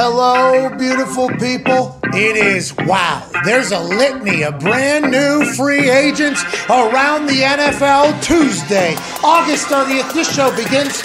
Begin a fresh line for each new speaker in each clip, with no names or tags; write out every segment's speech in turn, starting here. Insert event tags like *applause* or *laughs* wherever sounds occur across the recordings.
Hello, beautiful people. It is wow. There's a litany of brand new free agents around the NFL Tuesday, August 30th. This show begins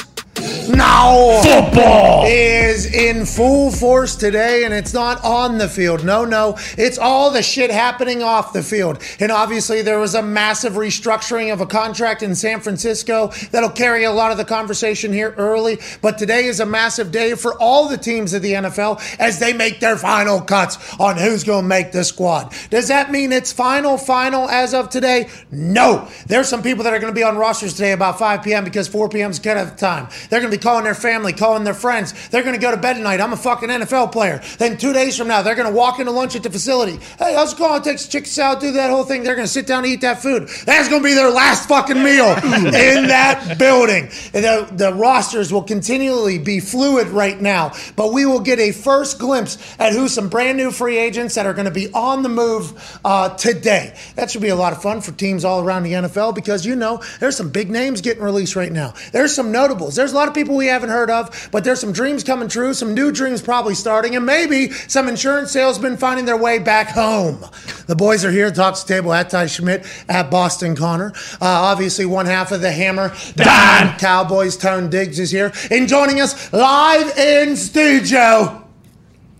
now.
Football.
is in full force today, and it's not on the field. No, no, it's all the shit happening off the field. And obviously, there was a massive restructuring of a contract in San Francisco that'll carry a lot of the conversation here early. But today is a massive day for all the teams of the NFL as they make their final cuts on who's going to make the squad. Does that mean it's final, final as of today? No. There's some people that are going to be on rosters today about 5 p.m. because 4 p.m. is cut off time. They're going to calling their family, calling their friends. They're going to go to bed tonight. I'm a fucking NFL player. Then two days from now, they're going to walk into lunch at the facility. Hey, how's it going? Take some chicken salad, do that whole thing. They're going to sit down and eat that food. That's going to be their last fucking meal *laughs* in that building. And The, the rosters will continually be fluid right now, but we will get a first glimpse at who some brand new free agents that are going to be on the move uh, today. That should be a lot of fun for teams all around the NFL because you know there's some big names getting released right now. There's some notables. There's a lot of people we haven't heard of, but there's some dreams coming true, some new dreams probably starting, and maybe some insurance salesmen finding their way back home. The boys are here, Talks Table at Ty Schmidt, at Boston Connor. Uh, obviously, one half of the Hammer, Don Cowboys, Tone Diggs is here, and joining us live in studio,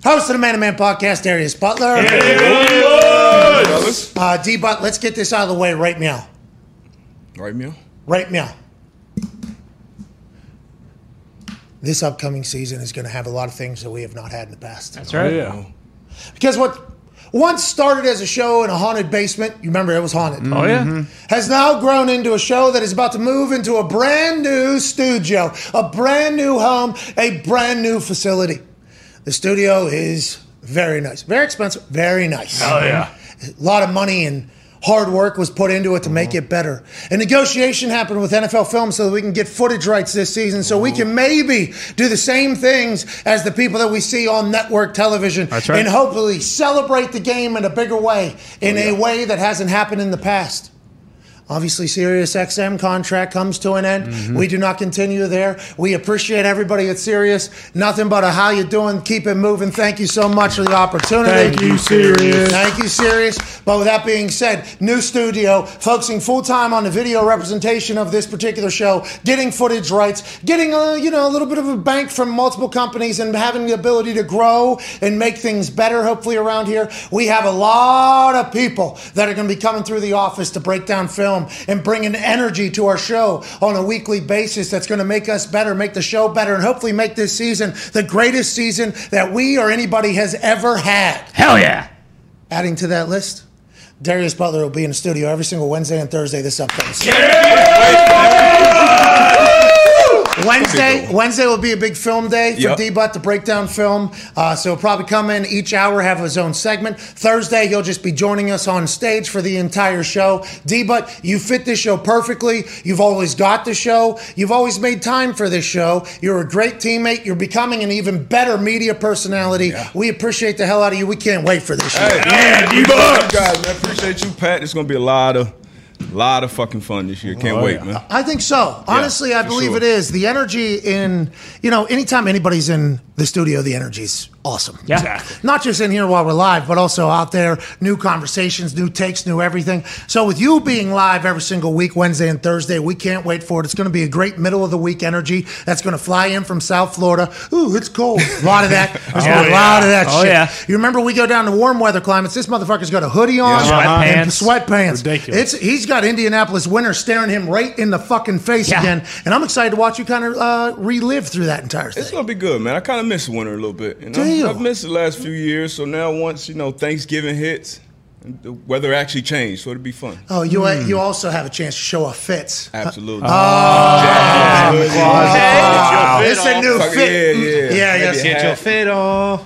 host of the Man to Man podcast, Darius Butler. Uh, D Butt, let's get this out of the way right now.
Right, Meal?
Right now. This upcoming season is going to have a lot of things that we have not had in the past.
That's right.
Oh, yeah.
Because what once started as a show in a haunted basement, you remember it was haunted,
Oh yeah. Mm-hmm.
has now grown into a show that is about to move into a brand new studio, a brand new home, a brand new facility. The studio is very nice, very expensive, very nice.
Oh yeah.
A lot of money and hard work was put into it to make uh-huh. it better. A negotiation happened with NFL Films so that we can get footage rights this season so we uh-huh. can maybe do the same things as the people that we see on network television
That's right.
and hopefully celebrate the game in a bigger way, in oh, a way that hasn't happened in the past. Obviously, Sirius XM contract comes to an end.
Mm-hmm.
We do not continue there. We appreciate everybody at Sirius. Nothing but a how you doing, keep it moving. Thank you so much for the opportunity.
Thank you, Sirius.
Thank you, Sirius. But with that being said, new studio, focusing full time on the video representation of this particular show, getting footage rights, getting a, you know a little bit of a bank from multiple companies, and having the ability to grow and make things better. Hopefully, around here, we have a lot of people that are going to be coming through the office to break down film and bring an energy to our show on a weekly basis. That's going to make us better, make the show better, and hopefully make this season the greatest season that we or anybody has ever had.
Hell yeah.
Adding to that list, Darius Butler will be in the studio every single Wednesday and Thursday this upcoming season. Wednesday, Wednesday will be a big film day for
Yep.
D-Butt to break down film. Uh, so he'll probably come in each hour, have his own segment. Thursday, he'll just be joining us on stage for the entire show. D-Butt, you fit this show perfectly. You've always got the show. You've always made time for this show. You're a great teammate. You're becoming an even better media personality. We appreciate the hell out of you. We can't wait for this show.
Hey,
Yeah,
you
D-Bucks.
guys, I Appreciate you, Pat. It's gonna be a lot of, lot of fucking fun this year. Can't
Oh,
wait,
yeah.
man.
I think so. Honestly, I believe
sure.
it is. The energy in, you know, anytime anybody's in the studio, the energy's awesome.
Yeah. Exactly.
Not just in here while we're live, but also out there, new conversations, new takes, new everything. So with you being live every single week, Wednesday and Thursday, we can't wait for it. It's going to be a great middle of the week energy that's going to fly in from South Florida. Ooh, it's cold. A lot of that. *laughs* There's gonna be a
Oh,
lot of that
Oh,
shit.
yeah.
You remember we go down to warm weather climates. This motherfucker's got a hoodie on
Yeah.
and
Sweatpants.
sweatpants.
Ridiculous.
It's he's got Indianapolis winter staring him right in the fucking face
Yeah.
again, and I'm excited to watch you kind of uh, relive through that entire thing.
It's gonna be good, man. I kind of miss winter a little bit. You know?
Do?
I've missed the last few years, so now once you know Thanksgiving hits, the weather actually changed, so it'll be fun.
Oh, you you also have a chance to show off fits.
Absolutely.
oh It's a new
Fuck,
fit.
yeah, yeah.
Yeah, yes.
Maybe
Get your fit on.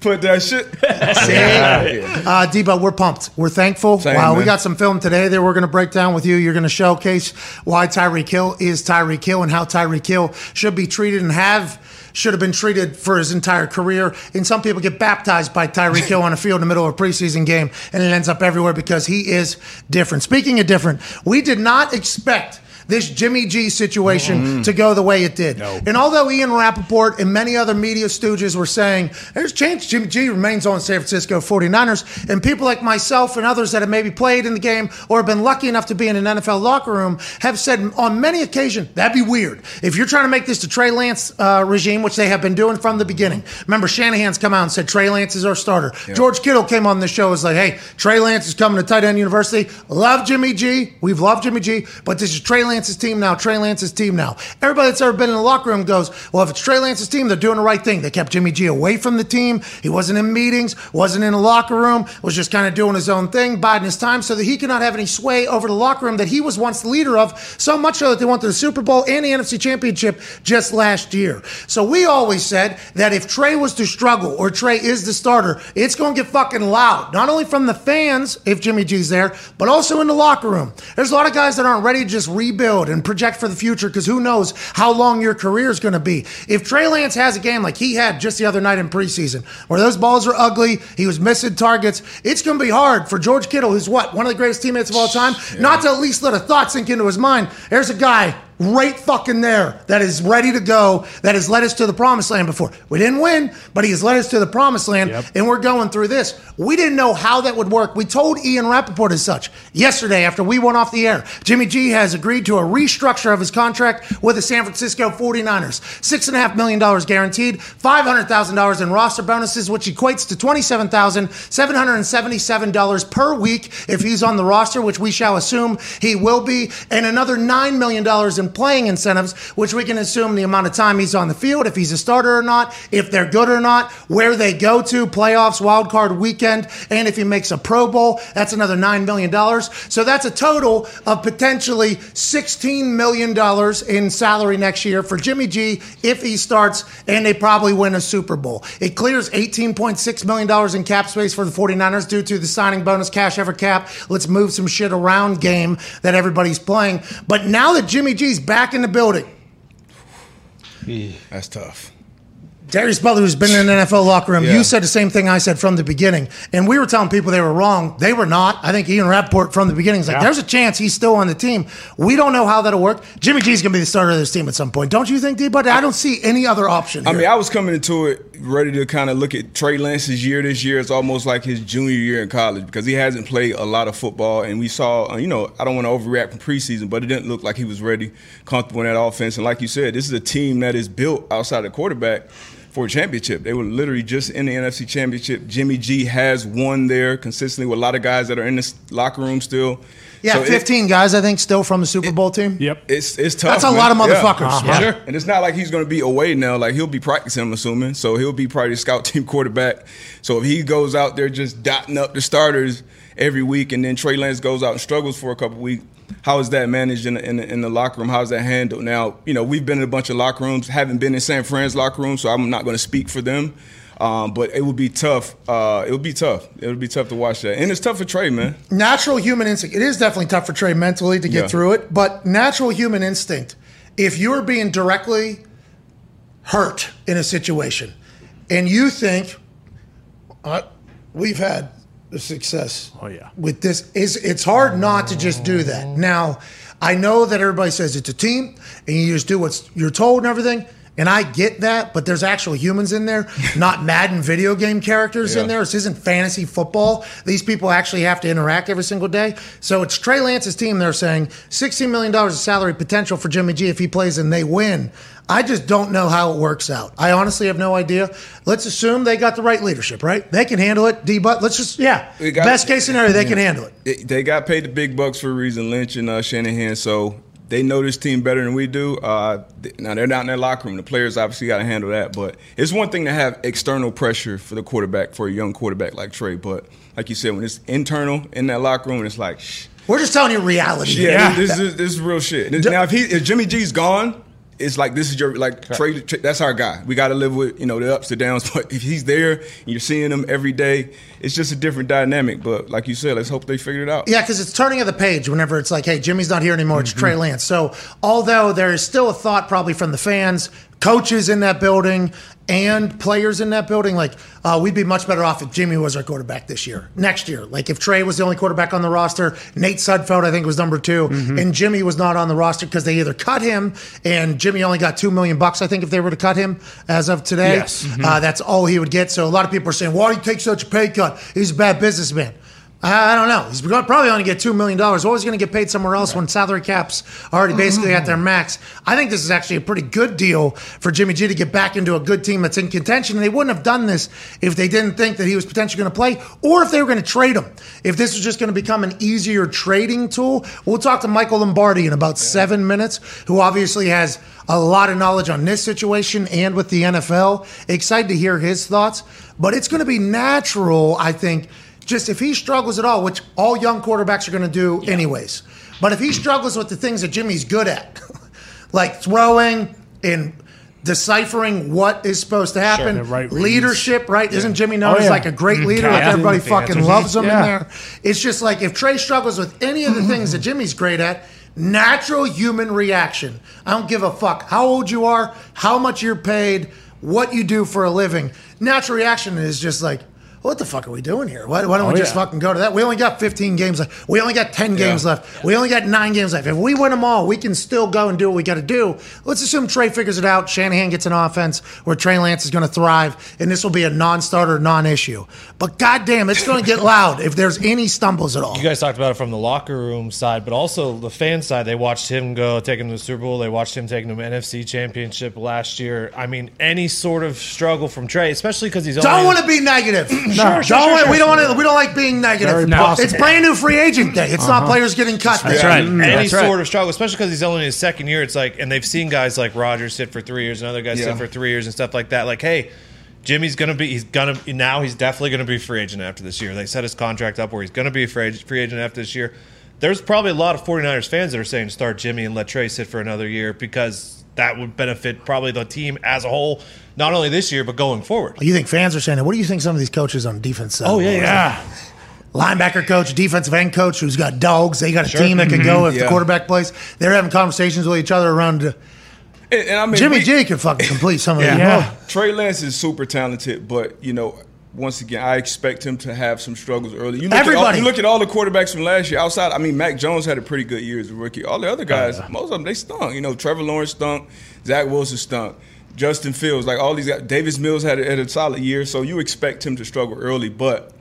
Put that shit. *laughs*
See? Uh, Debo, we're pumped. We're thankful.
Same,
wow, we got some film today that we're going to break down with you. You're going to showcase why Tyreek Hill is Tyreek Hill and how Tyreek Hill should be treated and have should have been treated for his entire career. And some people get baptized by Tyreek Hill on a field in the middle of a preseason game, and it ends up everywhere because he is different. Speaking of different, we did not expect this Jimmy G situation to go the way it did. And although Ian Rapoport and many other media stooges were saying, there's chance Jimmy G remains on San Francisco 49ers, and people like myself and others that have maybe played in the game or have been lucky enough to be in an NFL locker room have said on many occasions, that'd be weird. If you're trying to make this the Trey Lance uh, regime, which they have been doing from the beginning. Remember, Shanahan's come out and said Trey Lance is our starter. George Kittle came on the show and was like, hey, Trey Lance is coming to tight end university. Love Jimmy G. We've loved Jimmy G, but this is Trey Lance's team now. Trey Lance's team now. Everybody that's ever been in the locker room goes, well, if it's Trey Lance's team, they're doing the right thing. They kept Jimmy G away from the team. He wasn't in meetings, wasn't in the locker room, was just kind of doing his own thing, biding his time so that he could not have any sway over the locker room that he was once the leader of, so much so that they went to the Super Bowl and the NFC Championship just last year. So we always said that if Trey was to struggle or Trey is the starter, it's going to get fucking loud. Not only from the fans, if Jimmy G's there, but also in the locker room. There's a lot of guys that aren't ready to just rebuild and project for the future because who knows how long your career is going to be. If Trey Lance has a game like he had just the other night in preseason, where those balls are ugly, he was missing targets, it's going to be hard for George Kittle, who's what, one of the greatest teammates of all time, not to at least let a thought sink into his mind. There's a guy right fucking there that is ready to go, that has led us to the promised land before. We didn't win, but he has led us to the promised land, and we're going through this. We didn't know how that would work. We told Ian Rapoport as such yesterday after we went off the air. Jimmy G has agreed to a restructure of his contract with the San Francisco 49ers. $6.5 million guaranteed, $500,000 in roster bonuses, which equates to $27,777 per week if he's on the roster, which we shall assume he will be, and another $9 million in playing incentives, which we can assume the amount of time he's on the field, if he's a starter or not, if they're good or not, where they go to, playoffs, wild card weekend, and if he makes a Pro Bowl, that's another $9 million. So that's a total of potentially $16 million in salary next year for Jimmy G if he starts, and they probably win a Super Bowl. It clears $18.6 million in cap space for the 49ers due to the signing bonus cash ever cap. Let's move some shit around game that everybody's playing. But now that Jimmy G's back in the building,
That's tough.
Darius Butler, who's been in an NFL locker room,
Yeah.
you said the same thing I said from the beginning. And we were telling people they were wrong. They were not. I think Ian Rapoport from the beginning is like,
Yeah.
there's a chance he's still on the team. We don't know how that'll work. Jimmy G's going to be the starter of this team at some point. Don't you think, D? But I don't see any other option.
I mean, I was coming into it ready to kind of look at Trey Lance's year this year. It's almost like his junior year in college because he hasn't played a lot of football. And we saw, uh, you know, I don't want to overreact from preseason, but it didn't look like he was ready, comfortable in that offense. And like you said, this is a team that is built outside the quarterback for a championship. They were literally just in the NFC Championship. Jimmy G has won there consistently with a lot of guys that are in this locker room still.
yeah,
So it-
15 guys, I think, still from the Super Bowl team.
Yep.
it's it's tough.
That's a
man.
lot of
Yeah.
motherfuckers.
Uh-huh.
Yeah.
Sure. And it's not like he's going to be away now. Like he'll be practicing, I'm assuming. So he'll be probably the scout *laughs* team quarterback. So if he goes out there just dotting up the starters every week, and then Trey Lance goes out and struggles for a couple weeks, how is that managed in the, in the, in the locker room? How is that handled? Now, you know, we've been in a bunch of locker rooms. Haven't been in San Fran's locker room, so I'm not going to speak for them. Um, but it would be tough. Uh, it would be tough. It would be tough to watch that, and it's tough for Trey, man.
natural human instinct. It is definitely tough for Trey mentally to get
Yeah.
through it, but natural human instinct. If you're being directly hurt in a situation, and you think, uh, "We've had the success
Oh, yeah.
with this," is it's hard not to just do that. Now, I know that everybody says it's a team, and you just do what you're told and everything. And I get that, but there's actual humans in there, not *laughs* Madden video game characters in there. This isn't fantasy football. These people actually have to interact every single day. So it's Trey Lance's team. They're saying $16 million of salary potential for Jimmy G if he plays and they win. I just don't know how it works out. I honestly have no idea. Let's assume they got the right leadership, right? They can handle it. D, but let's just, yeah.
Got-
Best case scenario, they can handle it.
it, they got paid the big bucks for a reason, Lynch and uh, Shanahan. So they know this team better than we do. Uh, th- now they're not in their locker room. The players obviously got to handle that. But it's one thing to have external pressure for the quarterback, for a young quarterback like Trey. But like you said, when it's internal in that locker room, it's like, shh.
We're just telling you reality.
Yeah,
Yeah.
This, this, this is real shit. Now if he if Jimmy G's gone. It's like this is your like Trey, Trey- That's our guy. We got to live with you know the ups and downs. *laughs* But if he's there and you're seeing him every day, it's just a different dynamic. But like you said, let's hope they figure it out.
Yeah, because it's turning of the page whenever it's like, hey, Jimmy's not here anymore. It's
Mm-hmm.
Trey Lance. So, although there is still a thought probably from the fans, coaches in that building and players in that building, like uh, we'd be much better off if Jimmy was our quarterback this year, next year. Like if Trey was the only quarterback on the roster, Nate Sudfeld I think was number 2 and Jimmy was not on the roster because they either cut him and Jimmy only got two million bucks I think if they were to cut him as of today.
Yes.
Uh, that's all he would get. So a lot of people are saying, why do you take such a pay cut? He's a bad businessman. I don't know. He's probably only get two million dollars. Always going to get paid somewhere else when salary caps are already basically at their max. I think this is actually a pretty good deal for Jimmy G to get back into a good team that's in contention. And they wouldn't have done this if they didn't think that he was potentially going to play, or if they were going to trade him. If this was just going to become an easier trading tool, we'll talk to Michael Lombardi in about seven minutes, who obviously has a lot of knowledge on this situation and with the NFL. Excited to hear his thoughts, but it's going to be natural, I think just if he struggles at all, which all young quarterbacks are going to do anyways, but if he struggles with the things that Jimmy's good at, *laughs* like throwing and deciphering what is supposed to happen,
the right
leadership, right? Isn't Jimmy known
Oh,
as like a great leader? Like everybody fucking loves him in there. It's just like if Trey struggles with any of the things that Jimmy's great at, natural human reaction. I don't give a fuck how old you are, how much you're paid, what you do for a living. Natural reaction is just like, what the fuck are we doing here? Why, why don't we
Oh,
just
yeah.
fucking go to that? We only got 15 games left. We only got 10 games left. We only got nine games left. If we win them all, we can still go and do what we got to do. Let's assume Trey figures it out. Shanahan gets an offense where Trey Lance is going to thrive, and this will be a non-starter, non-issue. But goddamn, it's going to get loud if there's any stumbles at all.
You guys talked about it from the locker room side, but also the fan side. They watched him go, take him to the Super Bowl. They watched him take him to NFC Championship last year. I mean, any sort of struggle from Trey, especially because he's
Don't want to be negative.
Sure,
don't
sure,
want,
sure,
we don't want to. We don't like being negative.
Very
No.
possible.
It's brand new free agent day. It's not uh-huh. players getting cut.
That's
day.
right. Mm.
any
That's right.
sort of struggle, especially because he's only in his second year. It's like, and they've seen guys like Rodgers sit for three years and other guys
Yeah.
sit for three years and stuff like that. Like, hey, Jimmy's gonna be, he's gonna now he's definitely gonna be a free agent after this year. They set his contract up where he's gonna be a free agent, free agent after this year. There's probably a lot of 49ers fans that are saying start Jimmy and let Trey sit for another year because that would benefit probably the team as a whole, not only this year but going forward.
You think fans are saying it? What do you think some of these coaches on defense? Say?
Oh, yeah, yeah.
Yeah.
linebacker coach, defensive end coach who's got dogs. They got a
Sure.
team that can go if the quarterback plays. They're having conversations with each other around. uh,
And, and I mean,
Jimmy
we-
G could fucking complete some of
Yeah. Yeah.
Trey Lance is super talented, but you know, once again, I expect him to have some struggles early. You look At
Everybody.
all, you look at all the quarterbacks from last year. Outside, I mean, Mac Jones had a pretty good year as a rookie. All the other guys, most of them, they stunk. You know, Trevor Lawrence stunk. Zach Wilson stunk. Justin Fields, like all these guys. Davis Mills had a, had a solid year, so you expect him to struggle early. But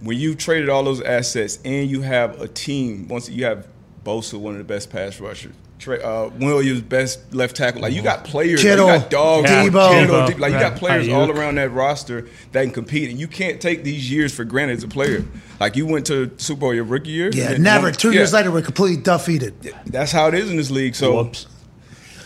when you've traded all those assets and you have a team, once you have Bosa, one of the best pass rushers. Uh, Williams, best left tackle. Like you got players, like, you got dogs,
Yeah.
Kittle,
Deebo,
like you got players all around that roster that can compete, and you can't take these years for granted as a player. Like you went to Super Bowl your rookie year,
Yeah, never. Two
yeah.
years later, we're completely defeated.
That's how it is in this league. So
Whoops.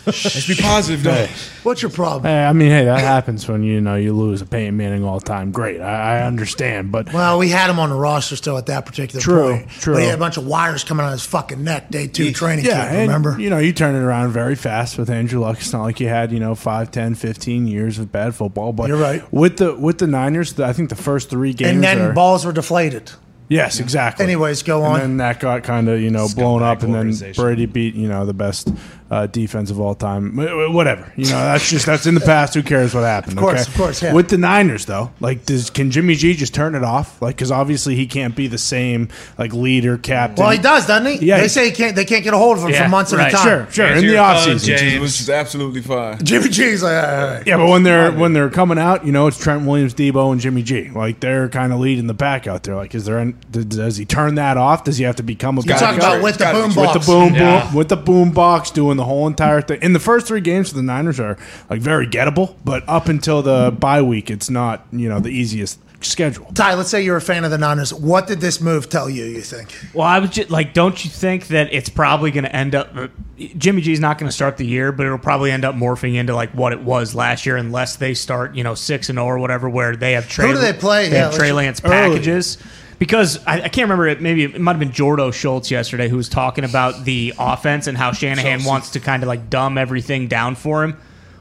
Let's be positive, though.
What's your problem?
Hey, I mean, hey, that happens when you know you lose a Peyton Manning all the time. Great, I, I understand, but
Well, we had him on the roster still at that particular
True,
point.
true.
But he had a bunch of wires coming out of his fucking neck day two training
yeah,
camp,
and,
remember?
you know, you turn it around very fast with Andrew Luck. It's not like you had you know 5, 10, 15 years of bad football. But
You're right.
with the with the Niners, the, I think the first three games
and then
are,
balls were deflated.
Yes, exactly.
Anyways, go on.
and
on.
then that got kind of you know blown up, and then
organization.
Brady beat you know the best uh, defense of all time. Wh- wh- Whatever, you know that's just that's in the past. Who cares what happened?
Of course,
okay?
of course, yeah.
With the Niners though, like does can Jimmy G just turn it off? Like because obviously he can't be the same like leader captain.
Well, he does, doesn't he?
Yeah.
They say he can't. They can't get a hold of him
Yeah,
for months at a time.
Sure, sure.
Here's
in the
your
off season.
Which is absolutely fine.
Jimmy G's like, all right, all right.
Yeah, but when they're when they're coming out, you know, it's Trent Williams, Deebo, and Jimmy G. Like they're kind of leading the pack out there. Like, is there? Any, does he turn that off? Does he have to become a
You're
Gotta
talking about with the
Gotta
boom box.
with the boom
Yeah.
boom with the boom box doing the whole entire thing. In the first three games for the Niners are like very gettable, but up until the bye week, it's not you know the easiest schedule.
Ty, let's say you're a fan of the Niners. What did this move tell you? You think?
Well, I was just like, don't you think that it's probably going to end up? Uh, Jimmy G's not going to start the year, but it'll probably end up morphing into like what it was last year, unless they start, you know, six and zero or whatever, where they have Trey.
Who do they play?
They
Yeah,
have Trey Lance
early.
packages. Because I, I can't remember it. Maybe it might have been Jordo Schultz yesterday who was talking about the offense and how Shanahan wants to kind of like dumb everything down for him.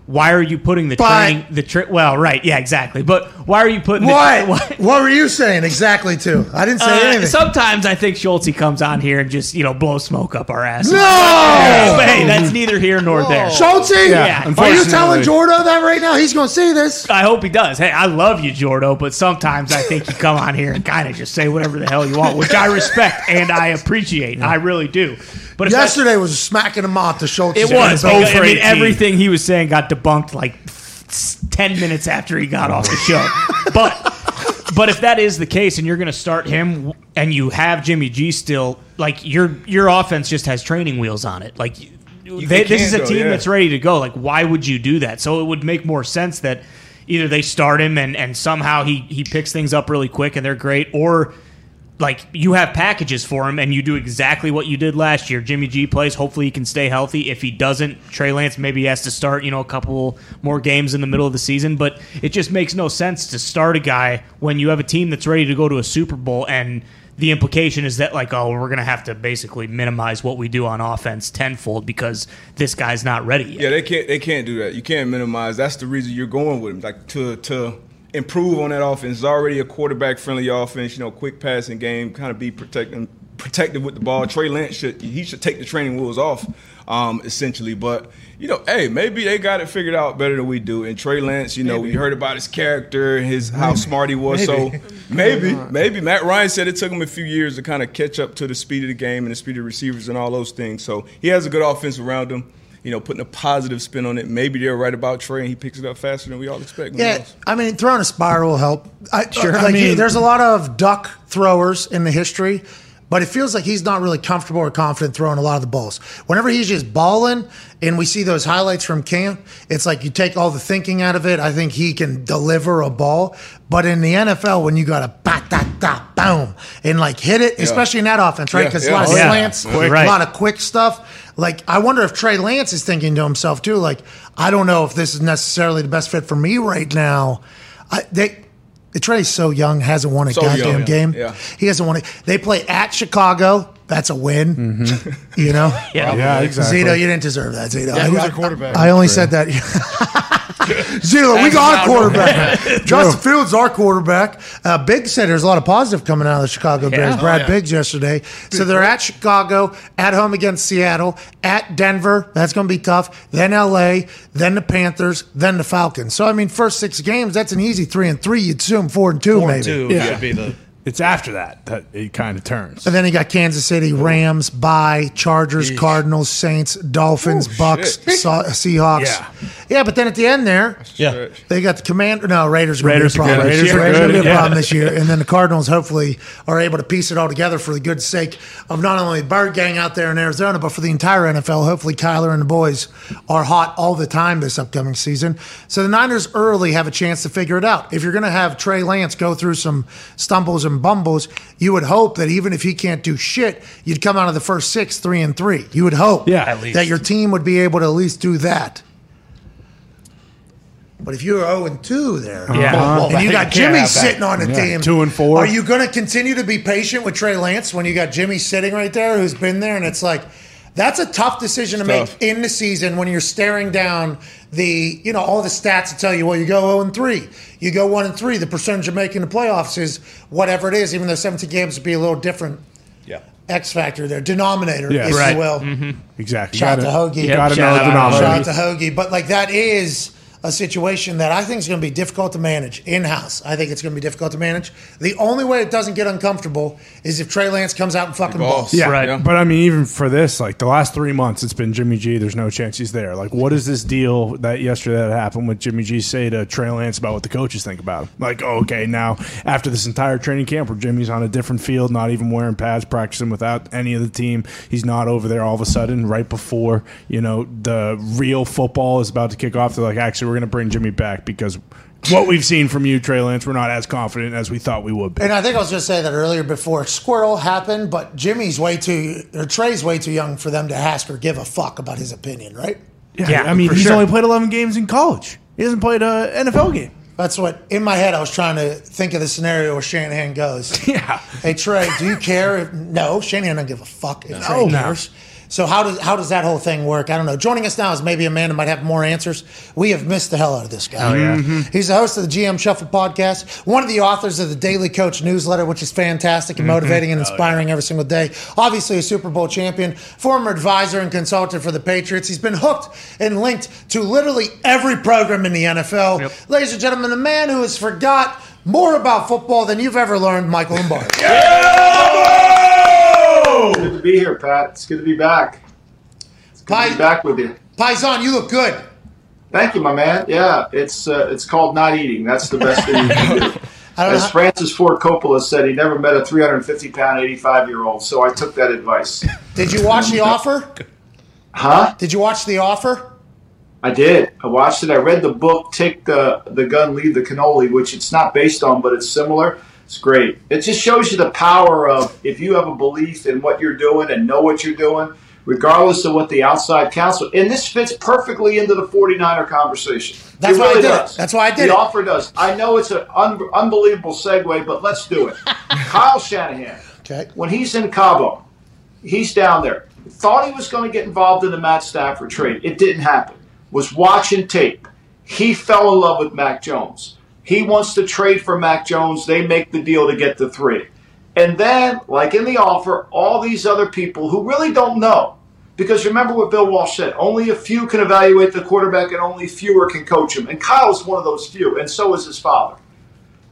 Why are you putting the
But-
training the tra- well right yeah exactly but why are you putting
What?
the *laughs* why-
What were you saying exactly? To I didn't say
Uh,
anything.
sometimes I think Schultz comes on here and just you know blow smoke up our asses.
no.
but hey, that's neither here nor there.
Schultz,
Yeah,
are you telling Jordo that right now? He's going to see this.
I hope he does. Hey, I love you, Jordo, but sometimes I think you come on here and kind of just say whatever the hell you want, which I respect and I appreciate. I really do. But if that's-
Yesterday was smacking him off to Schultz.
it was. Because,
for
I mean,
18.
everything he was saying got debunked like ten minutes after he got off the show. *laughs* But but if that is the case, and you're going to start him, and you have Jimmy G still, like your your offense just has training wheels on it. Like they,
they
this is a
though,
team
yeah.
that's ready to go. Like why would you do that? So it would make more sense that either they start him and and somehow he he picks things up really quick and they're great, or like you have packages for him and you do exactly what you did last year. Jimmy G plays. Hopefully he can stay healthy. If he doesn't, Trey Lance maybe has to start, you know, a couple more games in the middle of the season. But it just makes no sense to start a guy when you have a team that's ready to go to a Super Bowl and the implication is that like, oh, we're gonna have to basically minimize what we do on offense tenfold because this guy's not ready yet.
Yeah, they can't they can't do that. You can't minimize. That's the reason you're going with him, like to to improve on that offense. It's already a quarterback friendly offense. You know, quick passing game, kind of be protecting protected with the ball. Trey Lance should he should take the training wheels off, um, essentially. But you know, hey, maybe they got it figured out better than we do. And Trey Lance, you know, we heard about his character, his how smart he was. So maybe, *laughs* maybe Matt Ryan said it took him a few years to kind of catch up to the speed of the game and the speed of receivers and all those things. So he has a good offense around him. You know, putting a positive spin on it. Maybe they're right about Trey, and he picks it up faster than we all expect. Who
Yeah,
knows?
I mean, throwing a spiral will help. I,
Sure.
Like,
I mean-
there's a lot of duck throwers in the history, but it feels like he's not really comfortable or confident throwing a lot of the balls. Whenever he's just balling, and we see those highlights from camp, it's like you take all the thinking out of it. I think he can deliver a ball, but in the NFL, when you got to bat da da boom and like hit it, especially in that offense, right? Because
yeah.
a lot of
Oh,
yeah.
slants,
Quick.
a lot of quick stuff. Like, I wonder if Trey Lance is thinking to himself too. Like, I don't know if this is necessarily the best fit for me right now. I, they, Trey's so young, hasn't won a
So
goddamn
young,
game.
yeah.
He hasn't won it. They play at Chicago. That's a win. *laughs* You know.
Yeah.
Yeah, exactly.
Zito, you didn't deserve that, Zito. I,
who's
I-
our quarterback?
I only said that. *laughs* Zito, we got our quarterback. *laughs* Justin Fields, our quarterback. Uh, Biggs said there's a lot of positive coming out of the Chicago Bears.
Yeah.
Brad
Oh, yeah.
Biggs yesterday. So they're at Chicago, at home against Seattle, at Denver. That's going to be tough. Then LA, then the Panthers, then the Falcons. So I mean, first six games, that's an easy three and three. You'd assume four and two,
Four
maybe.
and two
Yeah.
should be the
It's after that that it kind of turns.
And then you got Kansas City, Rams, bye Chargers, Cardinals, Saints, Dolphins, Bucks,
shit.
Sa- Seahawks.
Yeah.
yeah, but then at the end there,
yeah.
they got the Commander. No, Raiders. Are gonna
Raiders
be a problem.
good.
Raiders,
Raiders are
are gonna be a
yeah.
problem this year. And then the Cardinals hopefully are able to piece it all together for the good sake of not only the Bird Gang out there in Arizona, but for the entire NFL. Hopefully, Kyler and the boys are hot all the time this upcoming season. So the Niners early have a chance to figure it out. If you're going to have Trey Lance go through some stumbles and bumbles, you would hope that even if he can't do shit, you'd come out of the first six three and three. You would hope
Yeah, at least.
that your team would be able to at least do that. But if you're 0 and 2 there,
Yeah. Uh-huh.
Well,
and you
you
got Jimmy sitting on the
Yeah,
team,
two and four.
Are you going to continue to be patient with Trey Lance when you got Jimmy sitting right there, who's been there, and it's like that's a tough decision to
tough.
make in the season when you're staring down the you know all the stats that tell you well you go 0 and 3 you go 1 and 3 the percentage of making the playoffs is whatever it is even though 17 games would be a little different
Yeah.
X factor there denominator
Yeah.
if
Right.
you will mm-hmm.
Exactly.
Shout out
Gotta-
to Hoagie.
You got to
Yep,
know
shout
the
out.
Shout out to Hoagie. But like that is a situation that I think is going to be difficult to manage in house. I think it's going to be difficult to manage. The only way it doesn't get uncomfortable is if Trey Lance comes out and fucking
Balls.
balls.
Yeah,
Right.
Yeah.
but I mean, even for this, like the last three months, it's been Jimmy G. There's no chance he's there. Like, what is this deal that yesterday that happened with Jimmy G say to Trey Lance about what the coaches think about him? Like, oh, okay, now after this entire training camp where Jimmy's on a different field, not even wearing pads, practicing without any of the team, he's not over there all of a sudden right before you know the real football is about to kick off. They're like, actually, we're going to bring Jimmy back because. What we've seen from you, Trey Lance, we're not as confident as we thought we would be.
And I think I was going to say that earlier before Squirrel happened, but Jimmy's way too, or Trey's way too young for them to ask or give a fuck about his opinion, right?
Yeah,
Yeah,
I mean, he's
sure.
only played 11 games in college. He hasn't played an NFL game.
That's what, in my head, I was trying to think of the scenario where Shanahan goes. *laughs*
Yeah.
Hey Trey, do you care? If, no, Shanahan doesn't give a fuck if Trey
No.
cares. So how does how does that whole thing work? I don't know. Joining us now is maybe a man who might have more answers. We have missed the hell out of this guy.
Oh, yeah.
Mm-hmm. He's the host of the GM Shuffle podcast, one of the authors of the Daily Coach newsletter, which is fantastic and motivating and inspiring every single day. Obviously, a Super Bowl champion, former advisor and consultant for the Patriots. He's been hooked and linked to literally every program in the NFL.
Yep.
Ladies and gentlemen, the man who has forgot more about football than you've ever learned, Michael Lombardi.
Good to be here, Pat. It's good to be back. It's good to be back with you.
Paisan, you look good.
Thank you, my man. Yeah, it's uh, it's called not eating. That's the best thing you can do. *laughs*
Know.
As Francis Ford Coppola said, he never met a 350 pound 85 year old. So I took that advice.
Did you watch The Offer?
Huh?
Did you watch The Offer?
I did. I watched it. I read the book, Take the the Gun, Leave the Cannoli, which it's not based on, but it's similar. It's great. It just shows you the power of if you have a belief in what you're doing and know what you're doing, regardless of what the outside counsel. And this fits perfectly into the 49er conversation.
That's
it
why I
really
did it.
does.
That's why I did
the
it.
offer does. I know it's an un- unbelievable segue, but let's do it. *laughs* Kyle Shanahan.
Okay.
When he's in Cabo, he's down there. Thought he was going to get involved in the Matt Stafford trade. It didn't happen. Was watching tape. He fell in love with Mac Jones. He wants to trade for Mac Jones. They make the deal to get the three. And then, like in the offer, all these other people who really don't know. Because remember what Bill Walsh said only a few can evaluate the quarterback and only fewer can coach him. And Kyle's one of those few, and so is his father.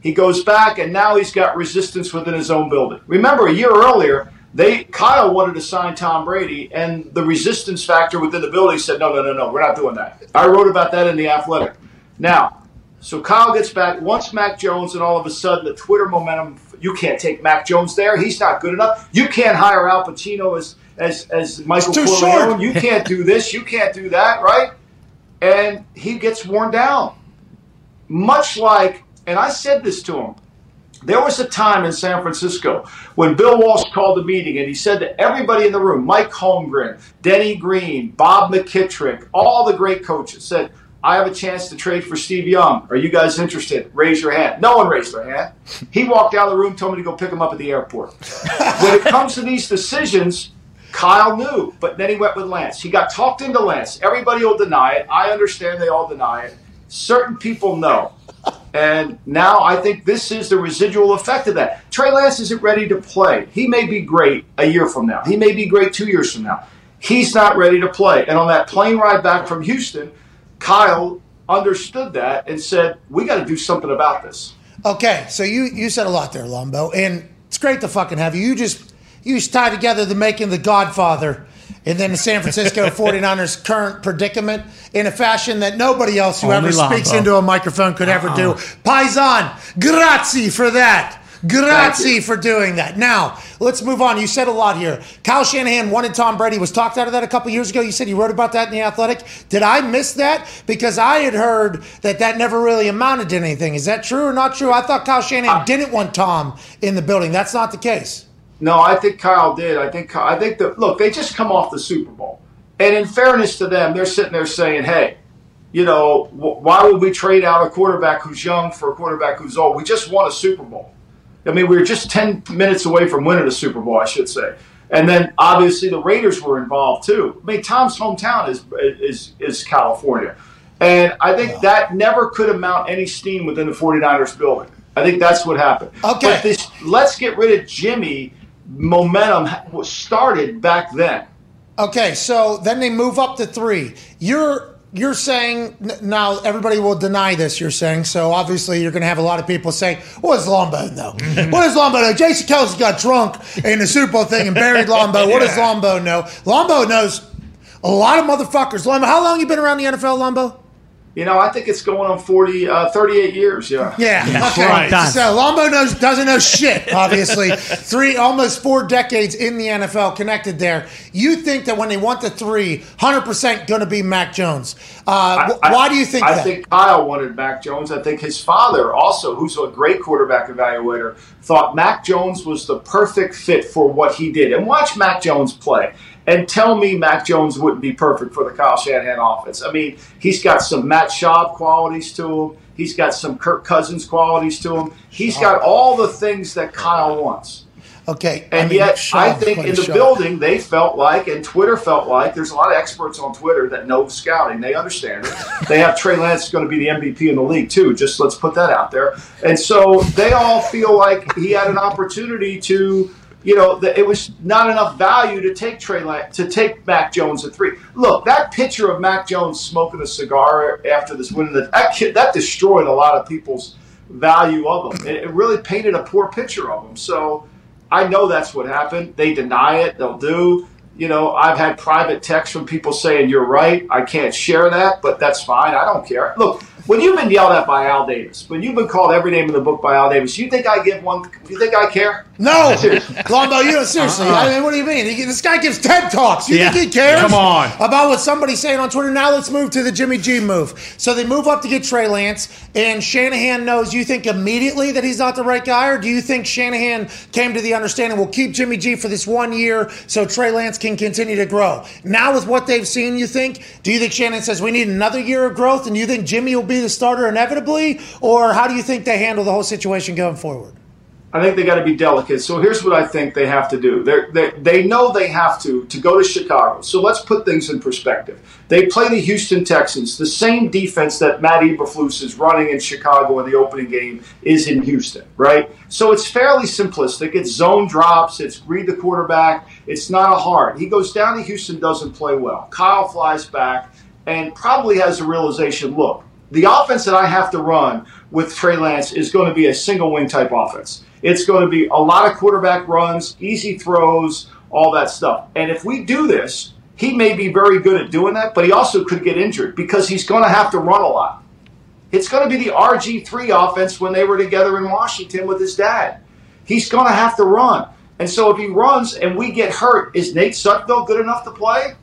He goes back, and now he's got resistance within his own building. Remember, a year earlier, they Kyle wanted to sign Tom Brady, and the resistance factor within the building said, "No, no, no, no, we're not doing that." I wrote about that in the Athletic. Now, so Kyle gets back. Once Mac Jones, and all of a sudden, the Twitter momentum. You can't take Mac Jones there. He's not good enough. You can't hire Al Pacino as as as Michael
too
Corleone.
short.
You can't do this. You can't do that. Right? And he gets worn down much like, and I said this to him, there was a time in San Francisco when Bill Walsh called a meeting and he said to everybody in the room, Mike Holmgren, Denny Green, Bob McKittrick, all the great coaches said, I have a chance to trade for Steve Young. Are you guys interested? Raise your hand. No one raised their hand. He walked out of the room, told me to go pick him up at the airport. when it comes to these decisions, Kyle knew, but then he went with Lance. He got talked into Lance. Everybody will deny it. I understand they all deny it. Certain people know. And now I think this is the residual effect of that. Trey Lance isn't ready to play. He may be great a year from now. He may be great two years from now. He's not ready to play. And on that plane ride back from Houston, Kyle understood that and said, "We got to do something about this."
Okay, so you you said a lot there, Lombo, and it's great to fucking have you. You just you just tie together the making the Godfather and then the San Francisco *laughs* 49ers current predicament in a fashion that nobody else who
Only
ever speaks into a microphone could ever do. Uh-uh. Paisan, grazie for that. Grazie for doing that. Now, let's move on. You said a lot here. Kyle Shanahan wanted Tom Brady, was talked out of that a couple years ago. You said you wrote about that in The Athletic. Did I miss that? Because I had heard that that never really amounted to anything. Is that true or not true? I thought Kyle Shanahan uh, didn't want Tom in the building. That's not the case.
No, I think Kyle did. I think I think that look, they just come off the Super Bowl, and in fairness to them, they're sitting there saying, "Hey, you know, wh- why would we trade out a quarterback who's young for a quarterback who's old? We just won a Super Bowl. I mean, we were just ten minutes away from winning the Super Bowl, I should say. And then obviously the Raiders were involved too. I mean, Tom's hometown is is is California, and I think that never could amount any steam within the 49ers building. I think that's what happened.
Okay.
But this, let's get rid of Jimmy. Momentum started back then.
Okay, so then they move up to three. You're you're saying now everybody will deny this. You're saying so. Obviously, you're going to have a lot of people saying, "What does Lombo know? *laughs* what does Lombo know?" Jason Kelce got drunk in the Super Bowl thing and buried Lombo. What does Lombo know? Lombo knows a lot of motherfuckers. Lombo, how long you been around the NFL, Lombo?
You know, I think it's going on 40, uh, 38 years. Yeah.
Yeah. okay.
right. Done.
So Lombo knows doesn't know shit. Obviously, *laughs* three almost four decades in the NFL connected there. You think that when they want the three, hundred percent going to be Mac Jones? Uh,
I-
why do you think
I
that?
think Kyle wanted Mac Jones. I think his father, also, who's a great quarterback evaluator, thought Mac Jones was the perfect fit for what he did. And watch Mac Jones play. And tell me Mac Jones wouldn't be perfect for the Kyle Shanahan offense. I mean, he's got some Matt Schaub qualities to him. He's got some Kirk Cousins qualities to him. He's got all the things that Kyle wants.
Okay,
And
mean,
yet, I think in the
shock.
building, they felt like, and Twitter felt like, there's a lot of experts on Twitter that know scouting. They understand it. They have Trey Lance going to be the MVP in the league, too. Just let's put that out there. And so they all feel like he had an opportunity to, you know, that it was not enough value to take Trey to take Mac Jones at three. Look, that picture of Mac Jones smoking a cigar after this win, that, kid- that destroyed a lot of people's value of him. It, it really painted a poor picture of him. So, I know that's what happened. They deny it. They'll do. You know, I've had private texts from people saying you're right. I can't share that, but that's fine. I don't care. Look, when you've been yelled at by Al Davis, when you've been called every name in the book by Al Davis, you think I give one? You think I care?
No, Lombo, you don't *laughs* seriously. Uh-uh. I mean, what do you mean? He, this guy gives TED talks. You
Yeah.
think he cares?
Come on.
about what somebody's saying on Twitter. Now let's move to the Jimmy G move. So they move up to get Trey Lance, and Shanahan knows. You think immediately that he's not the right guy, or do you think Shanahan came to the understanding we'll keep Jimmy G for this one year so Trey Lance can continue to grow? Now with what they've seen, you think? Do you think Shannon says we need another year of growth, and you think Jimmy will be the starter inevitably, or how do you think they handle the whole situation going forward?
I think they got to be delicate. So here's what I think they have to do. They they know they have to to go to Chicago. So let's put things in perspective. They play the Houston Texans. The same defense that Matt Eberflus is running in Chicago in the opening game is in Houston, right? So it's fairly simplistic. It's zone drops. It's read the quarterback. It's not a hard. He goes down to Houston, doesn't play well. Kyle flies back and probably has a realization. Look, the offense that I have to run with Trey Lance is going to be a single wing type offense. It's going to be a lot of quarterback runs, easy throws, all that stuff. And if we do this, he may be very good at doing that, but he also could get injured because he's going to have to run a lot. It's going to be the RG3 offense when they were together in Washington with his dad. He's going to have to run. And so if he runs and we get hurt, is Nate Sutton good enough to play?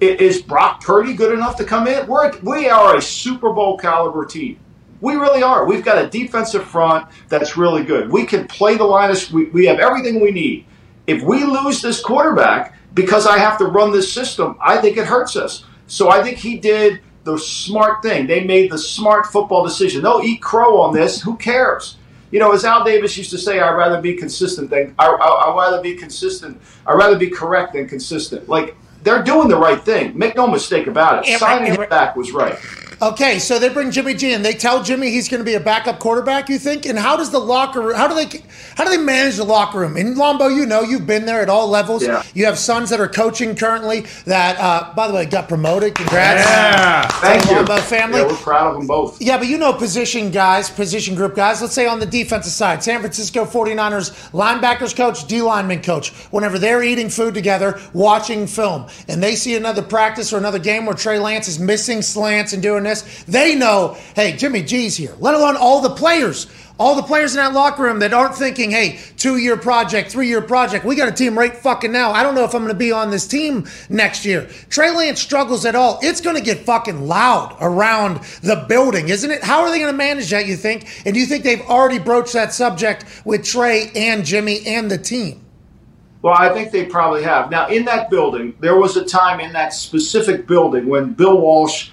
Is Brock Purdy good enough to come in? We're, we are a Super Bowl caliber team. We really are. We've got a defensive front that's really good. We can play the line. Of, we, we have everything we need. If we lose this quarterback because I have to run this system, I think it hurts us. So I think he did the smart thing. They made the smart football decision. They'll eat crow on this. Who cares? You know, as Al Davis used to say, I'd rather be consistent than I, I, I'd rather be consistent. I'd rather be correct than consistent. Like they're doing the right thing. Make no mistake about it. Signing him back was right.
Okay, so they bring Jimmy G and they tell Jimmy he's going to be a backup quarterback. You think? And how does the locker room? How do they? How do they manage the locker room? In Lombo, you know, you've been there at all levels.
Yeah.
You have sons that are coaching currently. That, uh, by the way, got promoted. Congrats,
Yeah.
Thank you.
Lombo family.
Yeah, we're proud of them both.
Yeah, but you know position guys, position group guys. Let's say on the defensive side, San Francisco 49ers linebackers coach, D lineman coach, whenever they're eating food together, watching film, and they see another practice or another game where Trey Lance is missing slants and doing they know, hey, Jimmy G's here, let alone all the players. All the players in that locker room that aren't thinking, hey, two year project, three year project, we got a team right fucking now. I don't know if I'm going to be on this team next year. Trey Lance struggles at all. It's going to get fucking loud around the building, isn't it? How are they going to manage that, you think? And do you think they've already broached that subject with Trey and Jimmy and the team?
Well, I think they probably have. Now, in that building, there was a time in that specific building when Bill Walsh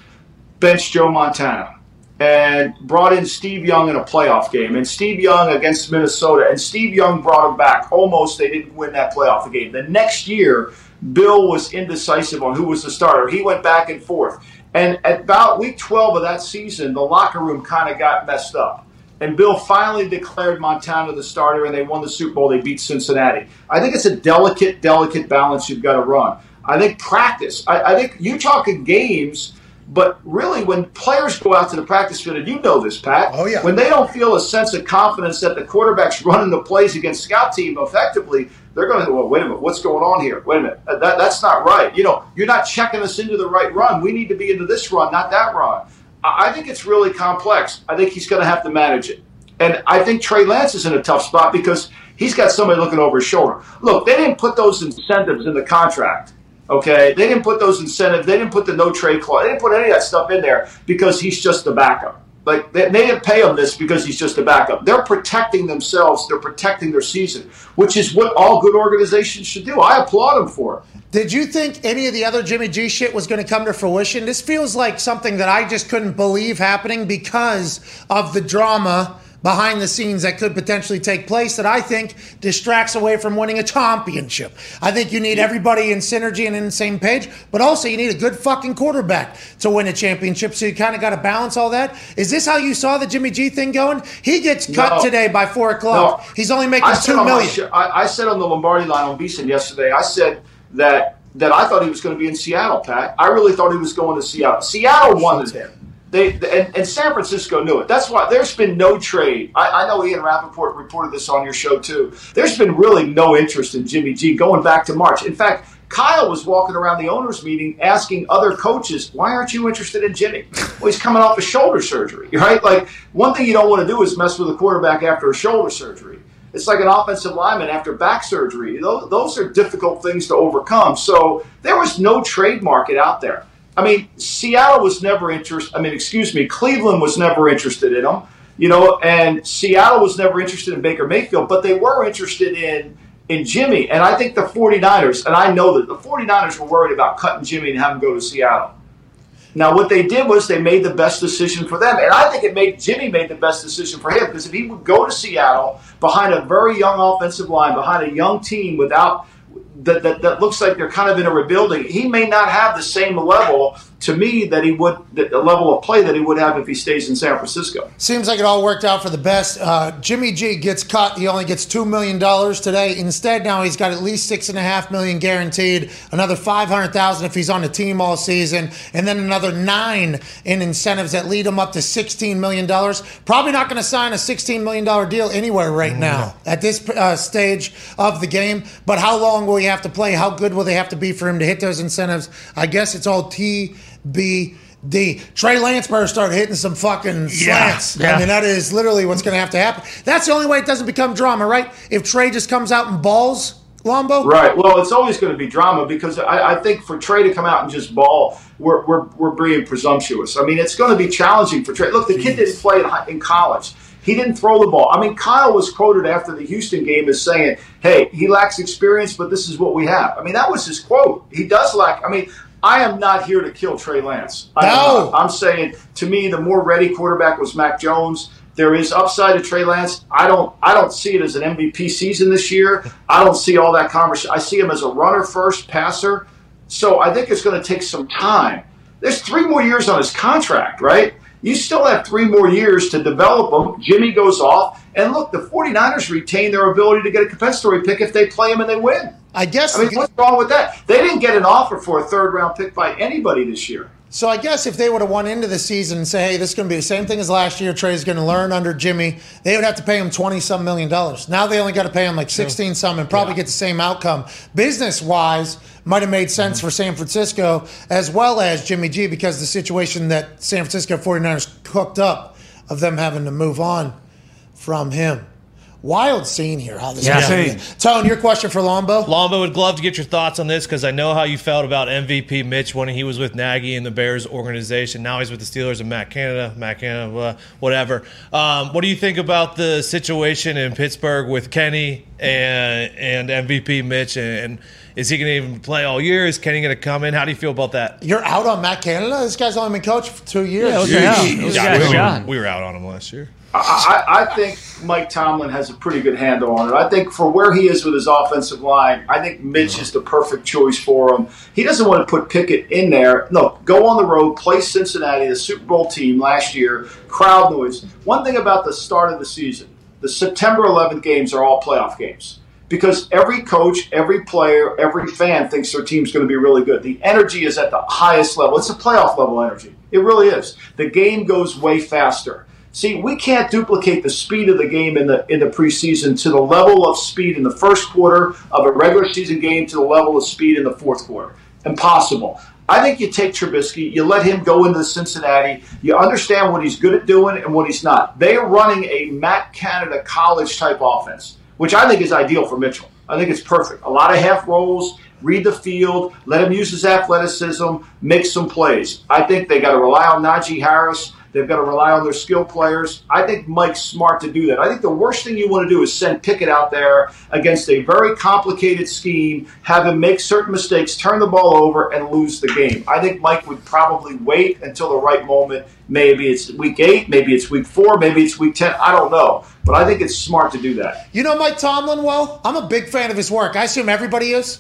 benched Joe Montana and brought in Steve Young in a playoff game. And Steve Young against Minnesota, and Steve Young brought him back. Almost they didn't win that playoff game. The next year, Bill was indecisive on who was the starter. He went back and forth. And at about week 12 of that season, the locker room kind of got messed up. And Bill finally declared Montana the starter, and they won the Super Bowl. They beat Cincinnati. I think it's a delicate, delicate balance you've got to run. I think practice. I, I think you're talking games, but really when players go out to the practice field, and you know this, Pat.
Oh, yeah.
When they don't feel a sense of confidence that the quarterback's *laughs* running the plays against scout team effectively, they're going to go, well, wait a minute, what's going on here? Wait a minute, that, that's not right. You know, you're not checking us into the right run. We need to be into this run, not that run. I I think it's really complex. I think he's going to have to manage it. And I think Trey Lance is in a tough spot because he's got somebody looking over his shoulder. Look, they didn't put those incentives in the contract. Okay, they didn't put those incentives. They didn't put the no trade clause. They didn't put any of that stuff in there because he's just a backup. Like they, they didn't pay him this because he's just a backup. They're protecting themselves. They're protecting their season, which is what all good organizations should do. I applaud them for it.
Did you think any of the other Jimmy G shit was going to come to fruition? This feels like something that I just couldn't believe happening because of the drama behind the scenes that could potentially take place that I think distracts away from winning a championship. I think you need everybody in synergy and in the same page, but also you need a good fucking quarterback to win a championship. So you kind of got to balance all that. Is this how you saw the Jimmy G thing going? He gets cut
No.
today by four o'clock.
No.
He's only making
two million. said,
two
on my
million.
show- I, I said on the Lombardi line on VSiN yesterday, I said that that I thought he was going to be in Seattle, Pat. I really thought he was going to Seattle. Seattle wanted him. They and, and San Francisco knew it. That's why there's been no trade. I, I know Ian Rapoport reported this on your show too. There's been really no interest in Jimmy G going back to March. In fact, Kyle was walking around the owners' meeting asking other coaches, "Why aren't you interested in Jimmy?" Well, he's coming off a shoulder surgery, *laughs* right? Like one thing you don't want to do is mess with a quarterback after a shoulder surgery. It's like an offensive lineman after back surgery. Those, those are difficult things to overcome. So there was no trade market out there. I mean, Seattle was never interested. I mean, excuse me, Cleveland was never interested in him. You know, and Seattle was never interested in Baker Mayfield, but they were interested in in Jimmy. And I think the 49ers, and I know that the 49ers were worried about cutting Jimmy and having him go to Seattle. Now, what they did was they made the best decision for them, and I think it made Jimmy made the best decision for him because if he would go to Seattle behind a very young offensive line, behind a young team without that, that, that looks like they're kind of in a rebuilding, he may not have the same level to me that he would the the level of play that he would have if he stays in San Francisco.
Seems like it all worked out for the best. Uh, Jimmy G gets cut. He only gets two million dollars today. Instead, now he's got at least six and a half million guaranteed. Another five hundred thousand if he's on the team all season, and then another nine in incentives that lead him up to sixteen million dollars. Probably not going to sign a sixteen million dollar deal anywhere right now at this uh, stage of the game. But how long will he have to play? How good will they have to be for him to hit those incentives? I guess it's all TBD. Trey Lance better start hitting some fucking
Yeah,
slants.
yeah.
I mean, that is literally what's going to have to happen. That's the only way it doesn't become drama, right? If Trey just comes out and balls, Lombo.
Right. Well, it's always going to be drama because I, I think for Trey to come out and just ball, we're, we're, we're being presumptuous. I mean, it's going to be challenging for Trey. Look, the kid didn't play in, in college. He didn't throw the ball. I mean, Kyle was quoted after the Houston game as saying, hey, he lacks experience, but this is what we have. I mean, that was his quote. He does lack. I mean, I am not here to kill Trey Lance. I
No.
I'm saying to me, the more ready quarterback was Mac Jones. There is upside to Trey Lance. I don't. I don't see it as an MVP season this year. I don't see all that conversation. I see him as a runner first passer. So I think it's going to take some time. There's three more years on his contract, right? You still have three more years to develop them. Jimmy goes off. And look, the 49ers retain their ability to get a compensatory pick if they play him and they win.
I guess.
I mean, what's wrong with that? They didn't get an offer for a third round pick by anybody this year.
So I guess if they would have won into the season and say, "Hey, this is going to be the same thing as last year. Trey's going to learn under Jimmy," they would have to pay him twenty some million dollars. Now they only got to pay him like sixteen some and probably get the same outcome. Business wise, might have made sense mm-hmm. for San Francisco as well as Jimmy G because the situation that San Francisco 49ers cooked up of them having to move on from him. Wild scene here. How this
Yeah.
is going. Tone, your question for Lombo?
Lombo would love to get your thoughts on this because I know how you felt about MVP Mitch when he was with Nagy and the Bears organization. Now he's with the Steelers and Matt Canada, Matt Canada, uh, whatever. Um, what do you think about the situation in Pittsburgh with Kenny and and MVP Mitch? And, and is he going to even play all year? Is Kenny going to come in? How do you feel about that?
You're out on Matt Canada. This guy's only been coach for two years.
Yeah, okay, yeah. It was a
Yeah, we, were, we were out on him last year.
I, I think Mike Tomlin has a pretty good handle on it. I think for where he is with his offensive line, I think Mitch is the perfect choice for him. He doesn't want to put Pickett in there. No, go on the road, play Cincinnati, the Super Bowl team last year, crowd noise. One thing about the start of the season, the September 11th games are all playoff games. Because every coach, every player, every fan thinks their team's going to be really good. The energy is at the highest level. It's a playoff level energy. It really is. The game goes way faster. See, we can't duplicate the speed of the game in the in the preseason to the level of speed in the first quarter of a regular season game to the level of speed in the fourth quarter. Impossible. I think you take Trubisky, you let him go into Cincinnati, you understand what he's good at doing and what he's not. They are running a Matt Canada college type offense, which I think is ideal for Mitchell. I think it's perfect. A lot of half rolls, read the field, let him use his athleticism, make some plays. I think they got to rely on Najee Harris. They've got to rely on their skill players. I think Mike's smart to do that. I think the worst thing you want to do is send Pickett out there against a very complicated scheme, have him make certain mistakes, turn the ball over, and lose the game. I think Mike would probably wait until the right moment. Maybe it's week eight, maybe it's week four, maybe it's week 10. I don't know. But I think it's smart to do that.
You know Mike Tomlin well? I'm a big fan of his work. I assume everybody is.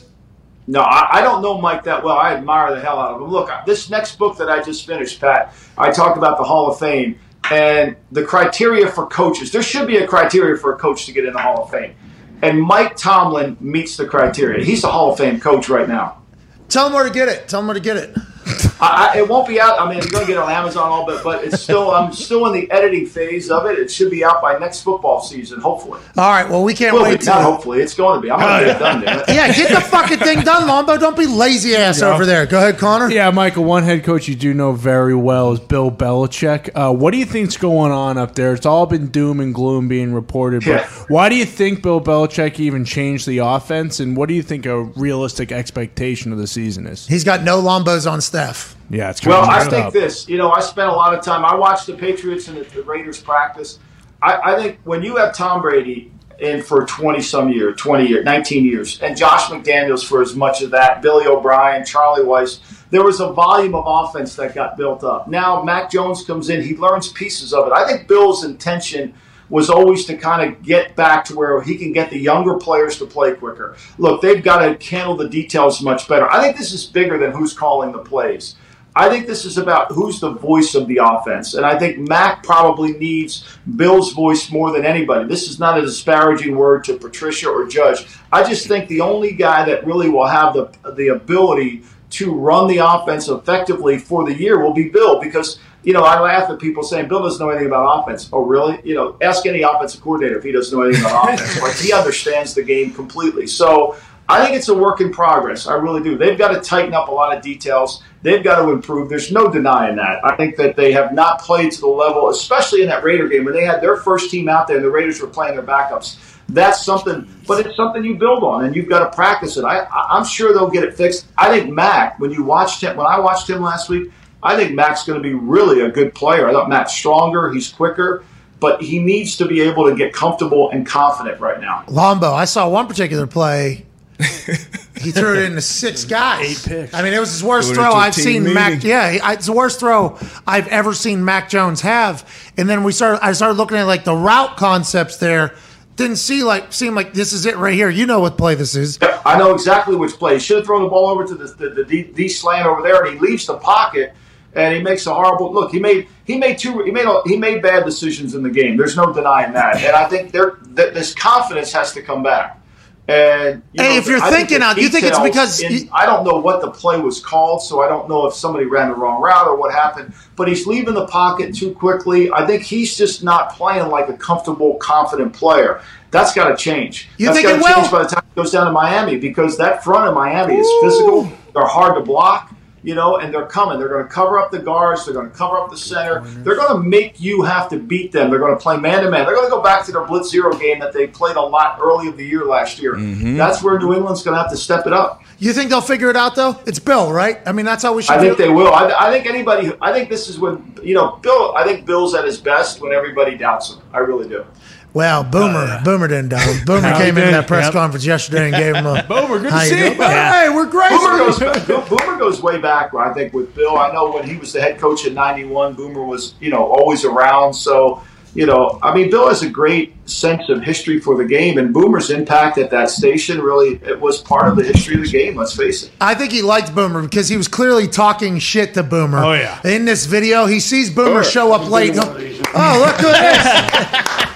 No, I, I, don't know Mike that well. I admire the hell out of him. Look, this next book that I just finished, Pat, I talked about the Hall of Fame and the criteria for coaches. There should be a criteria for a coach to get in the Hall of Fame. And Mike Tomlin meets the criteria. He's a Hall of Fame coach right now.
Tell him where to get it. Tell him where to get it. *laughs*
I, I, it won't be out. I mean, you're going to get it on Amazon all bit, but it's still. I'm still in the editing phase of it. It should be out by next football season, hopefully.
All right. Well, we can't
Well,
wait.
it's
to
not hopefully. It's going to be. I'm going to get it done. Damn it.
Yeah, get the fucking thing done, Lombo. Don't be lazy ass over there. Go ahead, Connor.
Yeah, Michael, one head coach you do know very well is Bill Belichick. Uh, what do you think's going on up there? It's all been doom and gloom being reported, but
Yeah.
why do you think Bill Belichick even changed the offense, and what do you think a realistic expectation of the season is?
He's got no Lombos on staff.
Yeah, it's
Well, I think
up.
this. You know, I spent a lot of time. I watched the Patriots and the, the Raiders practice. I, I think when you have Tom Brady in for twenty some years, twenty years, nineteen years, and Josh McDaniels for as much of that, Billy O'Brien, Charlie Weis, there was a volume of offense that got built up. Now Mac Jones comes in, he learns pieces of it. I think Bill's intention was always to kind of get back to where he can get the younger players to play quicker. Look, they've got to handle the details much better. I think this is bigger than who's calling the plays. I think this is about who's the voice of the offense. And I think Mac probably needs Bill's voice more than anybody. This is not a disparaging word to Patricia or Judge. I just think the only guy that really will have the, the ability to run the offense effectively for the year will be Bill because. You know, I laugh at people saying Bill doesn't know anything about offense. Oh, really? You know, ask any offensive coordinator if he doesn't know anything about *laughs* offense. Like he understands the game completely. So I think it's a work in progress. I really do. They've got to tighten up a lot of details. They've got to improve. There's no denying that. I think that they have not played to the level, especially in that Raider game when they had their first team out there and the Raiders were playing their backups. That's something, but it's something you build on and you've got to practice it. I, I'm sure they'll get it fixed. I think Mac, when you watched him, when I watched him last week, I think Mac's going to be really a good player. I thought Mac's stronger, he's quicker, but he needs to be able to get comfortable and confident right now.
Lombo, I saw one particular play. He threw it into six guys.
Eight picks.
I mean, it was his worst throw
into a
I've seen
meeting.
Mac. Yeah, it's the worst throw I've ever seen Mac Jones have. And then we started. I started looking at like the route concepts there. Didn't see like seem like this is it right here. You know what play this is.
I know exactly which play. He should have thrown the ball over to the, the, the D, D slant over there, and he leaves the pocket, and he makes a horrible look. He made he made two he made a, he made bad decisions in the game. There's no denying that, and I think there that this confidence has to come back. And you
Hey,
know,
if you're
I
thinking
the
out- you think it's because
in-
you-
I don't know what the play was called, so I don't know if somebody ran the wrong route or what happened. But he's leaving the pocket too quickly. I think he's just not playing like a comfortable, confident player. That's got to change.
You
That's
think it will?
by the time he goes down to Miami because that front of Miami is physical. They're hard to block, you know, and they're coming. They're going to cover up the guards. They're going to cover up the center. They're going to make you have to beat them. They're going to play man to man. They're going to go back to their blitz zero game that they played a lot early of the year last year. Mm-hmm. That's where New England's going to have to step it up.
You think they'll figure it out though? It's Bill, right? I mean, that's how we should.
I think they will. I, I think anybody. I think this is when you know Bill. I think Bill's at his best when everybody doubts him. I really do.
Well, uh, Boomer, Boomer didn't doubt *laughs* him. Boomer came
he
into that press
Yep.
conference yesterday and gave him a *laughs*
Boomer, good to
How you
see
doing?
you.
Hey, we're great.
Boomer goes, Boomer goes way back. I think with Bill, I know when he was the head coach in '91, Boomer was you know always around. So you know, I mean, Bill has a great sense of history for the game, and Boomer's impact at that station really it was part of the history of the game. Let's face it.
I think he liked Boomer because he was clearly talking shit to Boomer.
Oh, yeah.
In this video, he sees Boomer
Boomer.
show up late. Oh, look who it is. *laughs*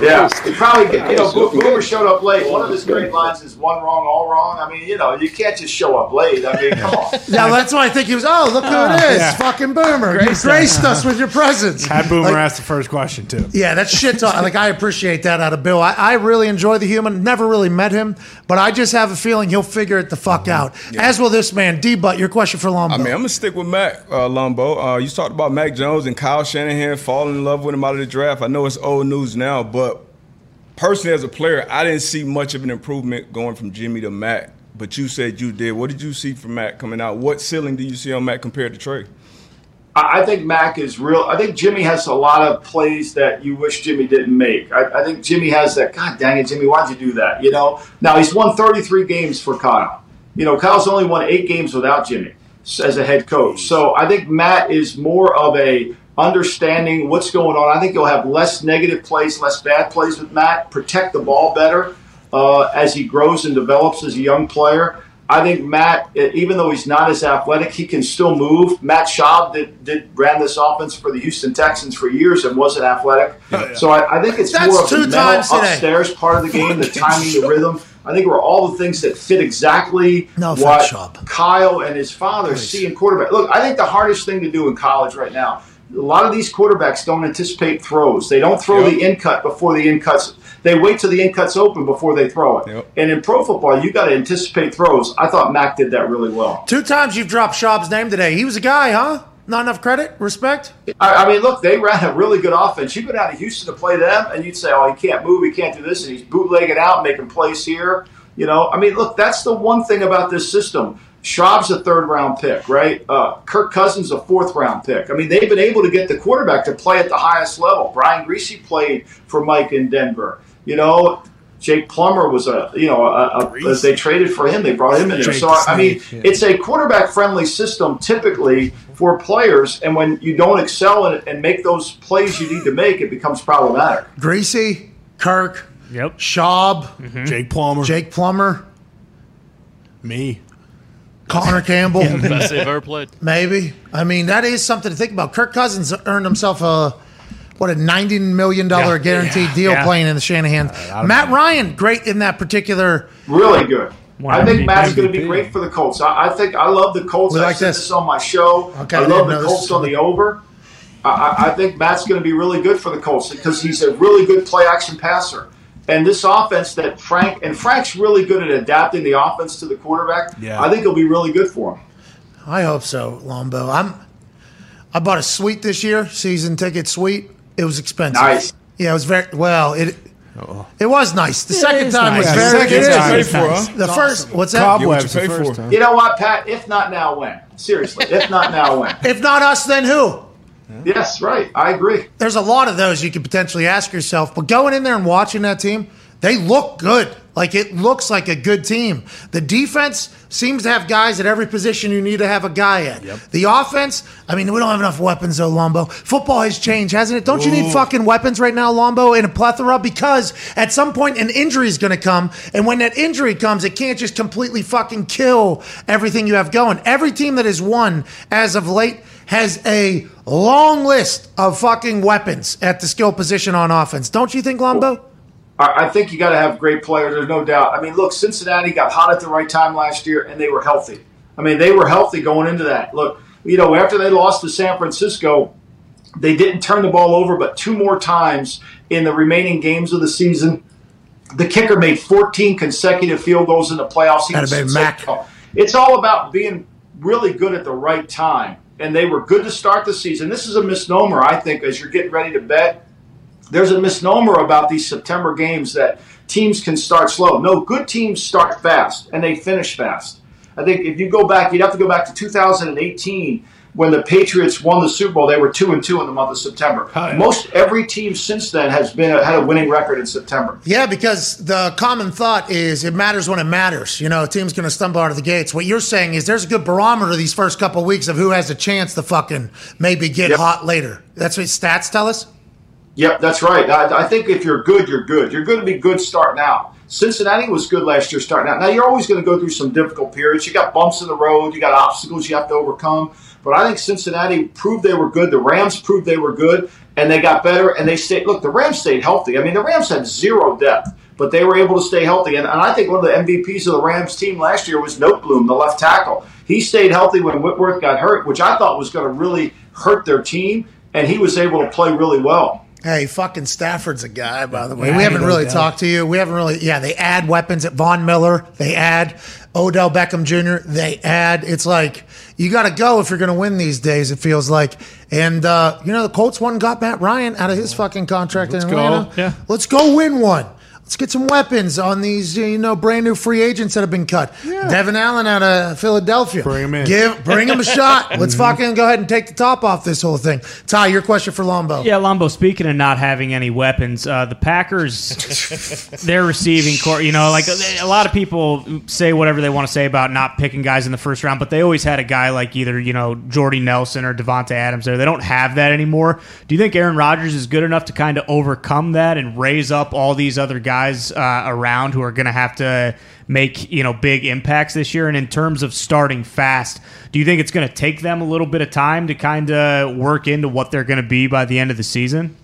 Yeah, he probably you know Bo- Boomer showed up late. One of his great lines is "one wrong, all wrong." I mean, you know, you can't just show up late. I mean, come on. *laughs*
Yeah, that's why I think he was. Oh, look who it is.
yeah.
Fucking Boomer. You graced us with your presence.
Had Boomer
Like,
ask the first question too.
Yeah, that's shit talk. Like I appreciate that out of Bill. I, I really enjoy the human. Never really met him, but I just have a feeling he'll figure it the fuck out. As will this man. D. But your question for Lombo.
I mean, I'm gonna stick with Mac uh, Lombo. Uh, you talked about Mac Jones and Kyle Shanahan falling in love with him out of the draft. I know it's old news now, but personally, as a player, I didn't see much of an improvement going from Jimmy to Mac. But you said you did. What did you see from Mac coming out? What ceiling do you see on Mac compared to Trey?
I I think Mac is real. I think Jimmy has a lot of plays that you wish Jimmy didn't make. I, I think Jimmy has that. God dang it, Jimmy, why'd you do that? You know. Now he's won 33 games for Kyle. You know, Kyle's only won eight games without Jimmy as a head coach. So I think Matt is more of a understanding what's going on. I think you'll have less negative plays, less bad plays with Matt. Protect the ball better uh, as he grows and develops as a young player. I think Matt, even though he's not as athletic, he can still move. Matt Schaub did, did ran this offense for the Houston Texans for years and wasn't athletic. So I, I think it's
That's
more of
two
the
times
mental
today.
upstairs part of the game, the timing, the rhythm. I think were all the things that fit exactly
No
what Kyle and his father see in quarterback. Look, I think the hardest thing to do in college right now, a lot of these quarterbacks don't anticipate throws. They don't throw
Yep.
the in cut before the in cuts. They wait till the in cuts open before they throw it.
Yep.
And in pro football, you got to anticipate throws. I thought Mac did that really well.
Two times you've dropped Schaub's name today. He was a guy, huh? Not enough credit, respect.
I, I mean, look, they ran a really good offense. You go down to Houston to play them, and you'd say, "Oh, he can't move, he can't do this," and he's bootlegging out, making plays here. You know, I mean, look, that's the one thing about this system. Schaub's a third round pick, right? Uh, Kirk Cousins a fourth round pick. I mean, they've been able to get the quarterback to play at the highest level. Brian Griese played for Mike in Denver. You know, Jake Plummer was a you know a, a, as they traded for him, they brought him in there. So I mean, it's a quarterback friendly system typically for players, and when you don't excel in it and make those plays you need to make, it becomes problematic.
Greasy, Kirk,
Yep.
Schaub,
Jake Plummer,
Jake Plummer,
me.
Connor Campbell,
Best they've ever played.
maybe. I mean, that is something to think about. Kirk Cousins earned himself a what a ninety million dollar
Yeah.
guaranteed deal
Yeah.
playing in the Shanahan. Matt Ryan, great in that particular.
Really good.
One
I think
MVP.
Matt's going to be great for the Colts. I, I think I love the Colts.
We
I
like
said
this.
this on my show.
Okay,
I
I
love the Colts on the over. I, I, I think Matt's going to be really good for the Colts because he's a really good play action passer. And this offense that Frank and Frank's really good at adapting the offense to the quarterback.
Yeah.
I think it'll be really good for him.
I hope so, Lombo. I'm. I bought a suite this year, season ticket suite. It was expensive.
Nice.
Yeah, it was very well. It Oh. it was nice. The second
is
time was
nice.
very good.
time.
It's
Paid for,
nice.
huh?
The first, what's that?
Cobwebs
Get what you
the
pay
first
for.
time.
You know what, Pat? If not now, when? Seriously, if not now, when? *laughs*
If not us, then who?
Yes, right. I agree.
There's a lot of those you could potentially ask yourself, but going in there and watching that team, they look good. Like it looks like a good team. The defense seems to have guys at every position you need to have a guy at. The offense, I mean, we don't have enough weapons though, Lombo. Football has changed, hasn't it? Don't you need fucking weapons right now, Lombo, in a plethora? Because at some point an injury is going to come, and when that injury comes, it can't just completely fucking kill everything you have going. Every team that has won as of late has a long list of fucking weapons at the skill position on offense. Don't you think, Lombo?
I I think you got to have great players. There's no doubt. I mean, look, Cincinnati got hot at the right time last year, and they were healthy. I mean, they were healthy going into that. Look, you know, after they lost to San Francisco, they didn't turn the ball over, but two more times in the remaining games of the season. The kicker made 14 consecutive field goals in the playoffs. He
Atta
was
baby.
It's all about being really good at the right time. And they were good to start the season. This is a misnomer, I think, as you're getting ready to bet there's a misnomer about these September games that teams can start slow. No, good teams start fast and they finish fast. I think if you go back, you'd have to go back to 2018 when the Patriots won the Super Bowl. They were two and two in the month of September.
yeah.
Most every team since then has been had a winning record in September.
Yeah, because the common thought is it matters when it matters. You know, a team's going to stumble out of the gates. What you're saying is there's a good barometer these first couple of weeks of who has a chance to fucking maybe get
Yep.
hot later. That's what stats tell us.
Yep, that's right. I, I think if you're good, you're good. You're going to be good starting out. Cincinnati was good last year starting out. Now you're always going to go through some difficult periods. You got bumps in the road. You got obstacles you have to overcome. But I think Cincinnati proved they were good. The Rams proved they were good, and they got better. And they stayed. Look, the Rams stayed healthy. I mean, the Rams had zero depth, but they were able to stay healthy. And, and I think one of the MVPs of the Rams team last year was Noteboom, the left tackle. He stayed healthy when Whitworth got hurt, which I thought was going to really hurt their team, and he was able to play really well.
Hey, fucking Stafford's a guy, by the way.
Yeah,
we haven't really talked to you. We haven't really, yeah, they add weapons at Von Miller. They add Odell Beckham Jr. They add, it's like, you got to go if you're going to win these days, it feels like. And, uh, you know, the Colts one got Matt Ryan out of his fucking contract
Let's
in
go.
Atlanta.
Yeah.
Let's go win one. Let's get some weapons on these, you know, brand new free agents that have been cut. Devon Allen out of Philadelphia.
Bring him in.
Give, bring him a *laughs* shot. Let's fucking go ahead and take the top off this whole thing. Ty, your question for Lombo.
Yeah, Lombo. Speaking of not having any weapons, uh, the Packers, *laughs* their receiving core. You know, like a lot of people say whatever they want to say about not picking guys in the first round, but they always had a guy like either you know Jordy Nelson or Davante Adams. There, they don't have that anymore. Do you think Aaron Rodgers is good enough to kind of overcome that and raise up all these other guys uh, around who are going to have to make you know big impacts this year? And in terms of starting fast, do you think it's going to take them a little bit of time to kind of work into what they're going to be by the end of the season?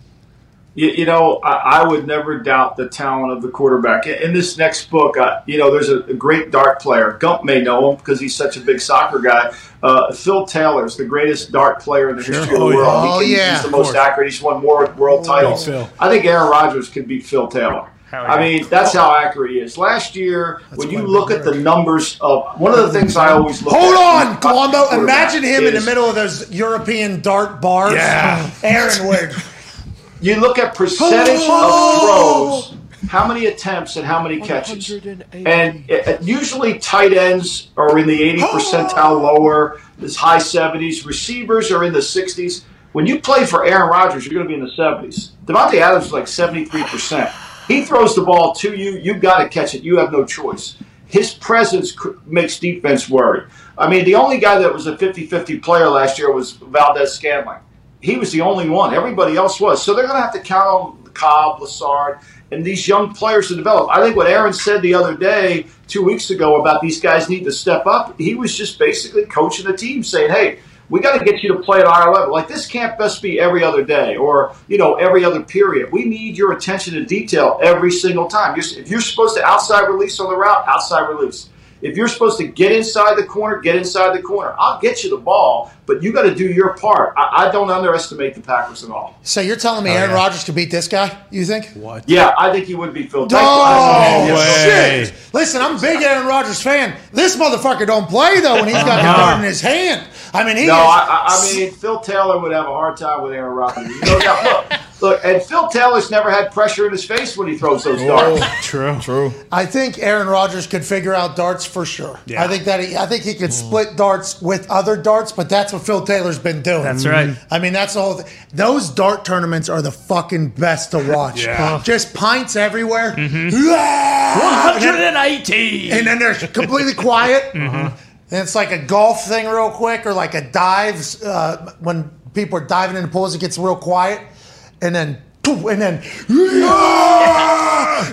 You, you know, I, I would never doubt the talent of the quarterback. In, in this next book, uh, you know, there's a, a great dart player. Gump may know him because he's such a big soccer guy. Uh, Phil Taylor's the greatest dart player in the history of the
Oh,
world.
Oh,
He can-
yeah,
he's the most accurate. He's won more world titles.
Phil.
I think Aaron Rodgers could beat Phil Taylor. I mean, that's how accurate he is. Last year, when you
quite a
look at the numbers of one of the things I always look
Hold
at
on, Colombo. Imagine him in the
is-
middle of those European dart bars.
Yeah.
Aaron Wood. *laughs*
You look at percentage of throws, how many attempts and how many catches. And it, it- usually tight ends are in the 80 percentile lower, this high 70s. Receivers are in the 60s. When you play for Aaron Rodgers, you're going to be in the 70s. Davante Adams is like 73%. He throws the ball to you, you've got to catch it. You have no choice. His presence makes defense worry. I mean, the only guy that was a 50 50 player last year was Valdes-Scantling. He was the only one. Everybody else was. So they're going to have to count on Cobb, Lazard, and these young players to develop. I think what Aaron said the other day, two weeks ago, about these guys need to step up, he was just basically coaching the team saying, hey, we got to get you to play at our level. Like this can't best be every other day or you know every other period. We need your attention to detail every single time. If you're supposed to outside release on the route, outside release. If you're supposed to get inside the corner, get inside the corner. I'll get you the ball, but you got to do your part. I, I don't underestimate the Packers at all.
So you're telling me oh, Aaron Rodgers could beat this guy? You think?
What?
Yeah, I think he would be Phil. Taylor.
Oh,
way.
shit! Listen, I'm a big Aaron Rodgers fan. This motherfucker don't play though when he's got the *laughs* dart in his hand. I mean, he
No,
is.
I, I I mean Phil Taylor would have a hard time with Aaron Rodgers. No doubt. Look, look, and Phil Taylor's never had pressure in his face when he throws those darts.
True.
True.
I think Aaron Rodgers could figure out darts for sure.
Yeah.
I think that he, I think he could split darts with other darts, but that's what Phil Taylor's been doing.
That's right.
I mean, that's the whole thing. Those dart tournaments are the fucking best to watch.
Yeah.
Just pints everywhere. Ah! And then-
180.
and then they're completely quiet. mm-hmm. *laughs* And it's like a golf thing, real quick, or like a dive uh, when people are diving in the pools. It gets real quiet, and then poof, and then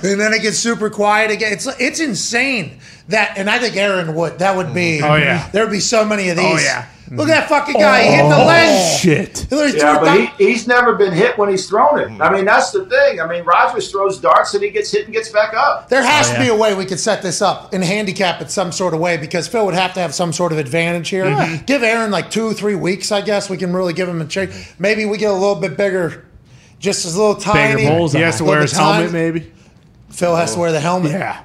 and then it gets super quiet again. It's it's insane that, and I think Aaron would. That would be.
Oh, yeah.
there would be so many of these.
Oh, yeah.
Look at that fucking guy. He hit the lens.
Shit.
He
Yeah, but he, he's never been hit when he's thrown it. I mean, that's the thing. I mean, Rodgers throws darts and he gets hit and gets back up.
There
Oh,
has to be a way we could set this up and handicap it some sort of way because Phil would have to have some sort of advantage here.
Mm-hmm.
Give Aaron like two, three weeks, I guess. We can really give him a chance. Maybe we get a little bit bigger, just a little tiny.
Bigger bullseye.
He has to wear his helmet, maybe.
Phil has to wear the helmet.
Yeah.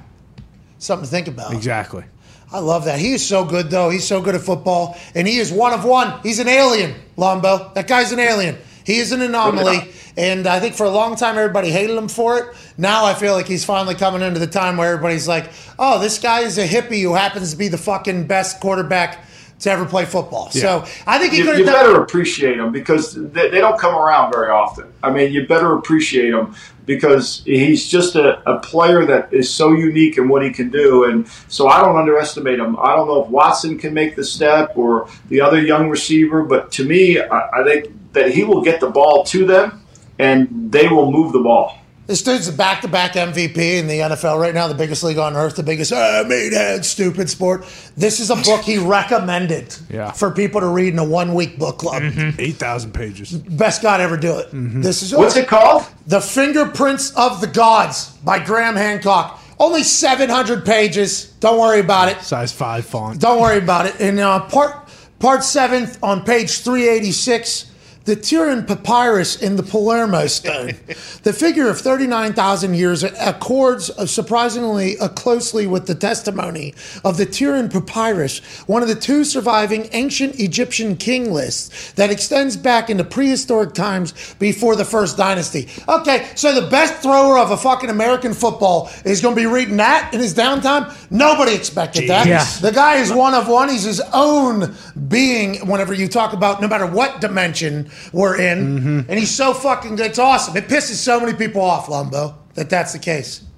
Something to think about.
Exactly.
I love that. He is so good, though. He's so good at football, and he is one of one. He's an alien, Lombo. That guy's an alien. He is an anomaly, and I think for a long time everybody hated him for it. Now I feel like he's finally coming into the time where everybody's like, "Oh, this guy is a hippie who happens to be the fucking best quarterback to ever play football." So I think he
You,
could
you
have done.
better appreciate him because they, they don't come around very often. I mean, you better appreciate him because he's just a, a player that is so unique in what he can do. And so I don't underestimate him. I don't know if Watson can make the step or the other young receiver, but to me, I, I think that he will get the ball to them and they will move the ball.
This dude's a back-to-back MVP in the NFL right now, the biggest league on earth, the biggest uh, meathead, stupid sport. This is a book he recommended *laughs*
Yeah.
for people to read in a one-week book club.
8,000 pages.
Best God ever do it. This is
What's it called?
The Fingerprints of the Gods by Graham Hancock. Only 700 pages. Don't worry about it.
Size 5 font.
Don't worry about it. In uh, part part seventh on page 386, the Turin Papyrus in the Palermo stone. the figure of 39,000 years accords surprisingly uh, closely with the testimony of the Turin Papyrus, one of the two surviving ancient Egyptian king lists that extends back into prehistoric times before the first dynasty. Okay, so the best thrower of a fucking American football is going to be reading that in his downtime? Nobody expected that.
Yeah.
The guy is one of one. He's his own being whenever you talk about no matter what dimension we're in. Mm-hmm. And he's so fucking good. It's awesome. It pisses so many people off, Lombo, that that's the case. *laughs*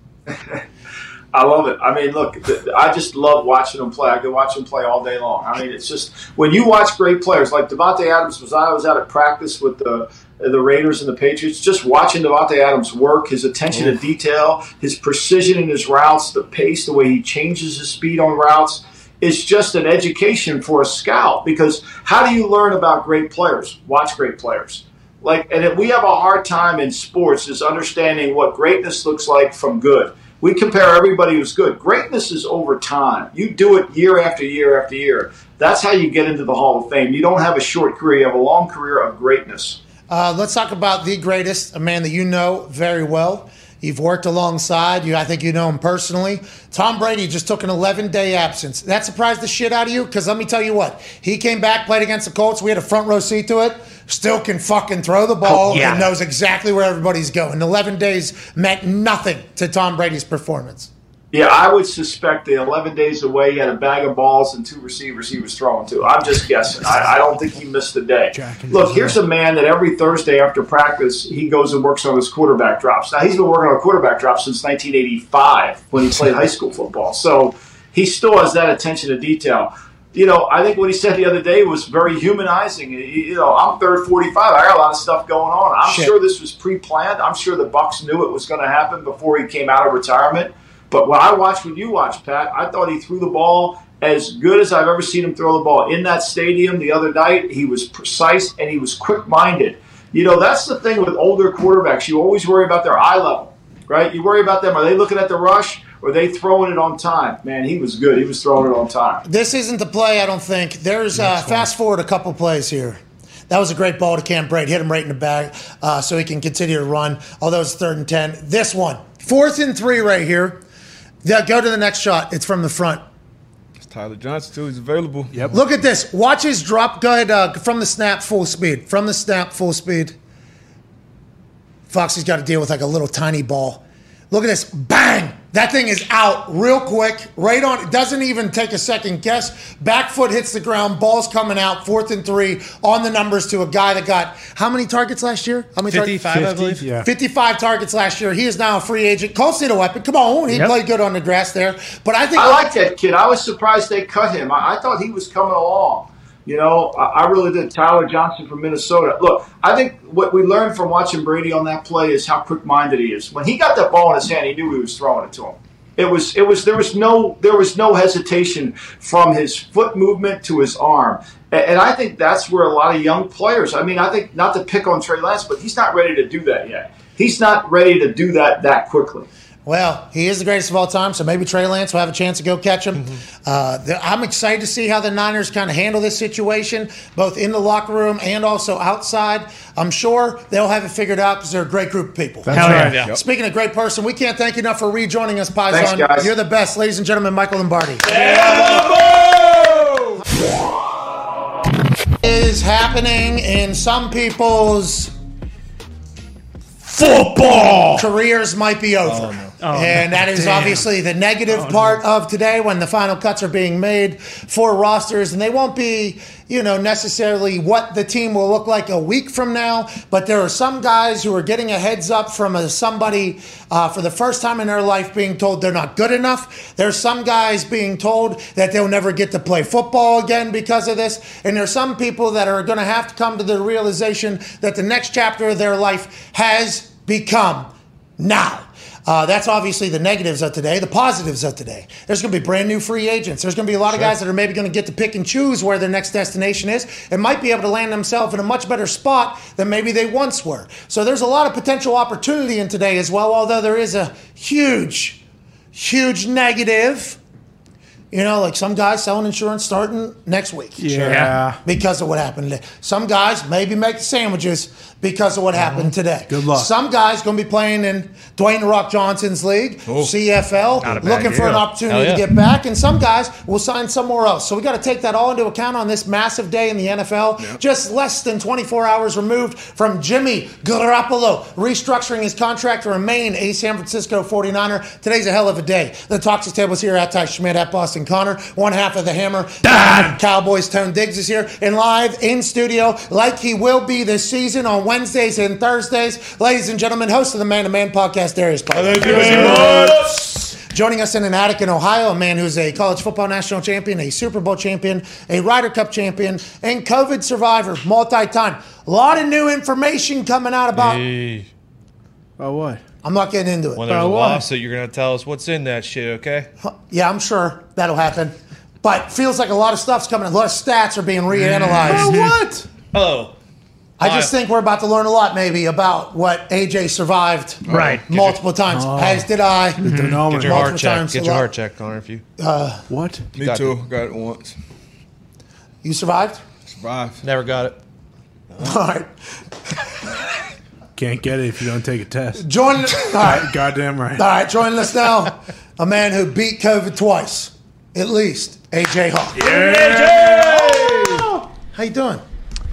I love it. I mean, look, I just love watching them play. I could watch them play all day long. I mean, it's just when you watch great players like Davante Adams was. I was out at practice with the the Raiders and the Patriots. Just watching Davante Adams work, his attention to detail, his precision in his routes, the pace, the way he changes his speed on routes. It's just an education for a scout because how do you learn about great players? Watch great players. Like and if we have a hard time in sports is understanding what greatness looks like from good. We compare everybody who's good. Greatness is over time. You do it year after year after year. That's how you get into the hall of fame. You don't have a short career. You have a long career of greatness.
Uh, let's talk about the greatest, a man that you know very well. You've worked alongside. You, I think you know him personally. Tom Brady just took an 11 day absence. That surprised the shit out of you? Because let me tell you what, he came back, played against the Colts. We had a front row seat to it. Still can fucking throw the ball
Oh, yeah.
and knows exactly where everybody's going. 11 days meant nothing to Tom Brady's performance.
Yeah i would suspect the 11 days away he had a bag of balls and two receivers he was throwing to i'm just guessing i, I don't think he missed a day look here's a man that every thursday after practice he goes and works on his quarterback drops now he's been working on quarterback drops since 1985 when he played high school football so he still has that attention to detail you know, I think what he said the other day was very humanizing. You know, I'm third 45. I got a lot of stuff going on. I'm
Shit.
sure this was pre-planned. I'm sure the Bucs knew it was going to happen before he came out of retirement. But when I watched what you watched, Pat, I thought he threw the ball as good as I've ever seen him throw the ball in that stadium the other night. He was precise and he was quick-minded. You know, that's the thing with older quarterbacks. You always worry about their eye level, right? You worry about them. Are they looking at the rush? Or are they throwing it on time? Man, he was good. He was throwing it on time.
This isn't the play, I don't think. There's uh, fast forward a couple plays here. That was a great ball to Cam Brate. Hit him right in the back uh, so he can continue to run. Although it's third and 10. This one, fourth and three right here. Yeah, go to the next shot. It's from the front.
It's Tyler Johnson too. He's available.
Yep.
Look at this. Watch his drop. Go ahead. Uh, from the snap, full speed. From the snap, full speed. Foxy's got to deal with like a little tiny ball. Look at this. Bang! That thing is out real quick. Right on. It doesn't even take a second guess. Back foot hits the ground. Ball's coming out. Fourth and three on the numbers to a guy that got how many targets last year? How many targets?
55, I believe.
Yeah.
55 targets last year. He is now a free agent. Colts need a weapon. Come on. He
Yep.
played good on the grass there. But I think
I like that kid. I was surprised they cut him. I, I thought he was coming along. You know, I, I really did. Tyler Johnson from Minnesota. Look, I think what we learned from watching Brady on that play is how quick-minded he is. When he got that ball in his hand, he knew he was throwing it to him. It was, it was, there was no, there was no hesitation from his foot movement to his arm, and, and I think that's where a lot of young players. I mean, I think not to pick on Trey Lance, but he's not ready to do that yet. He's not ready to do that that quickly.
Well, he is the greatest of all time, so maybe Trey Lance will have a chance to go catch him. Uh, the, I'm excited to see how the Niners kind of handle this situation, both in the locker room and also outside. I'm sure they'll have it figured out because they're a great group of people.
That's
Hell
right.
yeah.
Yep.
Speaking of great person, we can't thank you enough for rejoining us, Paisan.
Thanks, guys.
You're the best, ladies and gentlemen. Michael Lombardi is happening in some people's
Football.
careers might be over. And that is
Damn.
obviously the negative part of today when the final cuts are being made for rosters. And they won't be, you know, necessarily what the team will look like a week from now. But there are some guys who are getting a heads up from a, somebody uh, for the first time in their life being told they're not good enough. There's some guys being told that they'll never get to play football again because of this. And there's some people that are going to have to come to the realization that the next chapter of their life has become now. Uh, that's obviously the negatives of today. The positives of today. There's going to be brand new free agents. There's going to be a lot of guys that are maybe going to get to pick and choose where their next destination is and might be able to land themselves in a much better spot than maybe they once were. So there's a lot of potential opportunity in today as well, although there is a huge, huge negative. You know, like some guys selling insurance starting next week.
Yeah.
Because of what happened today. Some guys maybe make sandwiches because of what happened today.
Good luck.
Some guys going to be playing in Dwayne The Rock Johnson's league, XFL,
Not a bad
looking for an opportunity
Hell
to get back. And some guys will sign somewhere else. So we got to take that all into account on this massive day in the NFL. Just less than 24 hours removed from Jimmy Garoppolo restructuring his contract to remain a San Francisco 49er. Today's a hell of a day. The Toxic Tables here at Ty Schmidt at Boston Connor. One half of the Hammer.
Dan.
Cowboys Tone Diggs is here and live in studio like he will be this season on Wednesdays and Thursdays. Ladies and gentlemen, host of the Man to Man podcast, Darius Pope. Joining us in an attic in Ohio, a man who's a college football national champion, a Super Bowl champion, a Ryder Cup champion, and COVID survivor, multi-time. A lot of new information coming out about.
Hey,
Oh, what?
I'm not getting into it.
when there's a
what?
lawsuit, you're going to tell us what's in that shit, okay?
Yeah, I'm sure that'll happen. But feels like a lot of stuff's coming. A lot of stats are being reanalyzed.
what?
Oh,
I just think we're about to learn a lot, maybe, about what AJ survived
Right.
multiple times. As did I.
get your mm-hmm.
Denominator.
Multiple
heart checked.
times
Get
a
your
lot.
heart checked, Connor. If you uh,
What?
Me
Got
too. Got it once.
You survived?
Survived.
never got it.
All right.
Can't get it if you don't take a test.
Join. All *laughs* right.
Goddamn right.
All right, joining us now, a man who beat COVID twice, at least, AJ Hawk. Yeah. How you doing?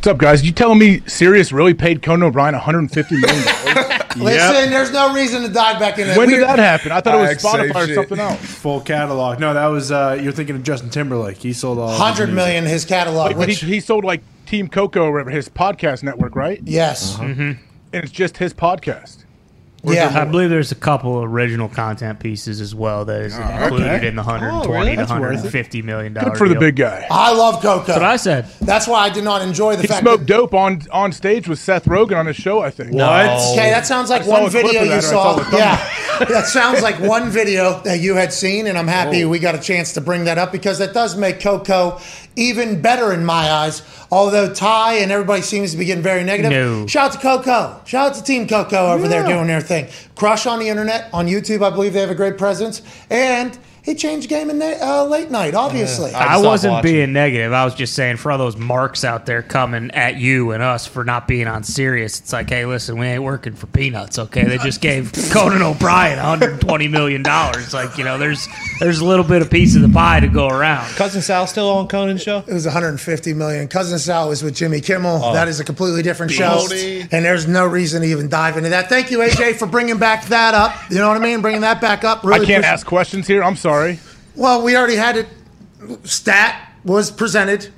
What's up, guys? You telling me Sirius really paid Conan O'Brien 150 million? dollars? *laughs*
Listen, there's no reason to dive back in. There.
When did that happen? I thought it was
Alright,
Spotify or
shit.
something else.
Full catalog. No, that was uh you're thinking of Justin Timberlake. He sold all of his
million his catalog.
But he,
Which,
he sold like Team Coco or whatever, his podcast network, right?
yes,
And it's just his podcast.
I
yeah.
believe there's a couple original content pieces as well that is included
okay.
in the 120
Oh, really?
to
That's worth it.
150 million dollar
Good for the big guy.
I love Coco.
That's what I said.
That's why I did not enjoy the fact that
He
fact
smoked
that.
dope on on stage with Seth Rogen on his show. I think. What?
Okay, that sounds like
I
one video you saw.
saw
Yeah, *laughs* that sounds like one video that you had seen, and I'm happy oh. we got a chance to bring that up because that does make Coco even better in my eyes. Although Ty and everybody seems to be getting very negative.
No.
Shout out to Coco. Shout out to Team Coco over there doing their thing. Crush on the internet on YouTube. I believe they have a great presence, and he changed game in na- uh, late night. Obviously,
I
I wasn't
watching.
being negative. I was just saying for all those marks out there coming at you and us for not being on Sirius. it's like, hey, listen, we ain't working for peanuts, okay? They just gave *laughs* Conan O'Brien 120 million dollars. Like, you know, there's there's a little bit of piece of the pie to go around.
Cousin Sal still on Conan's show?
It was 150 million. Cousin Sal was with Jimmy Kimmel.
Oh.
that is a completely different show, and there's no reason to even dive into that. Thank you, AJ, for bringing back that up. You know what I mean? Bringing that back up. Really
I can't
appreciate-
ask questions here. I'm sorry.
Well, we already had it. Stat was presented,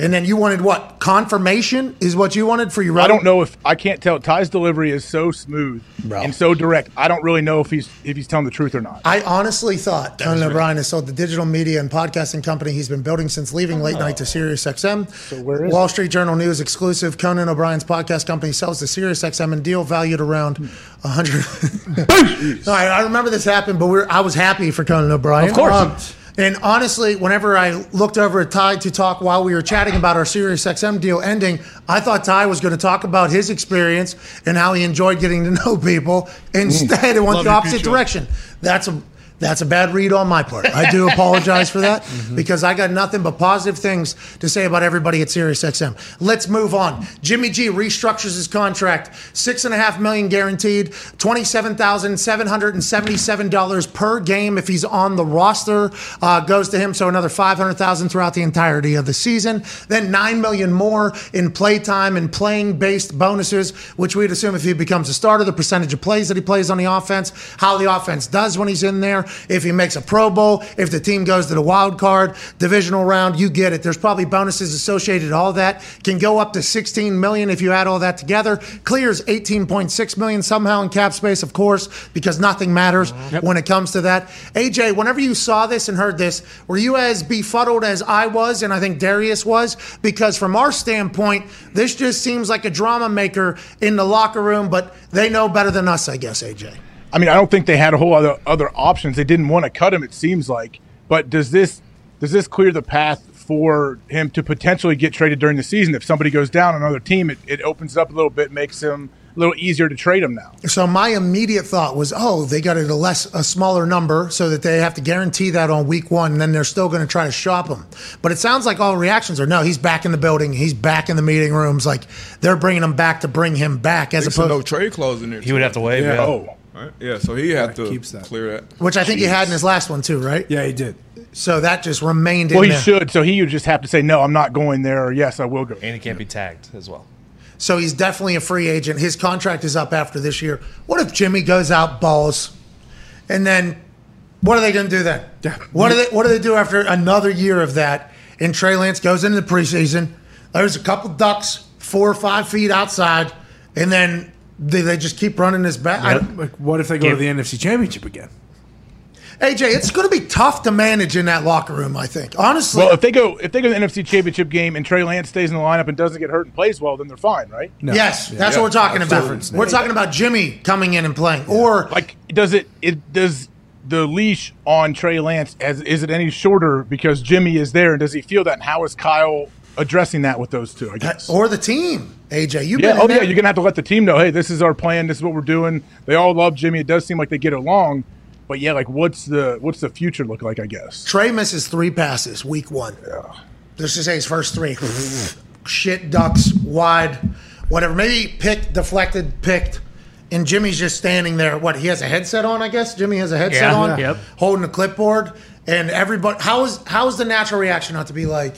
and then you wanted what? Confirmation is what you wanted for your.
I don't know if I can't tell. Ty's delivery is so smooth
Bro.
and so direct. I don't really know if he's if he's telling the truth or not.
I honestly thought Conan O'Brien has sold the digital media and podcasting company he's been building since leaving late oh. night to SiriusXM.
where is
Wall Street Journal News exclusive: Conan O'Brien's podcast company sells to SiriusXM and deal valued around hmm. a hundred. *laughs* All right, I remember this happened, but we're, I was happy for Conan O'Brien.
Of course.
Um, and honestly, whenever I looked over at Ty to talk while we were chatting about our SiriusXM deal ending, I thought Ty was going to talk about his experience and how he enjoyed getting to know people. Mm. Instead, it went
Love
the opposite direction. That's a that's a bad read on my part. I do *laughs* apologize for that because I got nothing but positive things to say about everybody at SiriusXM. Let's move on. Jimmy G restructures his contract, six and a half million guaranteed, twenty-seven thousand seven hundred and seventy-seven dollars per game if he's on the roster uh, goes to him. So another five hundred thousand throughout the entirety of the season. Then nine million more in playtime and playing-based bonuses, which we'd assume if he becomes a starter, the percentage of plays that he plays on the offense, how the offense does when he's in there, if he makes a Pro Bowl, if the team goes to the wild card, divisional round, you get it. There's probably bonuses associated all that. Can go up to 16 million if you add all that together. Clears 18.6 million somehow in cap space, of course, because nothing matters mm-hmm. when it comes to that. AJ, whenever you saw this and heard this, were you as befuddled as I was and I think Darius was? Because from our standpoint, this just seems like a drama maker in the locker room, but they know better than us, I guess, AJ.
I mean, I don't think they had a whole other other options. They didn't want to cut him. It seems like. But does this does this clear the path for him to potentially get traded during the season? If somebody goes down another team, it, it opens up a little bit, makes him a little easier to trade him now.
So my immediate thought was, oh, they got it a less, a smaller number, so that they have to guarantee that on week one, and then they're still going to try to shop him. But it sounds like all reactions are, no, he's back in the building, he's back in the meeting rooms, like they're bringing him back to bring him back, as
There's a
opposed,
no trade clause in there.
He would have to waive.
Yeah.
Yeah.
Oh,
Right? Yeah, so he had to
keeps that.
clear that.
which I think he had in his last one too, right?
Yeah, he did.
So that just remained
well,
in
he
there.
should. So he would just have to say, no, I'm not going there, or yes, I will go.
And he can't be tagged as well.
So he's definitely a free agent. His contract is up after this year. What if Jimmy goes out balls, and then what are they going to do then? What do they What do they do after another year of that? And Trey Lance goes into the preseason. There's a couple ducks, four or five feet outside, and then they, they just keep running this back. I-
Like, what if they go to the NFC Championship again?
AJ, it's going to be tough to manage in that locker room. I think honestly.
Well, if they go if they go to the NFC Championship game and Trey Lance stays in the lineup and doesn't get hurt and plays well, then they're fine, right?
No.
Yes,
Yeah.
that's
Yeah.
what we're talking about. We're talking about Jimmy coming in and playing, or
Like, does it it does the leash on Trey Lance as is it any shorter because Jimmy is there, and does he feel that? And how is Kyle addressing that with those two? I guess.
or the team. AJ, you've
Yeah.
been. in
Oh, yeah.
there.
You're gonna have to let the team know. Hey, this is our plan. This is what we're doing. They all love Jimmy. It does seem like they get along, but yeah, like what's the what's the future look like? I guess.
Trey misses three passes week one. Let's just say his first three. Shit, ducks, wide, whatever. Maybe picked, deflected, picked. And Jimmy's just standing there. What, he has a headset on, I guess? Jimmy has a headset
Yeah.
on,
Yep.
holding a clipboard. And everybody, how is, how is the natural reaction not to be like,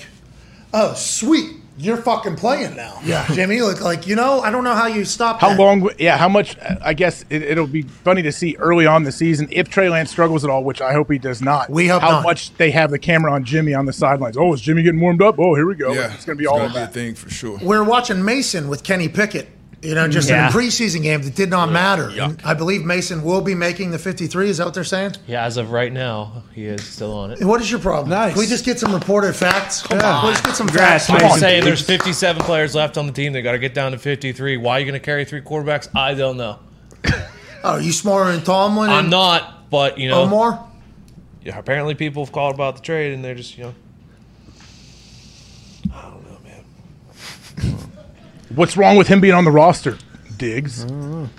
oh, sweet, you're fucking playing now. Yeah. Jimmy, like, like you know, I don't know how you stop
How
that.
long? Yeah, how much? Uh, I guess it, it'll be funny to see early on the season if Trey Lance struggles at all, which I hope he does not.
We hope
how
not.
much they have the camera on Jimmy on the sidelines. Oh, is Jimmy getting warmed up? Oh, here we go.
Yeah,
it's going to be all
gonna
of
be a
that.
thing for sure.
We're watching Mason with Kenny Pickett. You know, just
Yeah.
in a preseason game that did not matter. And I believe Mason will be making the 53. Is that what they're saying?
Yeah, as of right now, he is still on it.
What is your problem?
Nice.
Can we just get some reported facts? Come on. Let's get some
Congrats,
facts.
I'm
Mason.
saying there's 57 players left on the team. They got to get down to 53. Why are you going to carry three quarterbacks? I don't know. *laughs*
Oh, you smarter than Tomlin?
I'm not, but you know,
Omar?
yeah, apparently people have called about the trade, and they're just you know, I don't know, man.
What's wrong with him being on the roster? Diggs.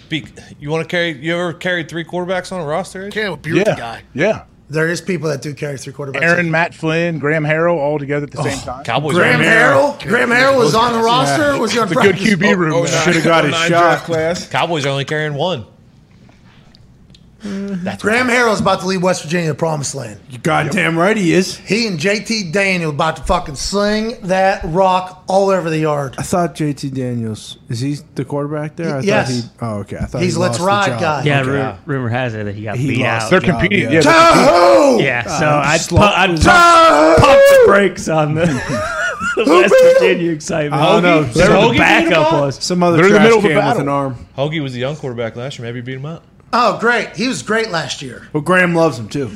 Be, you want to carry? You ever carried three quarterbacks on a roster?
Can't with beer with
Yeah.
guy.
Yeah.
There is people that do carry three quarterbacks.
Aaron, Matt Flynn, Graham Harrell, all together at the same oh, time.
Cowboys.
Graham Harrell? Graham Harrell was on the roster? or Was he on
It's a good? QB room.
Oh,
man.
Should have oh, got oh, his
nine
shot.
draft class.
Cowboys are only carrying one. That's
Graham Harrell's about to leave West Virginia to promised land.
You goddamn right he is.
He and JT Daniel about to fucking sling that rock all over the yard.
I thought JT Daniels is he the quarterback there? I
Yes.
Thought he, oh, okay. I thought
He's
he
let's
lost the
ride
job.
guy.
Yeah,
Okay.
rumor, rumor has it that he got
He
beat
lost
out.
They're
job,
competing.
yeah.
Yeah. they're
Tahoe!
yeah, so
Uh,
I'd, pu- I'd
was-
pump, pump the brakes on the, *laughs* the West Virginia excitement.
I don't know.
Whoever
They're
the
Hoagie
backup
beat him
was.
Some other
They're in the
trash
middle of a
can with
battle.
an arm.
Hoagie was the young quarterback last year. Maybe he beat him out.
Oh, great. He was great last year.
Well, Graham loves him too.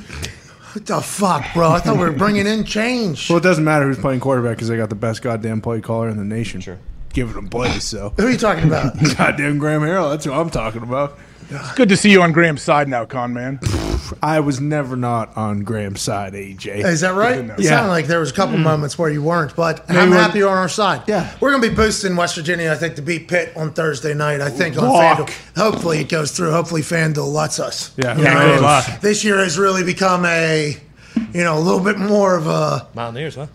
What the fuck, bro? I thought we were *laughs* bringing in change.
Well, it doesn't matter who's playing quarterback because they got the best goddamn play caller in the nation. Sure. Giving them plays, so.
Who are you talking about? *laughs*
goddamn Graham Harrell. That's who I'm talking about.
It's good to see you on Graham's side now, con man. *laughs*
I was never not on Graham's side, AJ.
Is that right? It
Yeah.
sounded like there was a couple hmm. moments where you weren't, but I'm happy you're on our side.
Yeah.
We're going to be boosting West Virginia, I think, to beat Pitt on Thursday night. I think on FanDuel. Hopefully it goes through. Hopefully FanDuel lets us.
Yeah,
Yeah, good luck.
This year has really become a, you know, a little bit more of a
Mountaineers, huh?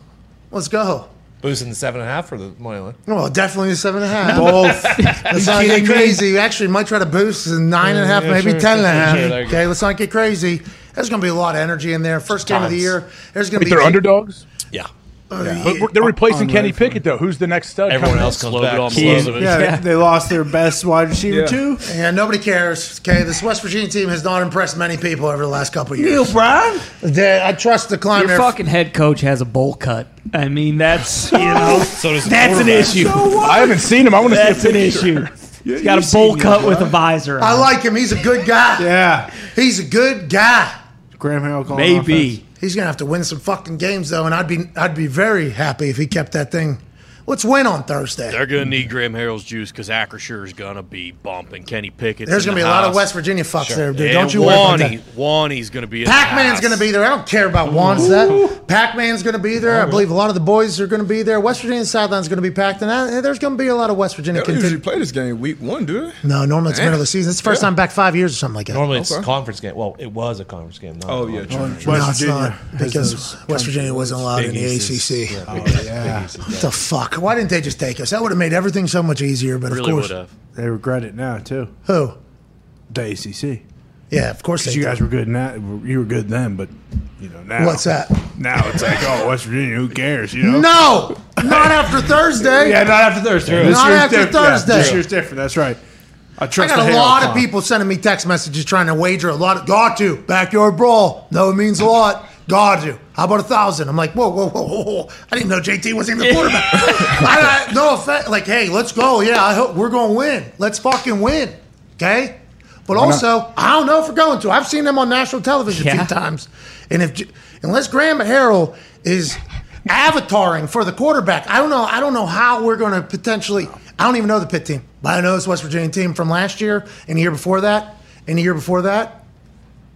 let's go.
Boosting the seven and a half for the money line.
Well, definitely the seven and a half.
Both. *laughs*
Let's not get crazy. We actually might try to boost the nine and a half,
Yeah,
maybe
sure,
ten and a
sure,
half.
sure, there you go.
okay, let's not get crazy. There's going to be a lot of energy in there. First game of the year. There's going to be
they're underdogs.
Yeah.
Uh,
But we're- they're replacing Kenny
right
Pickett though. Who's the next stud?
Everyone
coming
else
in?
comes
Slow
back.
on
slows
Yeah,
Yeah.
they lost their best wide receiver
Yeah.
too.
Yeah, nobody cares. Okay, this West Virginia team has not impressed many people over the last couple of years.
Brown.
They- I trust the climb
Your
there.
fucking head coach has a bowl cut. I mean, that's you *laughs* know,
So does the
that's an
quarterback.
issue.
I haven't seen him. I want to
That's
see
an
a picture.
issue. *laughs* He's got a bowl cut with a visor.
I like him. He's a good guy.
Yeah,
He's a good guy.
Graham Harrell calling
maybe.
offense.
He's gonna have to win some fucking games though, and I'd be I'd be very happy if he kept that thing Let's win on Thursday.
They're going to need Graham Harrell's juice because Acrisure is going to be bumping. Kenny Pickett.
There's going to be a lot of West Virginia fucks there, dude. Don't you worry about that.
Wani's going to be. in the
Pac-Man's going to be there. I don't care about Juan's that. Pac-Man's going to be there. I believe a lot of the boys are going to be there. West Virginia Southland's going to be packed, and uh, there's going to be a lot of West Virginia.
They don't usually play this game week one, do they?
No, normally it's middle of the season. It's the first
Yeah.
time back five years or something like that.
Normally it's
Okay.
conference game. Well, it was a conference game. Not
Oh
a
yeah,
conference.
true.
no, it's
Virginia
not because West Virginia wasn't allowed in the
Big East is-
ACC.
yeah,
yeah.
Big East is
What the fuck? Why didn't they just take us? That would have made everything so much easier. But of course,
would have.
They regret it now too.
who?
The ACC.
Yeah, of course they
Because you
did.
guys were good now. You were good then, but you know now.
What's that?
Now it's like, oh, West Virginia. Who cares? You know.
No, not after Thursday.
Yeah, not after Thursday. This
Not
year's
after
different. Yeah,
Thursday.
this year's different. That's right. I
I
trust
got a
Halo
lot of
Con.
people sending me text messages trying to wager a lot. Of, got to backyard brawl. No, it means a lot. Got to. How about a thousand? I'm like, whoa, whoa, whoa, whoa, whoa. I didn't know JT wasn't even the quarterback. *laughs* I, I, no offense. Like, hey, let's go. Yeah, I hope we're going to win. Let's fucking win. Okay. But also, I don't know if we're going to. I've seen them on national television a few times, and if unless Graham Harrell is avataring for the quarterback, I don't know. I don't know how we're going to potentially. I don't even know the pit team, but I know this West Virginia team from last year and the year before that and the year before that,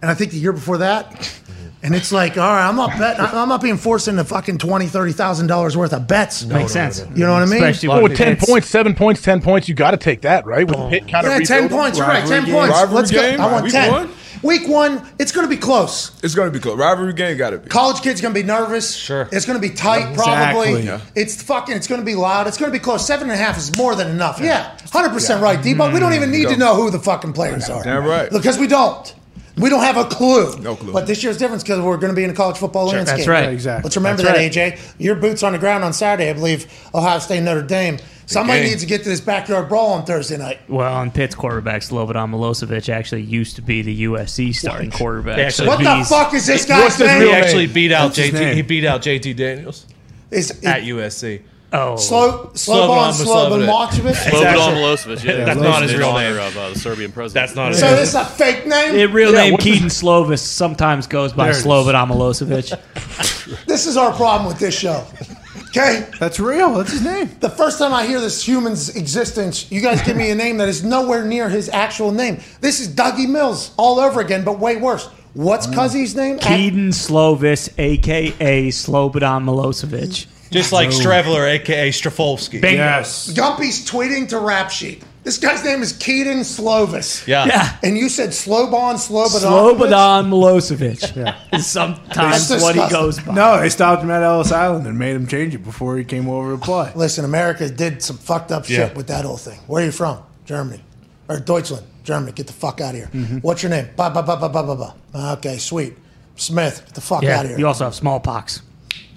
and I think the year before that. And it's like, all right, I'm not betting. I'm not being forced into fucking twenty, thirty thousand dollars worth of bets.
Makes sense.
You know what I mean?
Especially
Well, with ten
it's-
points, seven points, ten points, you got to take that, right? With the pit kind of
Yeah, ten points. You're right. Ten
Rivalry
points.
game.
Let's go. I want
game?
ten.
Week one?
Week one, it's going to be close.
It's going to be close. Rivalry game got to be.
College kids going to be nervous.
Sure.
It's going to be tight, probably.
Exactly. Yeah.
It's fucking. It's going to be loud. It's going to be close. Seven and a half is more than enough. Yeah, hundred percent right, Debo. We don't even need to mm. know who the fucking players are.
Damn right.
Because we don't. We don't have a clue.
No clue.
But this year's difference because we're going to be in a college football landscape.
That's right.
Yeah, exactly.
Let's remember
That's
that, AJ. Your boots on the ground on Saturday, I believe. Ohio State, Notre Dame. Somebody needs to get to this backyard brawl on Thursday night.
Well, and Pitt's quarterback Slobodan Milosevic actually used to be the USC starting quarterback.
They actually-
What the fuck is this guy?
What's
guy's
his
name?
He actually beat out
What's
JT. He beat out JT Daniels
Is,
at USC.
Oh,
Slow, Slobodan
Slobodan
Slobodan
Milosevic.
Milosevic.
Slobodan Milosevic. Yeah,
That's not his
in
real
honor
name.
Of uh, the Serbian president.
That's not his
So
name.
this is a fake name.
His real
Yeah,
name
what's
Kedon Slovis sometimes goes by
There it is.
Slobodan Milosevic. *laughs*
This is our problem with this show. Okay?
That's real. That's his name.
The first time I hear this human's existence, you guys give me a name that is nowhere near his actual name. This is Dougie Mills all over again, but way worse. What's Cuzzy's name?
Kedon Slovis, aka Slobodan Milosevic.
Just like Streveler, aka Strafolsky.
Bingo.
Yes.
Gumpy's tweeting to Rap Sheet. This guy's name is Kedon Slovis.
Yeah.
Yeah.
And you said Slowbon Slobodan.
Slobodan Milosevic. Is *laughs* sometimes
That's
what he
disgusting.
goes by.
No, they stopped him at Ellis Island and made him change it before he came over to play.
Listen, America did some fucked up shit
Yeah.
with that whole thing. Where are you from? Germany. Or Deutschland. Germany. Get the fuck out of here.
Mm-hmm.
What's your name? Ba, ba, ba, ba, ba, ba, ba. Okay, sweet. Smith. Get the fuck
Yeah,
out of here.
you also have smallpox.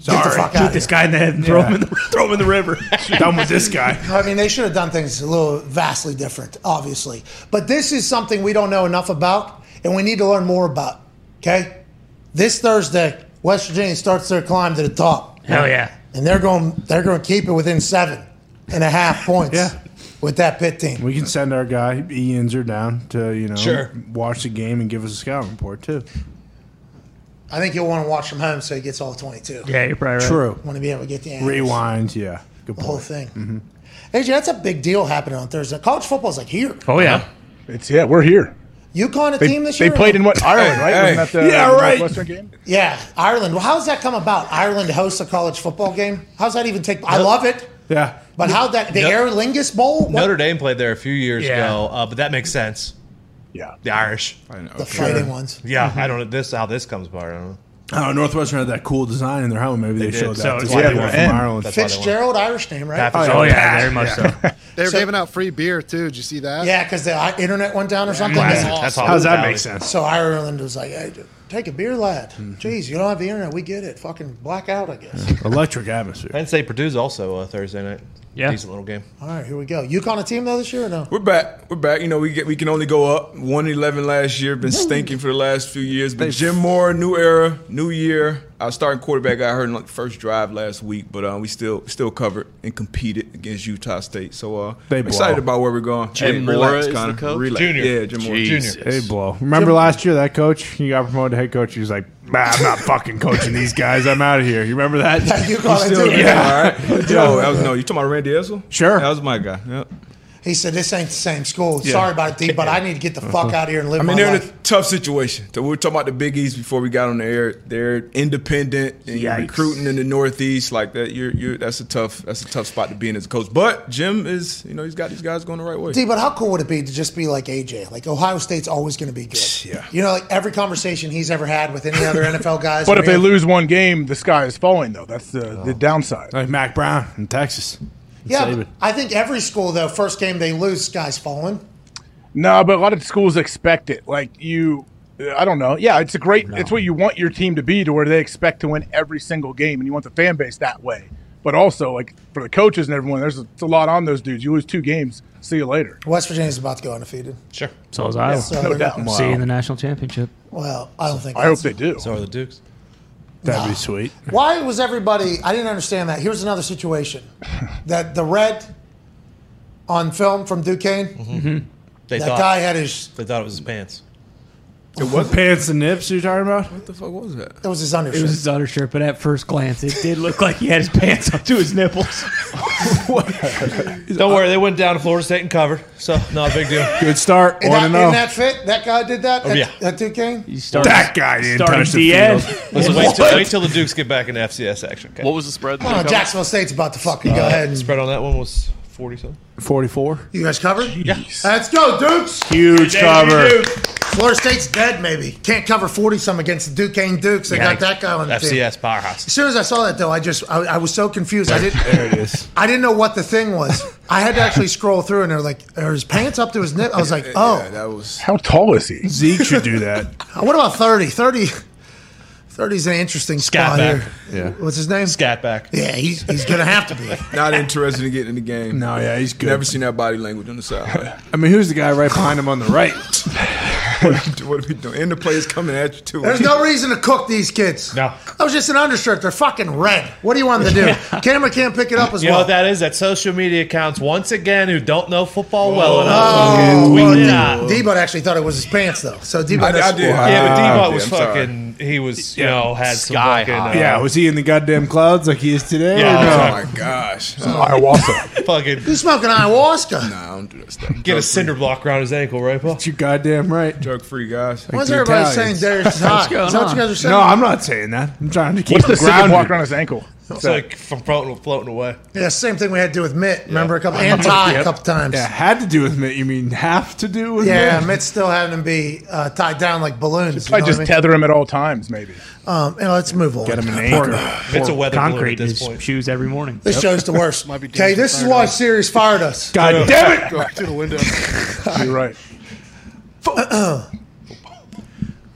Get the
Sorry.
fuck out
Shoot
of
this
here.
guy in the head and throw him in the *laughs* throw him in the river. *laughs*
Done with this guy.
I mean, they should have done things a little vastly different, obviously. But this is something we don't know enough about, and we need to learn more about. Okay? This Thursday, West Virginia starts their climb to the top.
Hell yeah.
And they're going they're going to keep it within seven and a half *laughs* points
Yeah.
with that pit team.
We can send our guy E. Inzer down to you know
Sure.
watch the game and give us a scout report too.
I think you'll want to watch from home so he gets all 22.
Yeah, you're probably right.
True.
Want to be able to get the answers.
Rewind. Yeah. Good point.
the whole thing.
Mm-hmm.
AJ, that's a big deal happening on Thursday. College football's like here.
Oh yeah.
It's yeah, we're here.
UConn a
They,
team this year?
they played in what Ireland, right?
Hey,
Wasn't that the,
Yeah,
the
right.
Northwestern game?
Yeah, Ireland. Well, how's that come about? Ireland hosts a college football game. How's that even take? I love it,
Yeah.
but how that the
No-
Aer Lingus Bowl? What-
Notre Dame played there a few years
Yeah.
ago, uh, but that makes sense.
Yeah.
The Irish.
I know.
the fighting ones.
Yeah, I don't know this how this comes apart. I don't know.
Oh, Northwestern had that cool design in their helmet. Maybe they,
did.
showed
So
that.
it's
That's
why
why
they
they were
were
from
in.
Ireland.
That's why they won.
Fitzgerald, Irish name, right?
Pat
Oh,
Fitzgerald.
Oh yeah, very much so. *laughs*
They were
So-
giving out free beer too. Did you see that?
Yeah, because the i- internet went down or something.
That's,
Yeah.
that's
How does that
hospitality.
make sense?
So Ireland was like, "Hey, take a beer, lad."
Mm-hmm.
Jeez, you don't have the internet. We get it. Fucking blackout, I guess. *laughs*
Electric atmosphere.
Penn State Purdue's also uh, Thursday night.
Yeah.
Decent little game.
All right, here we go. UConn a team though this year or no?
We're back. We're back. You know, we get we can only go up. One eleven last year. Been stinking for the last few years. But Jim Mora, new era, new year. our starting quarterback got hurt in like the first drive last week, but uh, we still still covered and competed against Utah State. So uh,
They
I'm excited
blow.
about where we're going.
Jim
Hey,
Mora is the coach?
Relax.
Junior.
Yeah, Jim Mora.
Jesus.
Junior.
They blow. Remember last year that coach? He got promoted to head coach. He was like, nah, I'm not fucking coaching these guys. I'm out of here. You remember that? *laughs*
You call it
Still
too.
there, all right. *laughs* Yo, that was, no, you talking about Randy Edsall?
Sure.
That was my guy. Yep.
He said, "This ain't the same school. Sorry about it, D, but I need to get the fuck out of here and live
I mean,
my
they're in a tough situation. So we were talking about the Big East before we got on the air. They're independent and you're
Yikes.
recruiting in the Northeast like that. You're, you're that's a tough that's a tough spot to be in as a coach. But Jim is you know he's got these guys going the right way.
D, but how cool would it be to just be like AJ? Like Ohio State's always going to be good.
Yeah.
You know, like every conversation he's ever had with any other *laughs* NFL guys.
But if they
any-
lose one game, the sky is falling, though. That's the, the oh. downside.
like Mack Brown in Texas.
Yeah, I think every school though, first game they lose, sky's falling.
No, but a lot of schools expect it. Like you, I don't know. Yeah, it's a great. It's what you want your team to be, to where they expect to win every single game, and you want the fan base that way. But also, like for the coaches and everyone, there's a, it's a lot on those dudes. You lose two games, see you later.
West Virginia's about to go undefeated.
Sure.
So is Iowa.
So
No
they're
doubt.
not-
See you in the national championship.
Well, I don't think.
I hope they do.
So are the Dukes.
That'd be sweet.
Why was everybody? I didn't understand that. Here's another situation: *laughs* that the red on film from Duquesne, mm-hmm. Mm-hmm.
They
that
thought
guy had his.
they thought it was his pants.
It was pants and nips you're talking about?
What the fuck was that?
It was his undershirt.
It was his undershirt, but at first glance, it did look like he had his pants up to his nipples. *laughs*
Don't worry, they went down to Florida State and covered, so not a big deal.
Good start.
in,
One
that,
and
in
oh.
that fit, that guy did that. Oh, at,
yeah.
at Duquesne.
He started,
That guy didn't
starting
touch the
DN.
field. *laughs*
Listen, wait, *laughs* till, wait till the Dukes get back into FCS action. Okay.
What was the spread? that
Oh,
they covered?
Jacksonville State's about to fucking go uh, ahead and
spread on that one was forty something.
44.
You guys covered? Yeah. Let's go, Dukes.
Huge cover.
Florida State's dead, maybe. Can't cover 40 some against the Duquesne Dukes. They got that guy on the team.
FCS powerhouse.
As soon as I saw that, though, I just I, I was so confused. I didn't
There it is.
I didn't know what the thing was. I had to actually scroll through, and they're like, "Are his pants up to his nip?" I was like, "Oh,
Yeah, that was.
How tall is he?
Zeke should do that.
what about 30? 30 30's an interesting spot
back.
here.
Yeah.
What's his name?
Scat back.
Yeah, he's he's gonna have to be. *laughs*
Not interested in getting in the game.
No, yeah, he's good.
Never seen that body language on the side. *laughs*
I mean, who's the guy right behind him on the right? *laughs*
what are we doing? And the players coming at you too.
There's no reason to cook these kids.
No.
That was just an undershirt. They're fucking red. What do you want them to do? Camera can't pick it up as
You know
well.
what that is? That social media accounts once again who don't know football well enough.
Oh,
Tweet
well,
it
D-
out.
Actually thought it was his pants, though. So Debo,
I, I did.
Yeah, but
I
Debot
did.
was
I'm sorry.
Fucking. He was, you know, had some
Sky
fucking,
high.
uh,
Yeah, was he in the goddamn clouds like he is today?
Yeah,
or no?
Oh my gosh. Nah, *laughs*
Ayahuasca. *laughs*
fucking
He's smoking ayahuasca.
I don't do that stuff.
get a cinder block around his ankle, right, Paul?
You're goddamn right.
Drug free guys.
What's
the
everybody
Italians.
saying? Darius is *laughs* hot.
going
Is that what you guys are saying?
No, I'm not saying that. I'm trying to keep
What's the
him
cinder
grounded.
block around his ankle?
It's like from floating, floating away.
Yeah, same thing we had to do with Mitt. Remember a couple and Ty *laughs* a couple times.
Yeah, had to do with Mitt. You mean have to do with
Yeah,
Mitt?
Mitt's still having him be uh, tied down like balloons. You
I
know
just
what I mean?
tether him at all times, maybe.
um, you know, let's move on.
Get him an anchor.
It's a weather balloon
Concrete
at
in
this
his
point.
shoes every morning.
This show's the worst. *laughs*
Might be
Okay, this is why
up.
Sirius fired us.
God damn it!
Go to the window. *laughs*
You're right. *clears throat* *clears throat*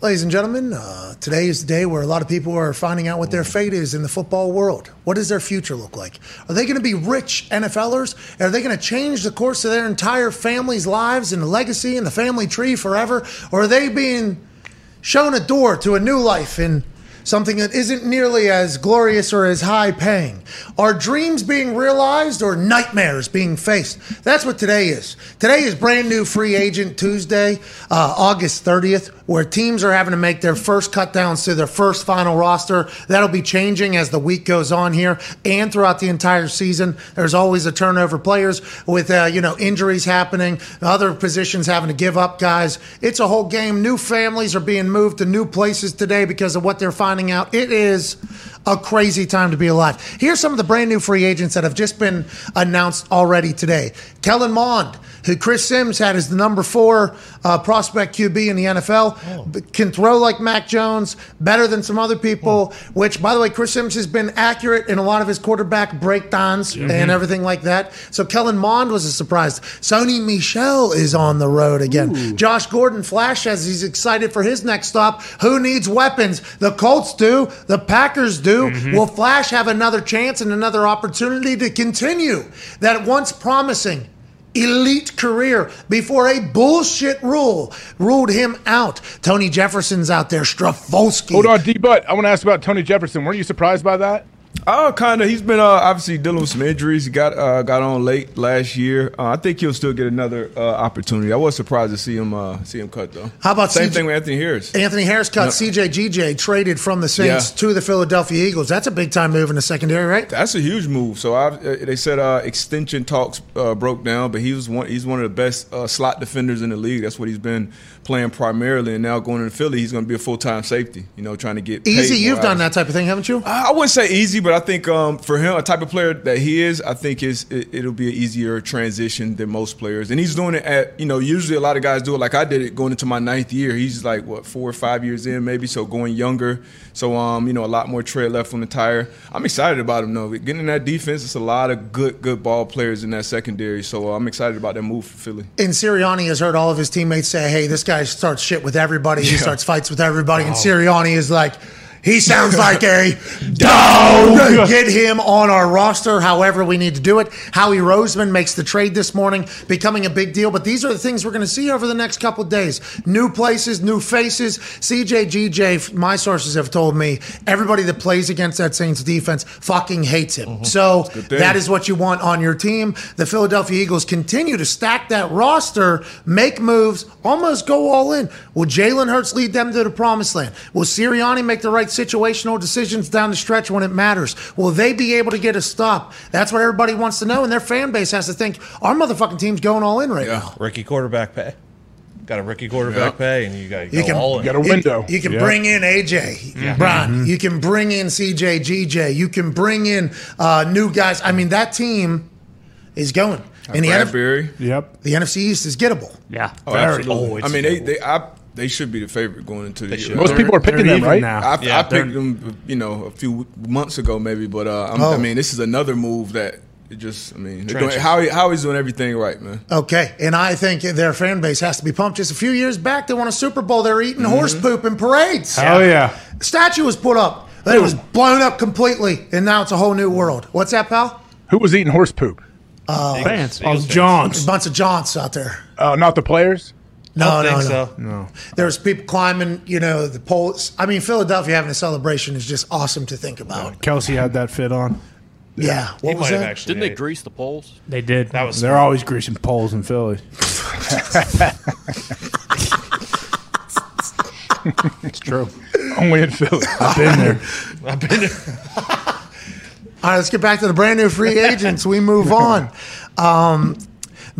Ladies and gentlemen, uh, today is the day where a lot of people are finding out what their fate is in the football world. What does their future look like? Are they going to be rich NFLers? Are they going to change the course of their entire family's lives and the legacy and the family tree forever? Or are they being shown a door to a new life in something that isn't nearly as glorious or as high paying? Are dreams being realized or nightmares being faced? That's what today is. Today is brand new free agent Tuesday, uh, August 30th, where teams are having to make their first cut downs to their first final roster. That'll be changing as the week goes on here and throughout the entire season. There's always a turnover players with uh, you know injuries happening, other positions having to give up guys. It's a whole game. New families are being moved to new places today because of what they're finding out. It is a crazy time to be alive. Here's some of the brand new free agents that have just been announced already today. Kellen Mond, who Chris Sims had as the number four uh, prospect QB in the NFL, b- can throw like Mac Jones, better than some other people. Which, by the way, Chris Sims has been accurate in a lot of his quarterback breakdowns and everything like that. So Kellen Mond was a surprise. Sony Michel is on the road again. Josh Gordon Flash says he's excited for his next stop. Who needs weapons? The Colts do. The Packers do. Mm-hmm. Will Flash have another chance and another opportunity to continue that once promising elite career before a bullshit rule ruled him out. Tony Jefferson's out there, Strafolsky.
Hold on, D. Butt. I want to ask about Tony Jefferson. Weren't you surprised by that?
Oh, kind of. He's been uh, obviously dealing with some injuries. He got uh, got on late last year. Uh, I think he'll still get another uh, opportunity. I was surprised to see him uh, see him cut though.
How about
same
CJ
thing with Anthony Harris?
Anthony Harris cut
No.
CJ GJ traded from the Saints
Yeah.
to the Philadelphia Eagles. That's a big time move in the secondary, right?
That's a huge move. So I, uh, they said uh, extension talks uh, broke down, but he was one. He's one of the best uh, slot defenders in the league. That's what he's been playing primarily. And now going to Philly, he's going to be a full time safety. You know, trying to get
Easy, you've done
hours.
that type of thing, haven't you?
I wouldn't say easy, but I think um, for him, a type of player that he is, I think is it, it'll be an easier transition than most players. And he's doing it at you know usually a lot of guys do it like I did it going into my ninth year. He's like what four or five years in maybe, so going younger. So um, you know a lot more tread left on the tire. I'm excited about him though. Getting in that defense, it's a lot of good good ball players in that secondary. So uh, I'm excited about that move for Philly.
And Sirianni has heard all of his teammates say, "Hey, this guy starts shit with everybody. He starts fights with everybody." And Sirianni is like, "He sounds like a *laughs* dog. Get him on our roster. However, we need to do it." Howie Roseman makes the trade this morning, becoming a big deal. But these are the things we're going to see over the next couple of days: new places, new faces. CJ, GJ, my sources have told me everybody that plays against that Saints defense fucking hates him. So that is what you want on your team. The Philadelphia Eagles continue to stack that roster, make moves, almost go all in. Will Jalen Hurts lead them to the promised land? Will Sirianni make the right situational decisions down the stretch when it matters? Will they be able to get a stop? That's what everybody wants to know, and their fan base has to think our motherfucking team's going all in right now.
Rookie quarterback pay. Got a rookie quarterback
Yeah.
pay, and you got to
You
go
can-
all in.
Got a window.
You, can
Yeah.
bring in AJ Brown. You can bring in CJ GJ. You can bring in uh, new guys. I mean, that team is going. And the, NF-
Yep.
the NFC East is gettable.
Yeah.
Oh,
Very.
absolutely.
Oh, it's
I mean, they they I, they should be the favorite going into the year.
Most
They're-
people are picking them, right?
Now.
I,
Yeah,
I picked
they're-
them, you know, a few months ago, maybe. But uh, I'm,
Oh.
I mean, this is another move that it just. I mean, doing,
Trenches.
how he's doing everything right, man.
Okay, and I think their fan base has to be pumped. Just a few years back, they won a Super Bowl. They're eating horse poop in parades.
Oh yeah.
Statue was put up. It was blown up completely, and now it's a whole new world. What's that, pal?
Who was eating horse poop?
Uh, Fans.
Oh, Johns.
A bunch of jaunts out there.
Uh, not the players.
No,
Don't
no,
think
no.
so.
No.
There's people climbing, you know, the poles. I mean, Philadelphia having a celebration is just awesome to think about.
Kelsey had that fit on.
Yeah. What
He
was
might have
that?
actually.
Didn't they
ate.
grease the poles?
They did.
That was
They're always greasing poles in Philly. *laughs* it's true.
Only in Philly.
I've been there. *laughs*
I've been there.
All right, let's get back to the brand new free agents. We move on. Um,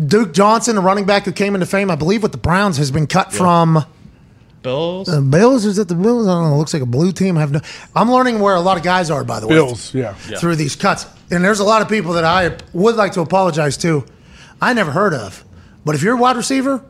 Duke Johnson, the running back who came into fame, I believe, with the Browns, has been cut from uh,
Bills.
the Bills. Is it the Bills? I don't know. It looks like a blue team. I have no. I'm learning where a lot of guys are, by the way.
Bills. Yeah.
through these cuts. And there's a lot of people that I would like to apologize to. I never heard of. But if you're a wide receiver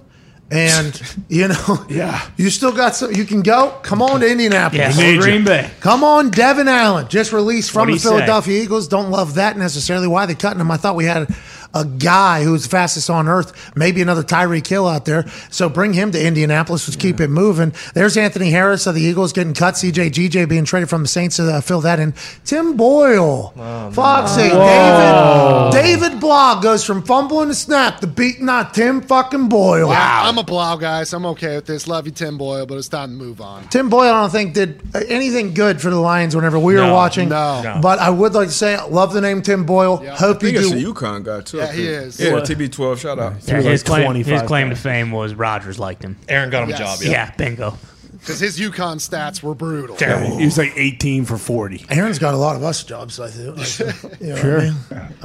and *laughs* you know,
Yeah.
you still got some, you can go. Come on to Indianapolis.
Yeah,
need
Green
you.
Bay.
Come on, Devon Allen, just released from the
he say?
Philadelphia Eagles. Don't love that necessarily. Why they cutting him? I thought we had a guy who's the fastest on earth, maybe another Tyreek Hill out there. So bring him to Indianapolis. Let's keep it moving. There's Anthony Harris of the Eagles getting cut. CJ GJ being traded from the Saints to uh, fill that in. Tim Boyle, Foxy, David, David Blough goes from fumbling to snap to beating out Tim fucking Boyle. Wow.
I'm a Blough guy, so I'm okay with this. Love you, Tim Boyle, but it's time to move on.
Tim Boyle, I don't think did uh, anything good for the Lions whenever we were watching.
no.
No.
But I would like to say, love the name Tim Boyle.
Yeah.
Hope
I
you
think it's a
do.
UConn guy too.
Yeah, he is.
Yeah,
What?
TB12. Shout out.
Yeah,
like
his claim, his claim to fame was Rodgers liked him.
Aaron got him
Yes.
a job.
Yeah,
Yeah.
bingo.
Because his UConn stats were brutal.
He was like 18 for 40.
Aaron's got a lot of us jobs. I think. I. *laughs* You know what I
Sure.
mean?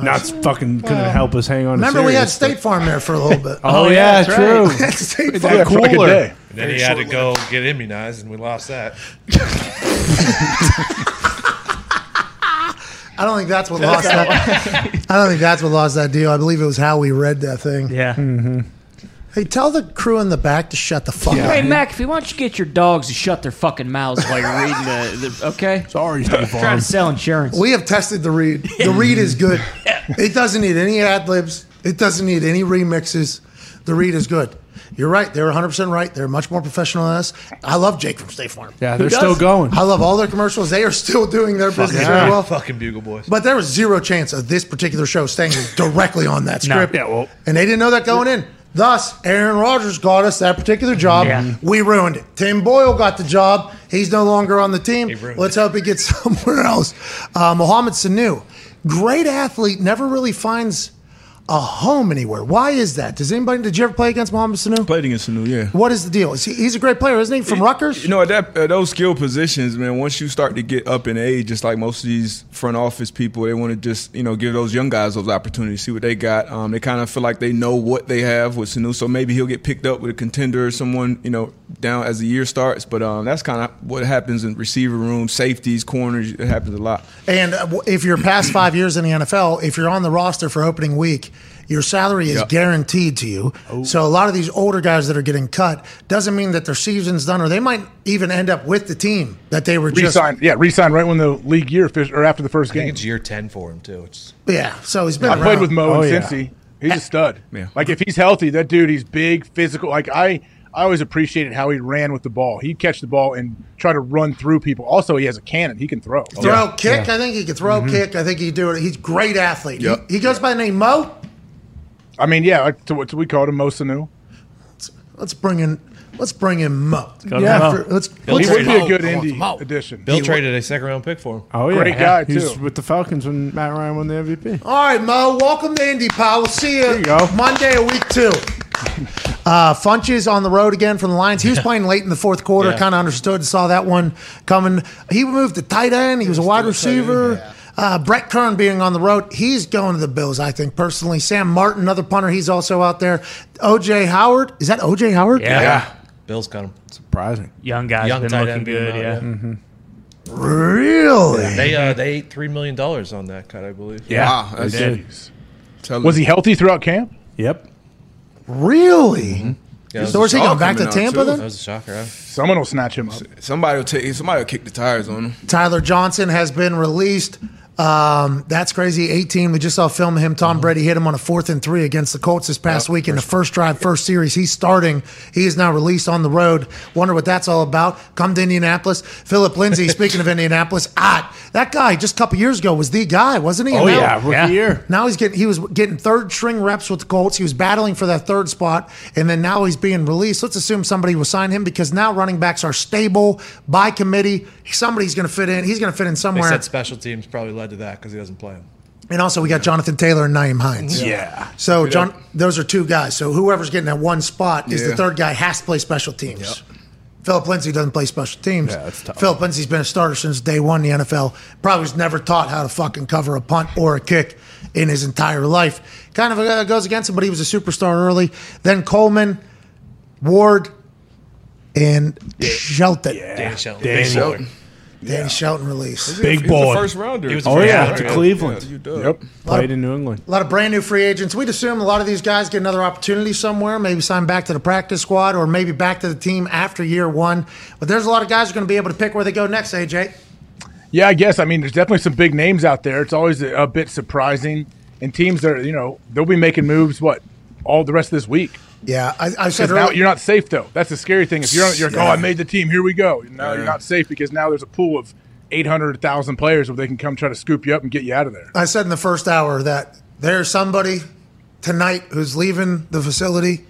Not uh, fucking couldn't help us hang on. to
Remember, we had
Sirius,
State Farm there for a little bit.
but- *laughs* Oh,
yeah,
yeah,
that's
true.
right. *laughs*
State Farm.
Yeah, for like a
cooler.
day.
And then he had to go get immunized, and we lost that.
I don't think that's what lost that. *laughs* I don't think that's what lost that deal. I believe it was how we read that thing.
Yeah.
Hey, tell the crew in the back to shut the fuck up.
Hey,
Mac,
if you want, you get your dogs to shut their fucking mouths while you're reading the, the okay? *laughs*
Sorry, State
Trying
Farm.
to sell insurance.
We have tested the read. The read is good. *laughs* It doesn't need any ad libs. It doesn't need any remixes. The read is good. You're right. They're 100 percent right. They're much more professional than us. I love Jake from State Farm.
Yeah, they're still going.
I love all their commercials. They are still doing their business
yeah.
very well.
Fucking Bugle Boys.
But there was zero chance of this particular show staying *laughs* directly on that
No.
script.
Yeah, well-
and they didn't know that going in. Thus, Aaron Rodgers got us that particular job.
Yeah.
We ruined it. Tim Boyle got the job. He's no longer on the team.
ruined
Let's hope he gets *laughs* somewhere else. Uh, Mohamed Sanu, great athlete, never really finds a home anywhere. Why is that? Does anybody? Did you ever play against Mohamed Sanu?
Played against Sanu, yeah.
What is the deal? Is he, he's a great player, isn't he? From Rutgers.
You know, at, that, at those skill positions, man, once you start to get up in age, just like most of these front office people, they want to just, you know, give those young guys those opportunities, see what they got. Um, they kind of feel like they know what they have with Sanu, so maybe he'll get picked up with a contender or someone, you know, down as the year starts. But um, that's kind of what happens in receiver room, safeties, corners. It happens a lot.
And uh, if you're past five years in the NFL, if you're on the roster for opening week, your salary is
Yeah.
guaranteed to you. Oh. So a lot of these older guys that are getting cut doesn't mean that their season's done, or they might even end up with the team that they were just.
Resign, yeah, resign right when the league year or after the first
I think
game.
it's year 10 for him, too. It's,
Yeah, so he's been.
I
around.
played with Mo
Oh,
and
yeah.
Cincy. He's a stud.
Yeah.
Like if he's healthy, that dude, he's big, physical. Like I, I always appreciated how he ran with the ball. He'd catch the ball and try to run through people. Also, he has a cannon. He can throw.
Throw mm-hmm. kick, I think he can throw kick. I think he can do it. He's great athlete. He-
Yep.
He, goes by the name Mo.
I mean, yeah, like to what we called him Mo Sanu.
Let's bring in. Let's bring in Mo.
go to Mo.
For- let's.
He
let's
would be a good
I
indie
Mo.
addition.
Bill traded a second round pick for him.
Oh yeah,
Great guy,
He's
too.
with the Falcons when Matt Ryan won the MVP.
All right, Mo. Welcome to Indy, pal. We'll see you,
you go.
Monday of week two. *laughs* Uh, Funchess on the road again from the Lions. He was playing late in the fourth quarter.
Yeah.
Kind of understood, saw that one coming. He moved to tight end. He was a wide receiver. Uh, Brett Kern being on the road, he's going to the Bills. I think personally. Sam Martin, another punter, he's also out there. OJ Howard, is that OJ Howard?
Yeah.
Bill's got him.
Surprising.
Young guys
Young
been
tight
looking
end
good.
out,
Yeah.
yeah.
Really?
They uh, they ate $3 million on that cut, I believe.
Wow, that's
Jeez. Was he healthy throughout camp?
Yep.
Really?
Yeah,
So where's he
Shaw
going back to Tampa
too.
then?
That was a shocker. Huh?
Someone will snatch him up.
Somebody will take. Somebody will kick the tires on him.
Tyler Johnson has been released. Um, that's crazy. 18. We just saw a film of him. Tom Brady hit him on a fourth and three against the Colts this past week in the first drive, first series. He's starting. He is now released on the road. Wonder what that's all about. Come to Indianapolis. Philip Lindsay, *laughs* speaking of Indianapolis, ah, that guy just a couple years ago was the guy, wasn't he?
Oh
now-
yeah, rookie
Yeah.
year.
Now he's getting he was getting third string reps with the Colts. He was battling for that third spot, and then now he's being released. Let's assume somebody will sign him because now running backs are stable by committee. Somebody's going to fit in. He's going to fit in
They
somewhere.
said special teams probably led to that because he doesn't play him.
And also we got Jonathan Taylor and Nyheim Hines.
Yeah.
So John, those are two guys. So whoever's getting that one spot is the third guy has to play special teams. Philip Lindsay doesn't play special teams.
Yeah, that's tough.
Philip Lindsay's been a starter since day one in the NFL. Probably was never taught how to fucking cover a punt or a kick in his entire life. Kind of uh, goes against him, but he was a superstar early. Then Coleman, Ward, and Shelton.
Danny Shelton.
Danny
Big
Shelton.
Boy.
Danny Shelton release.
Big
He was
boy.
the first rounder.
He was a
Oh
first
yeah,
rounder,
to. Cleveland.
you dub.
Yep.
Played in New England.
A lot of brand new free agents. We'd assume a lot of these guys get another opportunity somewhere, maybe sign back to the practice squad or maybe back to the team after year one. But there's a lot of guys who are going to be able to pick where they go next, AJ.
Yeah, I guess. I mean, there's definitely some big names out there. It's always a, a bit surprising. And teams that are, you know, they'll be making moves, what, all the rest of this week.
Yeah, I, I said
now
earlier,
you're not safe, though. That's the scary thing. If you're, you're like, oh, I made the team, here we go. No, you're not safe because now there's a pool of 800,000 players where they can come try to scoop you up and get you out of there.
I said in the first hour that there's somebody tonight who's leaving the facility,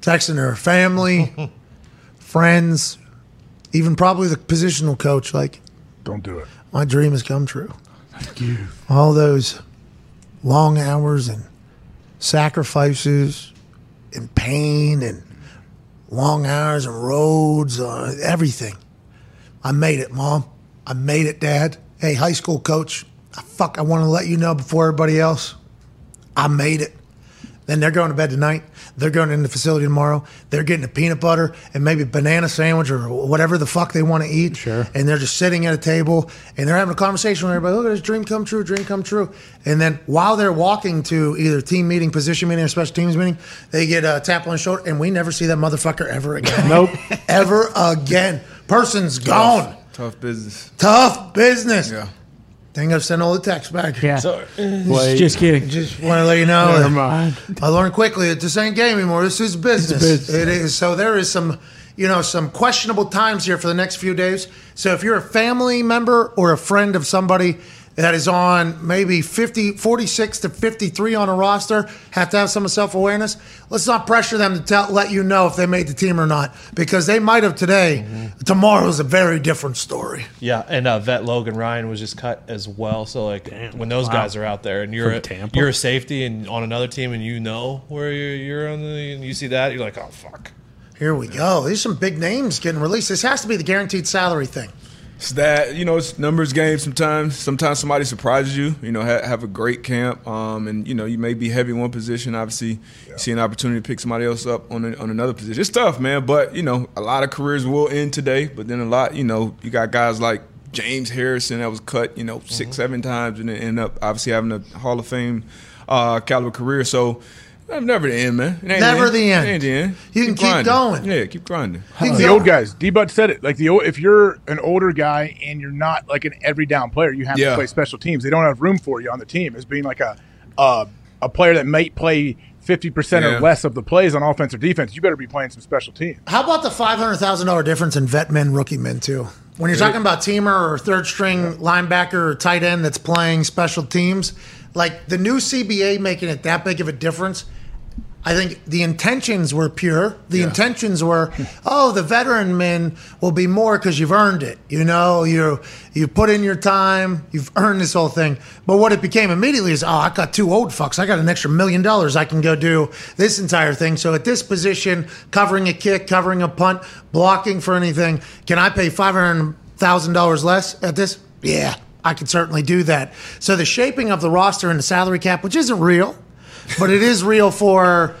texting her family, *laughs* friends, even probably the positional coach, like,
Don't do it.
my dream has come true. Thank you. All those long hours and sacrifices and pain and long hours and roads, uh, everything. I made it, Mom. I made it, Dad. Hey, high school coach. Fuck. I want to let you know before everybody else. I made it. Then they're going to bed tonight. They're going in the facility tomorrow. They're getting a peanut butter and maybe banana sandwich or whatever the fuck they want to eat.
Sure.
And they're just sitting at a table and they're having a conversation with everybody. Look at this dream come true, dream come true. And then while they're walking to either team meeting, position meeting, or special teams meeting, they get a tap on the shoulder and we never see that motherfucker ever again.
Nope. *laughs*
ever again. Person's gone.
Tough business.
Tough business.
Yeah.
Dingo sent all the text back.
Yeah.
Sorry.
Wait.
Just kidding.
Just want to let you know.
Never mind.
I learned quickly that this ain't game anymore. This is business.
business.
It is. So there is some, you know, some questionable times here for the next few days. So if you're a family member or a friend of somebody that is on maybe 50, 46 to 53 on a roster, have to have some self awareness. Let's not pressure them to tell, let you know if they made the team or not because they might have today. Tomorrow's a very different story.
Yeah, and uh, vet Logan Ryan was just cut as well. So like when those guys are out there and you're a,
Tampa?
you're a safety and on another team and you know where you're, you're on the and you see that you're like oh fuck.
Here we go. There's some big names getting released. This has to be the guaranteed salary thing.
It's that you know it's numbers game sometimes. Sometimes somebody surprises you. You know, ha- have a great camp, um, and you know you may be heavy in one position. Obviously, you see an opportunity to pick somebody else up on a, on another position. It's tough, man. But you know, a lot of careers will end today. But then a lot, you know, you got guys like James Harrison that was cut, you know, 6 seven times, and then end up obviously having a Hall of Fame uh, caliber career. So. Never the end, man. It ain't
Never the end.
It ain't the end.
You can keep
grinding.
going.
Yeah, keep grinding.
You
the
go-
old guys. D Bud said it. Like the old, if you're an older guy and you're not like an every down player, you have
Yeah.
to play special teams. They don't have room for you on the team as being like a uh, a player that might play fifty percent
Yeah.
or less of the plays on offense or defense. You better be playing some special teams.
How about the five hundred thousand dollar difference in vet men, rookie men too? When you're talking about teamer or third string linebacker or tight end that's playing special teams, like the new CBA making it that big of a difference. I think the intentions were pure. The intentions were, *laughs* oh, the veteran men will be more because you've earned it. You know, you you put in your time, you've earned this whole thing. But what it became immediately is, oh, I got two old fucks. I got an extra million dollars. I can go do this entire thing. So at this position, covering a kick, covering a punt, blocking for anything, can I pay five hundred thousand dollars less at this? Yeah, I can certainly do that. So the shaping of the roster and the salary cap, which isn't real but it is real for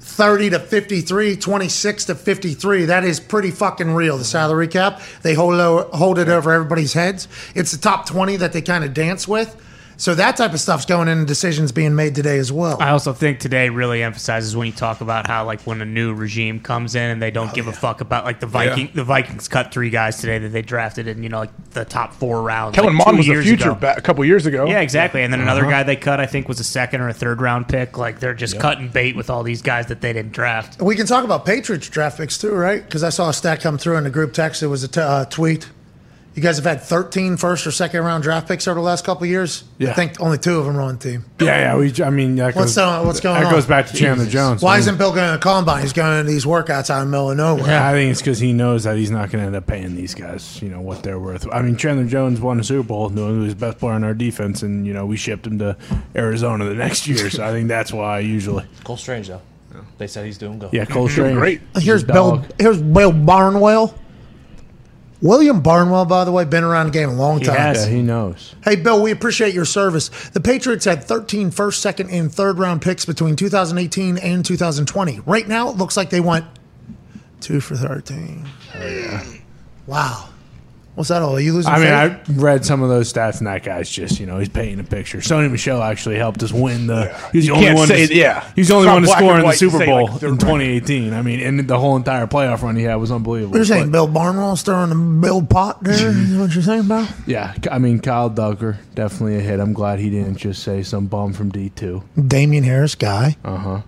30 to 53, 26 to 53. That is pretty fucking real. The salary cap, they hold, hold it over everybody's heads. It's the top 20 that they kind of dance with. So that type of stuff's going in and decisions being made today as well.
I also think today really emphasizes when you talk about how like when a new regime comes in and they don't give a fuck about like the Viking the Vikings cut three guys today that they drafted in you know like the top four rounds.
Kellen
like,
Mond was the
years
future ba- a couple years ago.
Yeah, exactly. And then another
Uh-huh.
guy they cut, I think, was a second or a third round pick. Like they're just cutting bait with all these guys that they didn't draft.
We can talk about Patriots draft picks too, right? Because I saw a stat come through in the group text. It was a t- uh, tweet. You guys have had 13 first or second round draft picks over the last couple of years. I think only two of them are on the team.
Yeah, yeah. We, I mean, that
What's
goes,
going- what's going
that
on?
goes back to Chandler Jones.
Why
I mean,
isn't Bill going to combine? He's going to these workouts out in the middle of nowhere.
I think it's because he knows that he's not going to end up paying these guys, you know, what they're worth. I mean, Chandler Jones won a Super Bowl, knowing he was the best player on our defense, and you know we shipped him to Arizona the next year. So I think that's why usually.
Cole Strange though. They said he's doing good.
Yeah, Cole Strange.
great.
Here's Bill. Here's Bill Barnwell. William Barnwell, by the way, been around the game a long
He
time.
has.
Yeah, he knows.
Hey, Bill, we appreciate your service. The Patriots had 13 first, second, and third round picks between 2018 and 2020. Right now, it looks like they went two for 13. Oh, yeah. Wow. What's that all? Are you losing
I mean,
faith?
I read some of those stats, and that guy's just, you know, he's painting a picture. Sony Michel actually helped us win the. He's the only one.
say-
to,
yeah.
he's the only one to score in the Super Bowl
like,
in
right.
2018. I mean, and the whole entire playoff run he had was unbelievable.
You're saying
But,
Bill Barnwell stirring the Bill pot there? *laughs* Is that what you're saying, Bill?
yeah, I mean, Kyle Dugger definitely a hit. I'm glad he didn't just say some bum from D2.
Damien Harris guy.
Uh huh.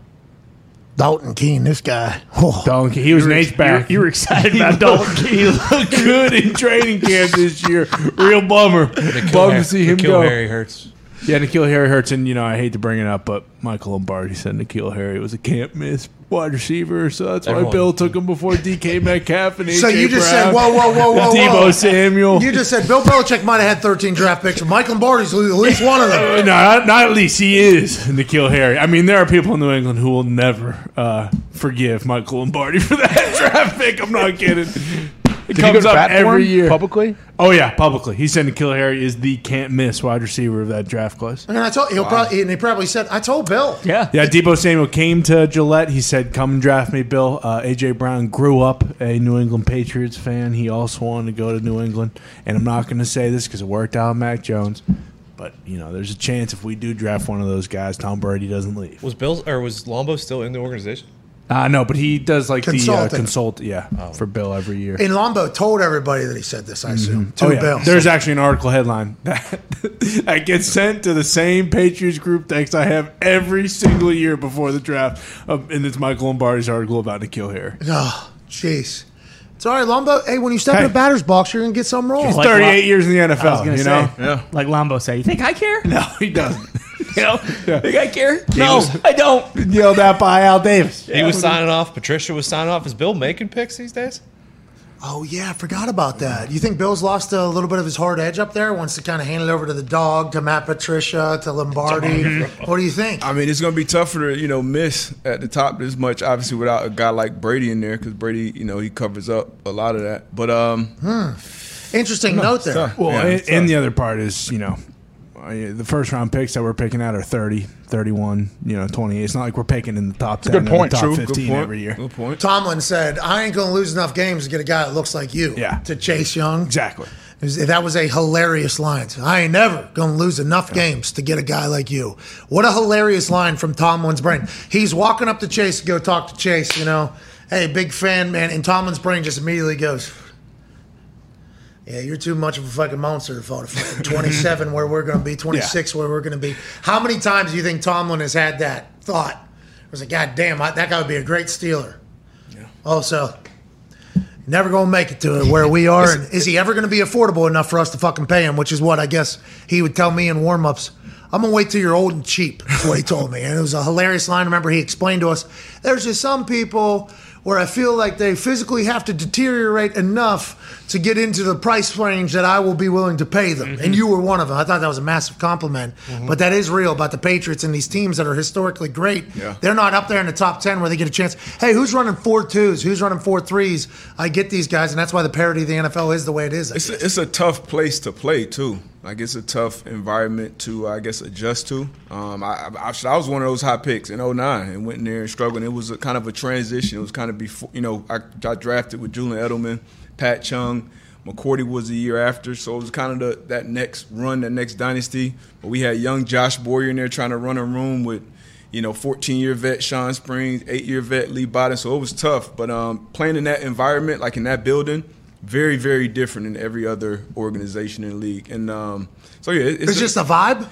Dalton Keene, this guy. Oh.
Donkey. He was an H back.
You were excited about Dalton.
He looked good in training camp this year. *laughs* Real bummer. Bum to see him
N'Keal
go.
Harry hurts.
Yeah, N'Keal Harry hurts, and you know I hate to bring it up, but Michael Lombardi said N'Keal Harry was a can't miss wide receiver, so that's why Bill took him before DK Metcalf and AJ
So you just
Brown
said, whoa, whoa, whoa, whoa,
Deebo
whoa.
Samuel.
You just said Bill Belichick might have had 13 draft picks, and Mike Lombardi's at least one of them. *laughs*
no, not, not at least he is N'Keal Harry. I mean, there are people in New England who will never uh, forgive Michael Lombardi *laughs* for that draft pick. I'm not kidding. It
Did
comes
to
up every year.
publicly?
Oh yeah, publicly. He said N'Keal Harry is the can't miss wide receiver of that draft class.
And I told he'll probably, and he probably said, I told Bill.
Yeah.
Yeah, Deebo Samuel came to Gillette. He said, "Come and draft me, Bill." Uh, AJ Brown grew up a New England Patriots fan. He also wanted to go to New England, and I'm not going to say this because it worked out with Mac Jones, but you know, there's a chance if we do draft one of those guys, Tom Brady doesn't leave.
Was Bill or was Lombo still in the organization?
Uh, no, but he does like the uh,
Consulting.
consult, yeah, for Bill every year.
And Lombo told everybody that he said this. I assume to
Oh, yeah.
Bill.
There's actually an article headline *laughs* that, that gets sent to the same Patriots group text I have every single year before the draft, um, and it's Michael Lombardi's article about N'Keal Harry.
Oh, jeez. It's all right, Lombo. Hey, when you step in
Hey.
a batter's box, you're gonna get something wrong.
Like
38
Lo-
years in the
was
NFL,
gonna
you
say,
know?
Yeah.
Like Lombo said, you think I care?
No, he doesn't. *laughs*
You know, think I care?
No.
No, I don't.
Yelled at by Al Davis.
He was signing off. Patricia was signing off. Is Bill making picks these days?
Oh yeah, I forgot about that. You think Bill's lost a little bit of his hard edge up there? Wants to kind of hand it over to the dog, to Matt Patricia, to Lombardi. what do you think?
I mean, it's going to be tougher to you know miss at the top this much, obviously, without a guy like Brady in there because Brady, you know, he covers up a lot of that. But um,
Interesting note there.
tough.
Well,
Yeah,
and, and the other part is, you know, the first round picks that we're picking out are 30, 31, you know, 20. It's not like we're picking in the top 10
good
or the
point.
top
True.
good
15
point.
every year.
Good point.
Tomlin said, "I ain't gonna lose enough games to get a guy that looks like you."
Yeah.
To Chase Young.
Exactly.
Was- That was a hilarious line. I ain't never gonna lose enough games to get a guy like you. What a hilarious line from Tomlin's brain. He's walking up to Chase to go talk to Chase. You know, hey, big fan, man. And Tomlin's brain just immediately goes, "Yeah, you're too much of a fucking monster to fall to fucking 27 where we're gonna be, *laughs* 26 where we're gonna be." How many times do you think Tomlin has had that thought? It was like, God damn, I, that guy would be a great Steeler. Yeah. Also, never gonna make it to where we are. And is he ever gonna be affordable enough for us to fucking pay him? Which is what I guess he would tell me in warm-ups. I'm gonna wait till you're old and cheap. That's what he told me, and it was a hilarious line. Remember, he explained to us, "There's just some people where I feel like they physically have to deteriorate enough to get into the price range that I will be willing to pay them." And you were one of them. I thought that was a massive compliment, but that is real about the Patriots and these teams that are historically great.
Yeah.
They're not up there in the top 10 where they get a chance. Hey, who's running four twos? Who's running four threes? I get these guys, and that's why the parity of the NFL is the way it is.
It's a, it's a tough place to play too. Like it's a tough environment to, I guess, adjust to. Um, I, I, I was one of those high picks in 09 and went in there and struggled. It was a, kind of a transition. It was kind of before, you know, I got drafted with Julian Edelman, Pat Chung, McCourty was the year after, so it was kind of the, that next run, that next dynasty. But we had young Josh Boyer in there trying to run a room with, you know, 14 year vet Shawn Springs, eight year vet Leigh Bodden. So it was tough. But um, playing in that environment, like in that building, very, very different than every other organization in the league. And um, so yeah, it-
It's just a vibe.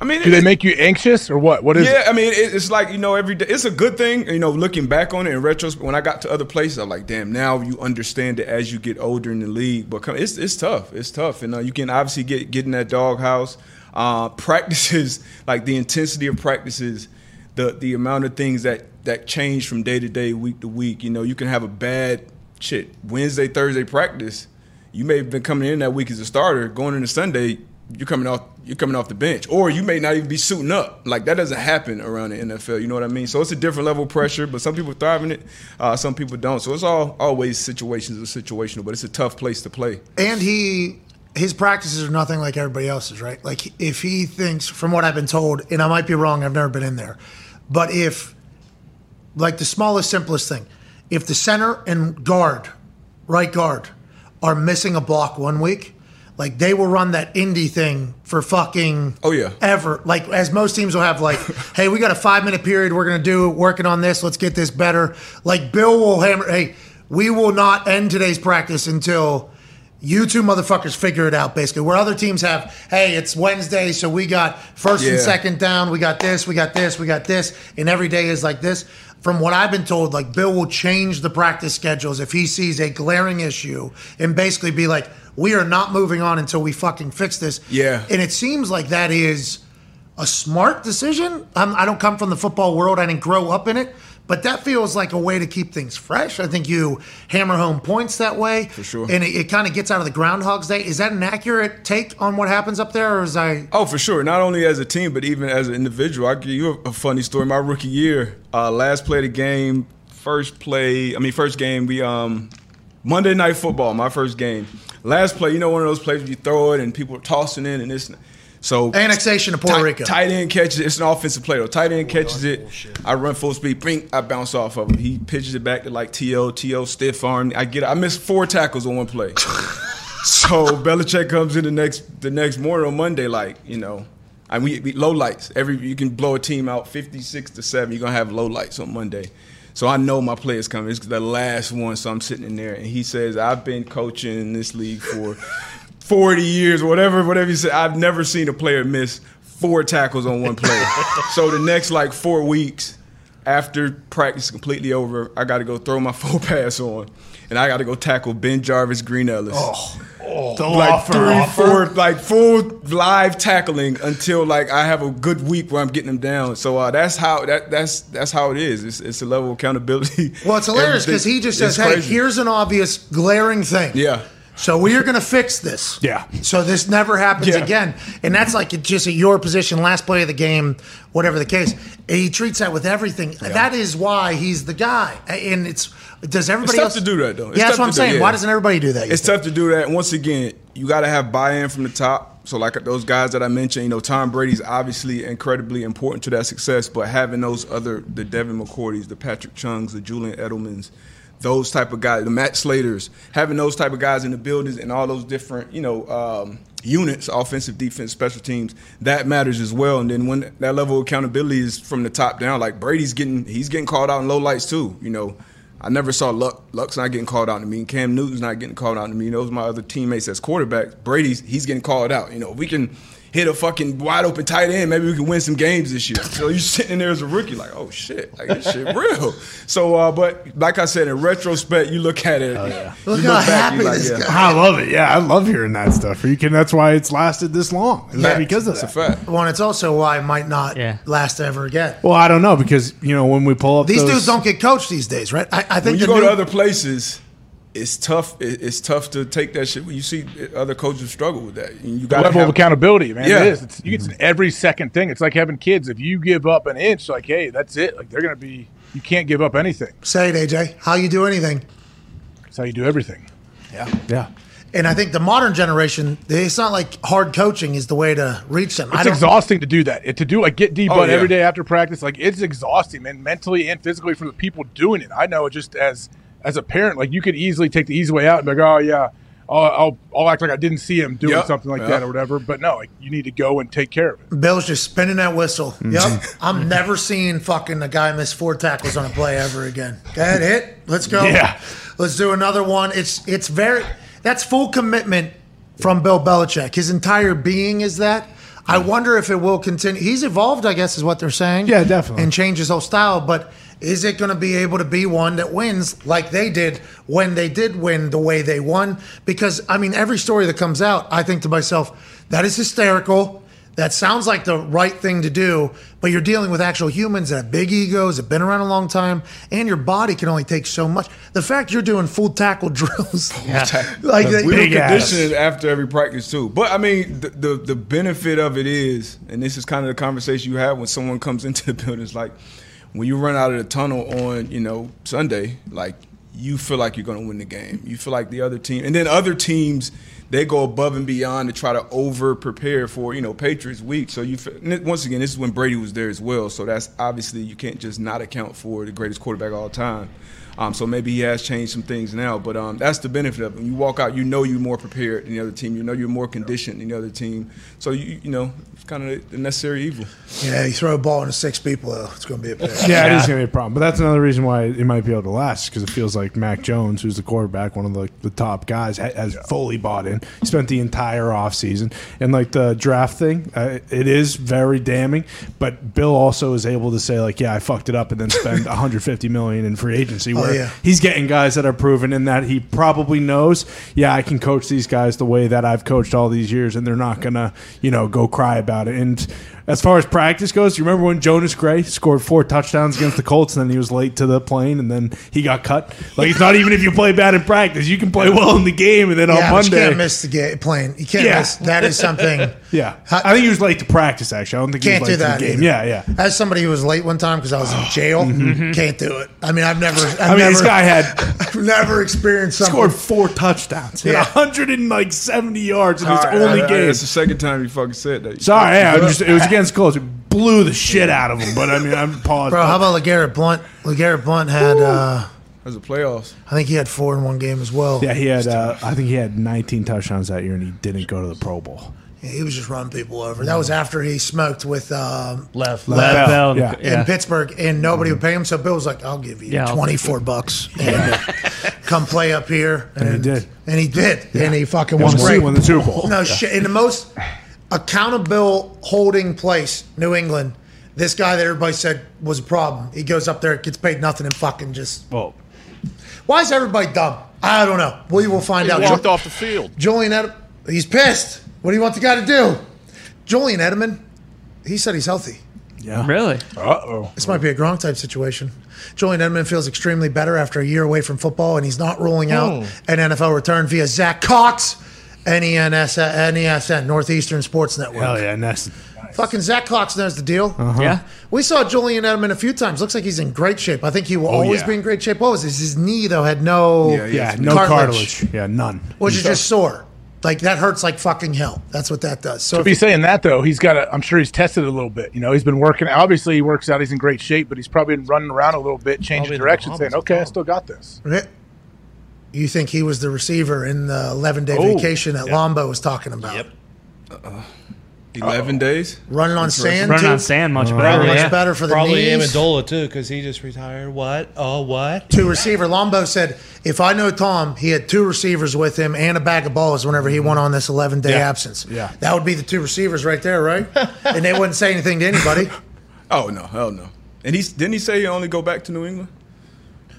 I mean,
Do they make you anxious or what? What is
yeah,
it?
I mean, it, it's like you know, every day. It's a good thing, you know. Looking back on it in retrospect, when I got to other places, I'm like, damn. Now you understand it as you get older in the league. But come, it's it's tough. It's tough, and uh, you can obviously get get in that doghouse. Uh, *laughs* practices, like the intensity of practices, the the amount of things that that change from day to day, week to week. You know, you can have a bad shit Wednesday, Thursday practice. You may have been coming in that week as a starter, going into Sunday. You're coming off. You're coming off the bench, or you may not even be suiting up. Like that doesn't happen around the NFL. You know what I mean? So it's a different level of pressure. But some people thrive in it, uh, some people don't. So it's all always situations are situational. But it's a tough place to play.
And he, his practices are nothing like everybody else's, right? Like if he thinks, from what I've been told, and I might be wrong, I've never been in there, but if, like the smallest, simplest thing, if the center and guard, right guard, are missing a block one week, like they will run that indie thing for fucking
Oh, yeah.
ever. Like as most teams will have, like, *laughs* hey, we got a five minute period. We're gonna do working on this. Let's get this better. Like Bill will hammer. Hey, we will not end today's practice until you two motherfuckers figure it out. Basically, where other teams have, hey, it's Wednesday, so we got first and second down. We got this. We got this. We got this. And every day is like this. From what I've been told, like Bill will change the practice schedules if he sees a glaring issue and basically be like, we are not moving on until we fucking fix this.
Yeah.
And it seems like that is a smart decision. I'm, I don't come from the football world. I didn't grow up in it. But that feels like a way to keep things fresh. I think you hammer home points that way. For
sure.
And it, it kind of gets out of the Groundhog's Day. Is that an accurate take on what happens up there? Or is I.
Oh, for sure. Not only as a team, but even as an individual. I'll give you a, a funny story. My rookie year, uh, last play of the game, first play, I mean, first game, we, um, Monday Night Football, my first game. Last play, you know, one of those plays where you throw it and people are tossing in and this. So
Annexation of Puerto
tight,
Rico.
Tight end catches it. It's an offensive play though. Tight end catches it. I run full speed. Bring. I bounce off of him. He pitches it back to like To. To stiff arm. I get. I missed four tackles on one play. *laughs* so Belichick comes in the next the next morning on Monday, like you know, And we, we low lights. Every you can blow a team out fifty six to seven. You're gonna have low lights on Monday. So I know my players coming. It's the last one, so I'm sitting in there, and he says, "I've been coaching in this league for 40 years, whatever, whatever you say. I've never seen a player miss four tackles on one play. *laughs* so the next like four weeks after practice is completely over, I got to go throw my *laughs* full pass on, and I got to go tackle BenJarvus, Green Ellis.
The
Like
offer,
three,
offer.
four, like full live tackling until like I have a good week where I'm getting them down. So uh, that's how that that's that's how it is. It's, it's a level of accountability.
Well, it's *laughs* hilarious because he just says, "Hey,
crazy.
here's an obvious glaring thing."
Yeah.
So we are going to fix this.
Yeah.
So this never happens
Yeah.
again. And that's like just at your position, last play of the game, whatever the case. He treats that with everything. That is why he's the guy. And it's does everybody
tough
else
to do that, though. It's
yeah, that's
tough
what I'm
to do,
saying.
yeah.
Why doesn't everybody do that?
It's
think?
tough to do that. Once again, you got to have buy-in from the top. So like those guys that I mentioned, you know, Tom Brady's obviously incredibly important to that success, but having those other, the Devin McCourtys, the Patrick Chungs, the Julian Edelmans, those type of guys, the Matt Slaters, having those type of guys in the buildings and all those different, you know, um, units, offensive, defense, special teams, that matters as well. And then when that level of accountability is from the top down, like Brady's getting, he's getting called out in low lights too, you know. I never saw Luck. Luck's not getting called out to me. Cam Newton's not getting called out to me. Those are my other teammates as quarterbacks. Brady's he's getting called out. You know, we can hit a fucking wide open tight end. Maybe we can win some games this year. So you're sitting there as a rookie, like, oh shit, like this shit *laughs* real. So, uh, but like I said, in retrospect, you look at it. you
Look how happy
you're
this guy-
I love it. Yeah, I love hearing that stuff. You can. That's why it's lasted this long. Is that because of
That's
that?
a fact.
Well, and it's also why it might not
Yeah.
last ever again.
Well, I don't know because you know when we pull up
These
those,
dudes don't get coached these days, right? I, I think
When you
the
go
new-
to other places. It's tough. It's tough to take that shit. When you see other coaches struggle with that, you got
level of accountability, man.
Yeah.
It is. It's, it's in every second thing. It's like having kids. If you give up an inch, like, hey, that's it. Like they're gonna be. You can't give up anything.
say it, AJ. How you do anything?
That's how you do everything.
yeah. Yeah.
And I think the modern generation, it's not like hard coaching is the way to reach them.
It's exhausting to do that. It, to do like get deep
Oh, yeah.
every day after practice, like it's exhausting, man, mentally and physically for the people doing it. I know it just as as a parent, like you could easily take the easy way out and be like, oh yeah, I'll I'll, I'll act like I didn't see him doing
Yep.
something like
Yep.
that or whatever. But no, like you need to go and take care of it.
Bill's just spinning that whistle.
Mm-hmm.
Yep. I'm never seeing fucking a guy miss four tackles on a play ever again. Go it? Let's go.
Yeah.
Let's do another one. It's it's very that's full commitment from Bill Belichick. His entire being is that. I wonder if it will continue. He's evolved, I guess, is what they're saying.
Yeah, definitely.
And changed his whole style, but is it going to be able to be one that wins like they did when they did win the way they won? Because I mean, every story that comes out, I think to myself, that is hysterical. That sounds like the right thing to do, but you're dealing with actual humans that have big egos, have been around a long time, and your body can only take so much. The fact you're doing full tackle *laughs* drills, yeah. like
we were
Big ass.
conditioned after every practice too. But I mean, the, the the benefit of it is, and this is kind of the conversation you have when someone comes *laughs* into the building. It's like when you run out of the tunnel on you know Sunday, like you feel like you're going to win the game. You feel like the other team, and then other teams they go above and beyond to try to over prepare for you know Patriots week. So you feel, once again, this is when Brady was there as well. So that's obviously you can't just not account for the greatest quarterback of all time. Um, so maybe he has changed some things now, but um, that's the benefit of it. When you walk out, you know you're more prepared than the other team. You know you're more conditioned than the other team. So you you know it's kind of the necessary evil.
yeah, you throw a ball into six people, though, it's going to be a pick.
Yeah, it is going to be a problem. But that's another reason why it might be able to last because it feels like Mac Jones, who's the quarterback, one of the, the top guys, ha- has fully bought in. He spent the entire offseason. And like the draft thing, uh, it is very damning. But Bill also is able to say, like, yeah, I fucked it up and then spend *laughs* 150 million in free agency. Where
yeah.
he's getting guys that are proven in that he probably knows, yeah, I can coach these guys the way that I've coached all these years, and they're not going to, you know, go cry about it. And as far as practice goes, you remember when Jonas Gray scored four touchdowns against the Colts, and then he was late to the plane, and then he got cut? Like, it's not even if you play bad in practice. You can play well in the game, and then
Yeah,
on
but you
Monday.
can't miss the game playing. You can't
Yeah.
miss. That is something. *laughs*
yeah. I think he was late to practice, actually. I don't think
Can't
he was
do
late
that.
to the game.
either.
Yeah, yeah.
As somebody who was late one time because I was in jail, can't do it. I mean, I've never. I've
Mm-hmm. I mean,
never,
this guy had *laughs*
I've never experienced something.
scored four touchdowns, hit
Yeah.
170 yards in his
All right,
only
I- I-
game.
It's the second time you fucking said that.
Sorry, yeah, I'm just, it was against Colts. It blew the shit out of him. But I mean, I'm *laughs* paused.
Bro, how about LeGarrette Blount? LeGarrette Blount had. Uh,
That's the playoffs.
I think he had four in one game as well.
Yeah, he had. Uh, I think he had 19 touchdowns that year, and he didn't go to the Pro Bowl.
Yeah, he was just running people over. That was after he smoked with um,
Left, left,
Bell,
Bell,
yeah.
in Pittsburgh, and nobody would pay him. So Bill was like, "I'll give you
Yeah, I'll-
twenty four bucks *laughs* and come play up here."
And he did.
and he did, and he fucking
Won
won
the,
great.
won the Super Bowl.
No shit. In the most accountable holding place, New England, this guy that everybody said was a problem. He goes up there, gets paid nothing, and fucking just.
Well,
Why is everybody dumb? I don't know. We will find
He
out.
walked
Ju-
off the field.
Julian Edelman, he's pissed. What do you want the guy to do? Julian Edelman, he said he's healthy.
yeah.
Really?
Uh oh.
This might be a Gronk type situation. Julian Edelman feels extremely better after a year away from football, and he's not ruling out an NFL return via Zach Cox, NENS, NESN, Northeastern Sports Network.
Hell yeah, Ness.
Fucking Zach Cox knows the deal. Uh-huh.
Yeah.
We saw Julian Edelman a few times. Looks like he's in great shape. I think he will oh, always
yeah.
be in great shape. What was this? His knee, though, had no,
Yeah,
Yeah, no cartilage. Yeah, none.
which is just sore. Like, that hurts like fucking hell. That's what that does. So,
To
if
be saying that though, he's got. A, I'm sure he's tested a little bit. You know, he's been working. Obviously, he works out. He's in great shape, but he's probably been running around a little bit, changing
Probably the
direction, saying, "Okay, I still got this."
You think he was the receiver in the 11 day
Oh,
vacation that Lombo was talking about?
Yep.
11 days.
Running on sand,
Running
too?
on sand much uh, better.
Probably much
yeah.
better for the
Probably
knees.
Amendola too, because he just retired. What? Oh, what?
Two receiver. Lombo said, if I know Tom, he had two receivers with him and a bag of balls whenever he mm-hmm. went on this 11 day
Yeah.
absence.
Yeah.
That would be the two receivers right there, right? and they wouldn't say anything to anybody. *laughs*
Oh, no. Hell no. And he's didn't he say he only go back to New England?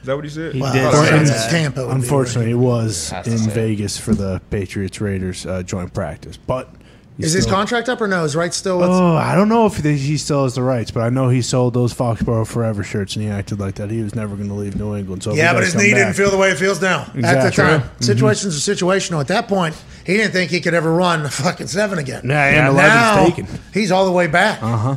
Is that what he said?
He
Well,
did.
it's-
say
it's
that.
Tampa.
Unfortunately, it was
Has
in
say.
Vegas for the Patriots Raiders uh, joint practice, but he's
Is his contract up or no? Is right still? With,
Oh, I don't know if he he still has the rights, but I know he sold those Foxborough Forever shirts and he acted like that he was never going to leave New England. So
yeah,
he
but
does
his knee
back-
didn't feel the way it feels now at the
Exactly.
time.
Mhm.
Situations are situational. At that point, he didn't think he could ever run a fucking seven again.
Yeah, and
now
taken.
He's all the way back. Uh huh.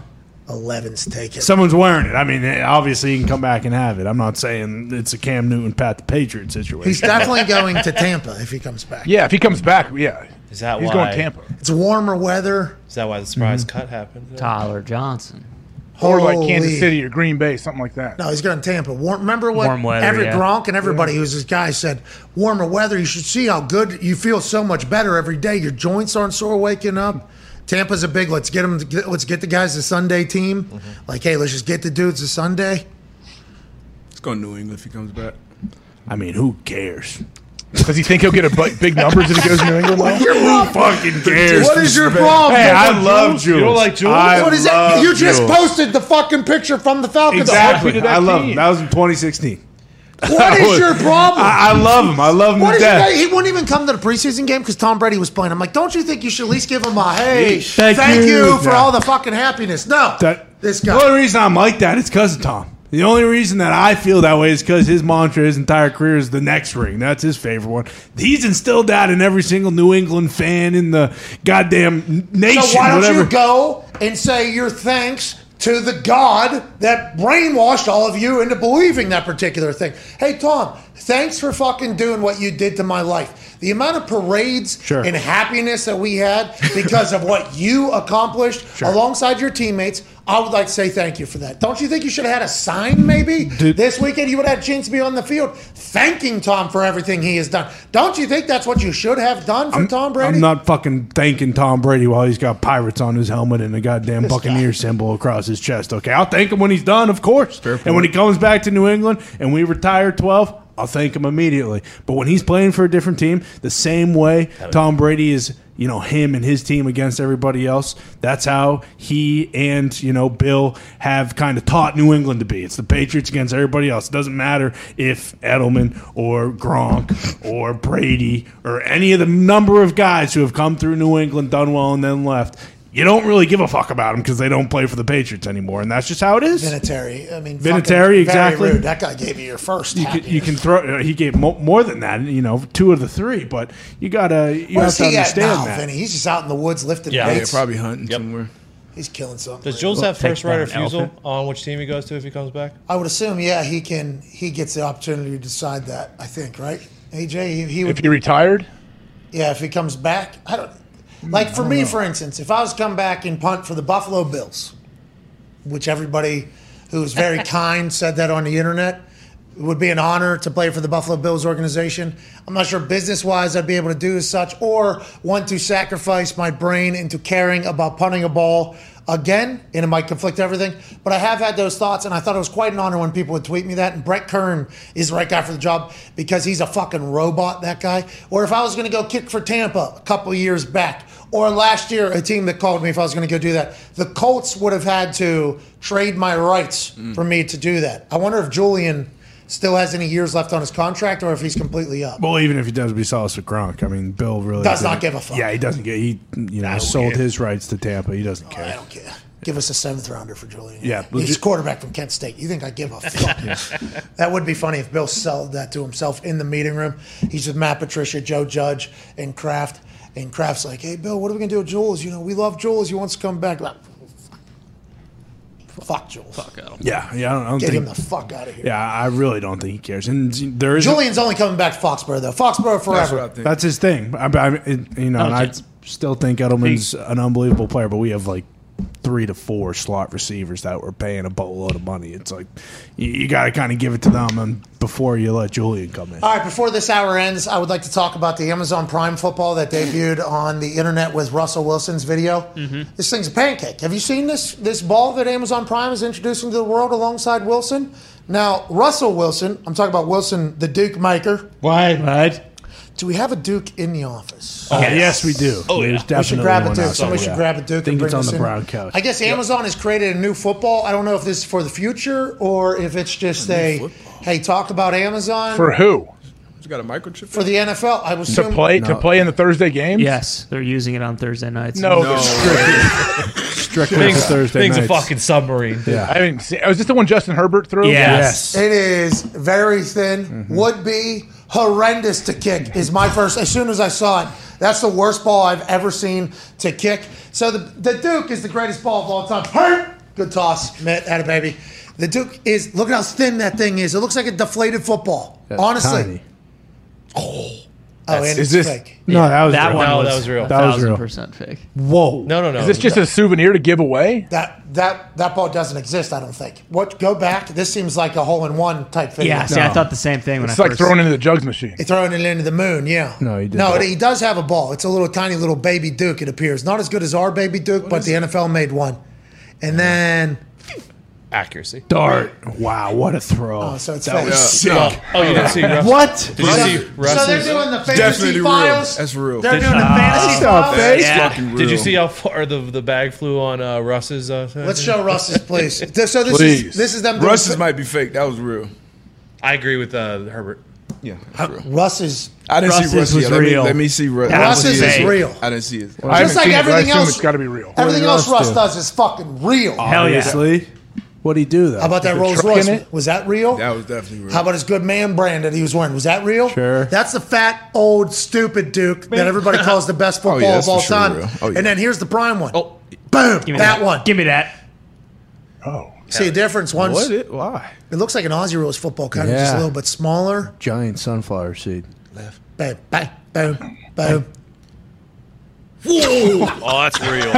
11's taken.
Someone's wearing it. I mean, eh, obviously he can come back and have it. I'm not saying it's a Cam Newton pat the Patriot situation.
He's definitely going to Tampa if he comes back.
Yeah, if he comes back, yeah,
Is that why
he's
why?
going Tampa.
It's warmer weather.
Is that why the surprise
Mm-hmm.
cut happened?
Tyler Johnson.
Or like Kansas City or Green Bay, something like that.
No, he's going to Tampa. Warm, remember what
Warm weather,
every
yeah.
Gronk and everybody who's this guy said? Warmer weather. You should see how good you feel. So much better every day. Your joints aren't sore waking up. Tampa's a big. Let's get them. Let's get the guys a Sunday team.
Mm-hmm.
Like, hey, let's just get the dudes a Sunday.
Let's go to New England if he comes back.
I mean, who cares?
Does he think he'll get a big numbers if he goes to New England? though? *laughs*
Who fucking cares?
What is your problem?
Hey, I
Jules?
love Jules.
You don't like Jules?
I
What is
love
it? You just
Jules.
posted the fucking picture from the Falcons.
Exactly. I love
team.
him. That was in 2016.
What is *laughs* your problem?
I, I love him. I love him
What
to
is your
death.
guy? He wouldn't even come to the preseason game because Tom Brady was playing. I'm like, don't you think you should at least give him a hey,
Thank
thank,
you.
you, for
Yeah.
all the fucking happiness? No,
That,
this
The
guy.
only reason I'm like that is because of Tom. The only reason that I feel that way is because his mantra his entire career is the next ring. That's his favorite one. He's instilled that in every single New England fan in the goddamn nation.
So why don't
whatever.
you go and say your thanks to the God that brainwashed all of you into believing that particular thing? Hey, Tom, thanks for fucking doing what you did to my life. The amount of parades
Sure.
and happiness that we had because of what you accomplished alongside your teammates, I would like to say thank you for that. Don't you think you should have had a sign maybe
Dude.
this weekend? You would have had a chance to be on the field thanking Tom for everything he has done. Don't you think that's what you should have done for Tom Brady?
I'm not fucking thanking Tom Brady while he's got pirates on his helmet and a goddamn Buccaneer symbol across his chest. Okay, I'll thank him when he's done, of course. And when he comes back to New England and we retire 12, I'll thank him immediately. But when he's playing for a different team, the same way Tom Brady is, you know, him and his team against everybody else, that's how he and, you know, Bill have kind of taught New England to be. It's the Patriots against everybody else. It doesn't matter if Edelman or Gronk or Brady or any of the number of guys who have come through New England, done well, and then left. You don't really give a fuck about them because they don't play for the Patriots anymore, and that's just how it is.
Vinatieri. I mean,
Vinatieri,
fucking
exactly.
rude. That guy gave you your first.
You can, you can throw. uh, He gave mo- more than that. You know, two of the three. But you gotta. You
Where's
have to
he at
understand
now,
that.
Vinny? He's just out in the woods lifting
Yeah.
Yeah,
weights.
probably hunting somewhere.
He's killing something.
Does Jules have first right
down
of
an
refusal on which team he goes to if he comes back?
I would assume, yeah, he can. He gets the opportunity to decide that. I think, right? AJ, he, he would.
If he retired,
yeah, if he comes back, I don't. Like for me, for instance, if I was to come back and punt for the Buffalo Bills, which everybody who was very *laughs* kind said that on the internet, It would be an honor to play for the Buffalo Bills organization. I'm not sure business wise I'd be able to do as such or want to sacrifice my brain into caring about punting a ball again, and it might conflict everything. But I have had those thoughts, and I thought it was quite an honor when people would tweet me that. And Brett Kern is the right guy for the job because he's a fucking robot, that guy. Or if I was going to go kick for Tampa a couple years back, or last year, a team that called me if I was going to go do that, the Colts would have had to trade my rights mm. for me to do that. I wonder if Julian still has any years left on his contract or if he's completely up.
Well, even if he does be Solace with Gronk, I mean, Bill really
Does not give a fuck.
Yeah, he doesn't get. He you know sold
care.
his rights to Tampa. He doesn't
I
care.
I don't care. Give us a seventh rounder for Julian.
Yeah,
he's quarterback from Kent State. You think I give a *laughs* fuck? That would be funny if Bill sold that to himself in the meeting room. He's with Matt Patricia, Joe Judge, and Kraft. And Kraft's like, "Hey, Bill, what are we gonna do with Jules? You know, we love Jules. He wants to come back." Like, fuck Jules. Fuck
out.
Yeah, yeah. I don't, I don't
Get
think.
him the fuck out of here.
yeah, I really don't think he cares. And there is
Julian's only coming back to Foxborough though. Foxborough
That's what I
forever.
think.
That's his thing. I, I, it- you know,
No
and I
chance.
still think Edelman's an unbelievable player, but we have like three to four slot receivers that we're paying a boatload of money. It's like you, you got to kind of give it to them and before you let Julian come in.
All right, before this hour ends, I would like to talk about the Amazon Prime football that debuted *laughs* on the internet with Russell Wilson's video.
Mm-hmm.
This thing's a pancake. Have you seen this this ball that Amazon Prime is introducing to the world alongside Wilson? Now, Russell Wilson, I'm talking about Wilson, the Duke maker.
Why? What?
Do we have a Duke in the office?
Oh, yes, we do.
Oh,
There's
yeah.
We should grab a Duke.
outside,
Somebody
yeah.
should grab a Duke.
I
and
think
bring
it's on
this
the
in.
brown couch.
I guess Amazon has created a new football. I don't know if this is for the future or if it's just a, hey, talk about Amazon
For who?
You got a microchip?
for the NFL. I was
To play to play in the Thursday games?
Yes, they're using it on Thursday nights.
No,
No. *laughs*
Strictly
Things,
for Thursday
things a fucking submarine.
Yeah.
I haven't seen. Was this the one Justin Herbert threw?
Yes.
It is very thin.
Mm-hmm.
Would be horrendous to kick. Is my first. As soon as I saw it, that's the worst ball I've ever seen to kick. So the the Duke is the greatest ball of all time. Hurt. Good toss, Mitt. Had a baby. The Duke is. Look at how thin that thing is. It looks like a deflated football.
That's
Honestly.
tiny.
Oh, Oh, and
Is
it's
this-
fake.
No, that was
that
real.
one
No,
was,
that was real.
That was real.
percent fake.
Whoa.
No, no, no.
Is this just a souvenir to give away?
That that that ball doesn't exist. I don't think. What? Go back. This seems like a hole in one type thing.
Yeah, see, I thought the same thing when
It's
I
like
first.
throwing into the jugs machine.
Throwing it into the moon, yeah.
No, he did
No,
that.
he does have a ball. It's a little tiny little baby Duke. It appears not as good as our baby Duke, but the NFL made one. And then,
accuracy.
Dart. Wow, what a throw.
oh, so it's
that
fake.
was sick.
Oh, oh, you didn't see Russ?
What?
Did you see Russ's?
So they're doing the fantasy
Definitely real.
files.
That's real.
They're doing the
Ah,
fantasy
stop
files.
it.
Yeah.
Fucking real.
Did you see how far the the bag flew on uh, Russ's? Uh,
Let's show Russ's, please. *laughs* So this
Please.
is this is them.
Russ's
fa-
might be fake. That was real.
I agree with uh, Herbert.
Yeah, that's real.
Russ's.
I didn't
Russ's
see Russ
was
yet. Let me,
real.
let me see Russ.
That
I didn't
Russ's
it.
is
fake.
real.
I didn't see it.
I
Just like
seen it,
everything else-
it's got to be real.
Everything else
Russ
Russ does is fucking real.
Hell yeah.
Obviously. What'd he do though?
How about that Rolls Royce?
it?
Was that real?
That was definitely real.
How about his good man brand that he was wearing? Was that real?
Sure.
That's the fat, old, stupid Duke that everybody calls the best football *laughs*
Oh, yeah,
of
that's
all
for sure
time.
real. Oh, yeah.
And then here's the prime one.
Oh,
Boom.
Give me
That one.
Give me that.
Oh, oh.
See a difference? One's
What?
it,
why?
It, looks like an Aussie rules football, kind of just a little bit smaller.
Giant sunflower seed. Left.
Boom, bang, boom, boom.
Oh, that's real.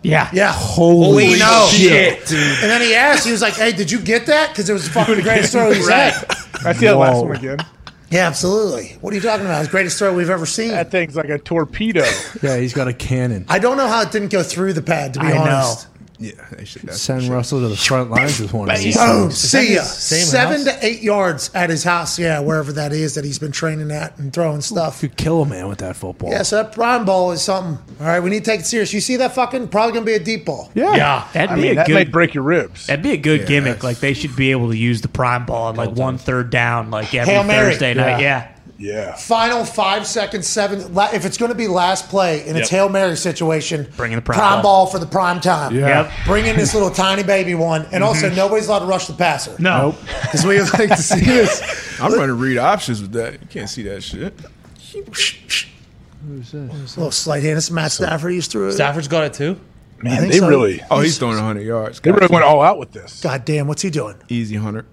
*laughs*
Yeah.
Yeah.
Holy
we know.
shit.
And then he asked, he was like, "Hey, did you get that? Because it was fucking the greatest throw he's had."
I see that last one again.
Yeah, absolutely. What are you talking about? It's the greatest throw we've ever seen.
That thing's like a torpedo.
Yeah, he's got a cannon.
I don't know how it didn't go through the pad. To be
I know.
Honest.
Yeah, they should.
Send Russell to the front lines with one of these.
Boom.
Oh, things.
See ya. Seven
house?
to eight yards at his house. Yeah, wherever that is that he's been training at and throwing stuff.
Could kill a man with that football.
Yeah, so that prime ball is something. All right, we need to take it serious. You see that fucking probably gonna be a deep ball.
Yeah.
Yeah. That'd
I
be
mean,
a
that
good.
might break your ribs.
That'd be a good gimmick. Like they should be able to use the prime ball on like one third down, like every
Hail Mary.
Thursday night. Yeah.
Yeah.
Final five seconds, seven. If it's going to be last play and it's
Yep.
hail mary situation,
Bring in the prime
prime
ball.
ball for the prime time.
Yeah.
Yep.
Bring in this little tiny baby one, and mm-hmm. also nobody's allowed to rush the passer.
No.
because *laughs* we would like to see this. *laughs*
I'm running read options with that. You can't see that shit.
little sleight hand. It's Matt Stafford He's through it.
Stafford's got it too.
Man, they
so.
really,
Oh, he's throwing 100 yards.
they really went all out with this.
God damn, what's he doing?
Easy 100.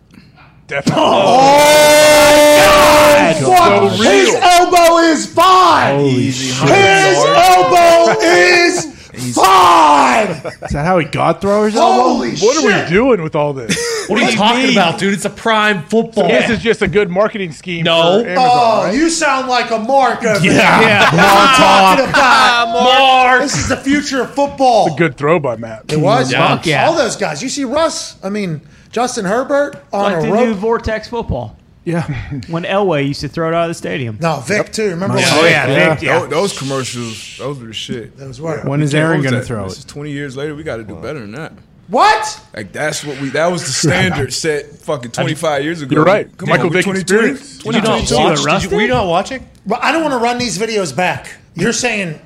Definitely.
Oh, oh, Fuck,
so
his elbow is five.
Easy
His
100.
elbow is five.
Is that how he got throwers? elbow?
Holy
What
shit!
are we doing with all this?
What are you talking about, dude? It's a prime football.
This is just a good marketing scheme.
No.
for Amazon,
Oh,
right?
you sound like a Mark over
Yeah.
there.
Yeah.
I'm talking about.
Ah, mark.
This is the future of football.
The good throw by Matt.
It was.
Yeah.
Fuck
Yeah.
All those guys. You see Russ, I mean, Justin Herbert on
Like
a
the
rope.
new Vortex football.
Yeah. *laughs*
When Elway used to throw it out of the stadium.
no, Vick, too. Remember
Yeah.
when
Oh, yeah.
Yeah.
Vick, yeah.
Those, those commercials, those were the shit.
Those were.
When is Aaron going to throw
This is
it?
20 years later, we got to do better than that.
What?
Like that's what we. That was the standard *laughs* set fucking 25 years ago.
You're right.
Come
Michael
on, we're
Vick
22.
experience.
Did you not
22.
watch?
See what Russ
Did you, were you not watching?
But I don't want to run these videos back. You're saying,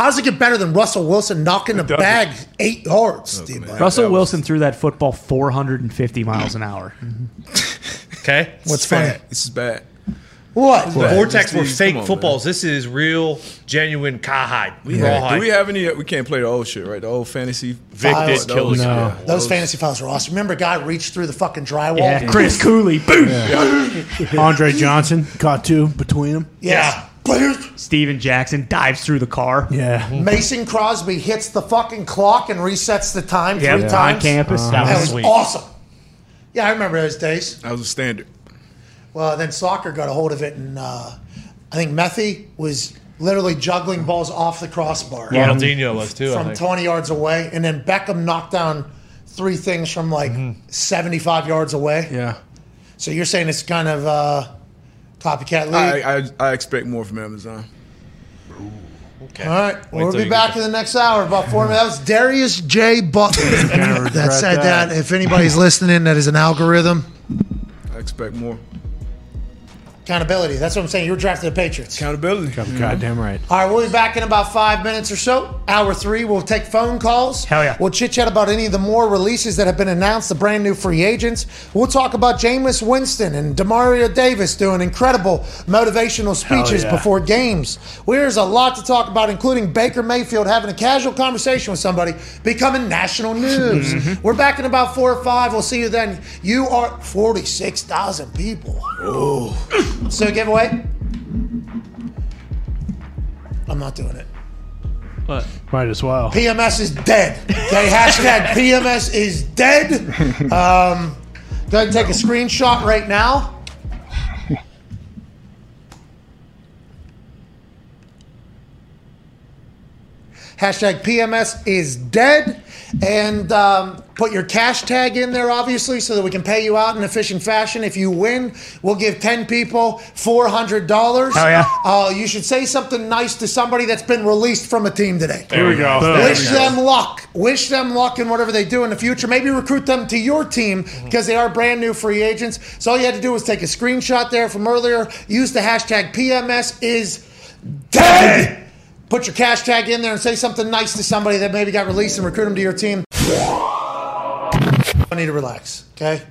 how does it get better than Russell Wilson knocking the bag eight yards, oh, Steve?
man.
Russell
was-
Wilson threw that football 450 miles an hour. Mm-hmm. *laughs*
Okay.
What's
It's
funny?
bad. This is bad.
What?
bad.
Vortex
Just
were fake
on,
footballs. This is real, genuine cowhide.
Yeah.
Rawhide.
Do we have any? Uh, we can't play the old shit, right? The old fantasy.
Vic
Files.
did kill us.
No.
Those fantasy files were awesome. Remember, guy reached through the fucking drywall.
Yeah. Chris *laughs* Cooley. Boom.
Andre Johnson caught two between them.
Yes. Players.
Steven Jackson dives through the car.
Yeah.
Mason Crosby hits the fucking clock and resets the time
Yep.
three
On
times.
campus.
That
That
That
was
was
Sweet.
awesome. Yeah, I remember those days.
That was a standard.
Well, then soccer got a hold of it, and uh, I think Methy was literally juggling balls off the crossbar
Ronaldinho was too. I
from
think.
20 yards away, and then Beckham knocked down three things from like 75 yards away.
Yeah.
So you're saying it's kind of uh, copycat league?
I, I I expect more from Amazon.
Okay.
All right,
Wait
we'll
till
be
you
back in the next hour. About four minutes. That was Darius J. Butler. That said
that.
that. If anybody's listening, that is an algorithm.
I expect more
Accountability. That's what I'm saying. You were drafted the Patriots.
accountability.
Goddamn right.
All right, we'll be back in about five minutes or so. Hour three, we'll take phone calls.
Hell yeah.
We'll chit chat about any of the more releases that have been announced, the brand new free agents. We'll talk about Jameis Winston and Demario Davis doing incredible motivational speeches
yeah.
before games. Well, There's a lot to talk about, including Baker Mayfield having a casual conversation with somebody, becoming national news.
Mm-hmm.
We're back in about four or five. We'll see you then. You are 46,000 people. Oh. So, giveaway? I'm not doing it.
What?
Might as well.
PMS is dead. Okay, hashtag PMS is dead. *laughs* Um, go ahead and take a screenshot right now. Hashtag PMS is dead. And um, put your cash tag in there, obviously, so that we can pay you out in efficient fashion. If you win, we'll give 10 people $400.
Oh, yeah.
Uh, you should say something nice to somebody that's been released from a team today.
Here we go.
Wish them luck. Wish them luck in whatever they do in the future. Maybe recruit them to your team because they are brand new free agents. So all you had to do was take a screenshot there from earlier. Use the hashtag PMS is dead. Put your cash tag in there and say something nice to somebody that maybe got released and recruit them to your team. I need to relax, okay?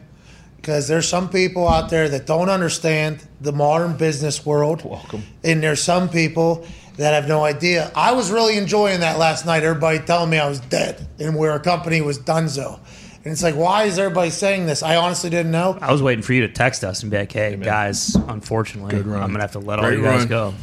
Because there's some people out there that don't understand the modern business world.
Welcome.
And there's some people that have no idea. I was really enjoying that last night. Everybody telling me I was dead and where a company was donezo. And it's like, why is everybody saying this? I honestly didn't know.
I was waiting for you to text us and be like, "Hey guys, unfortunately, I'm gonna have to let all
Great
you guys
run.
go."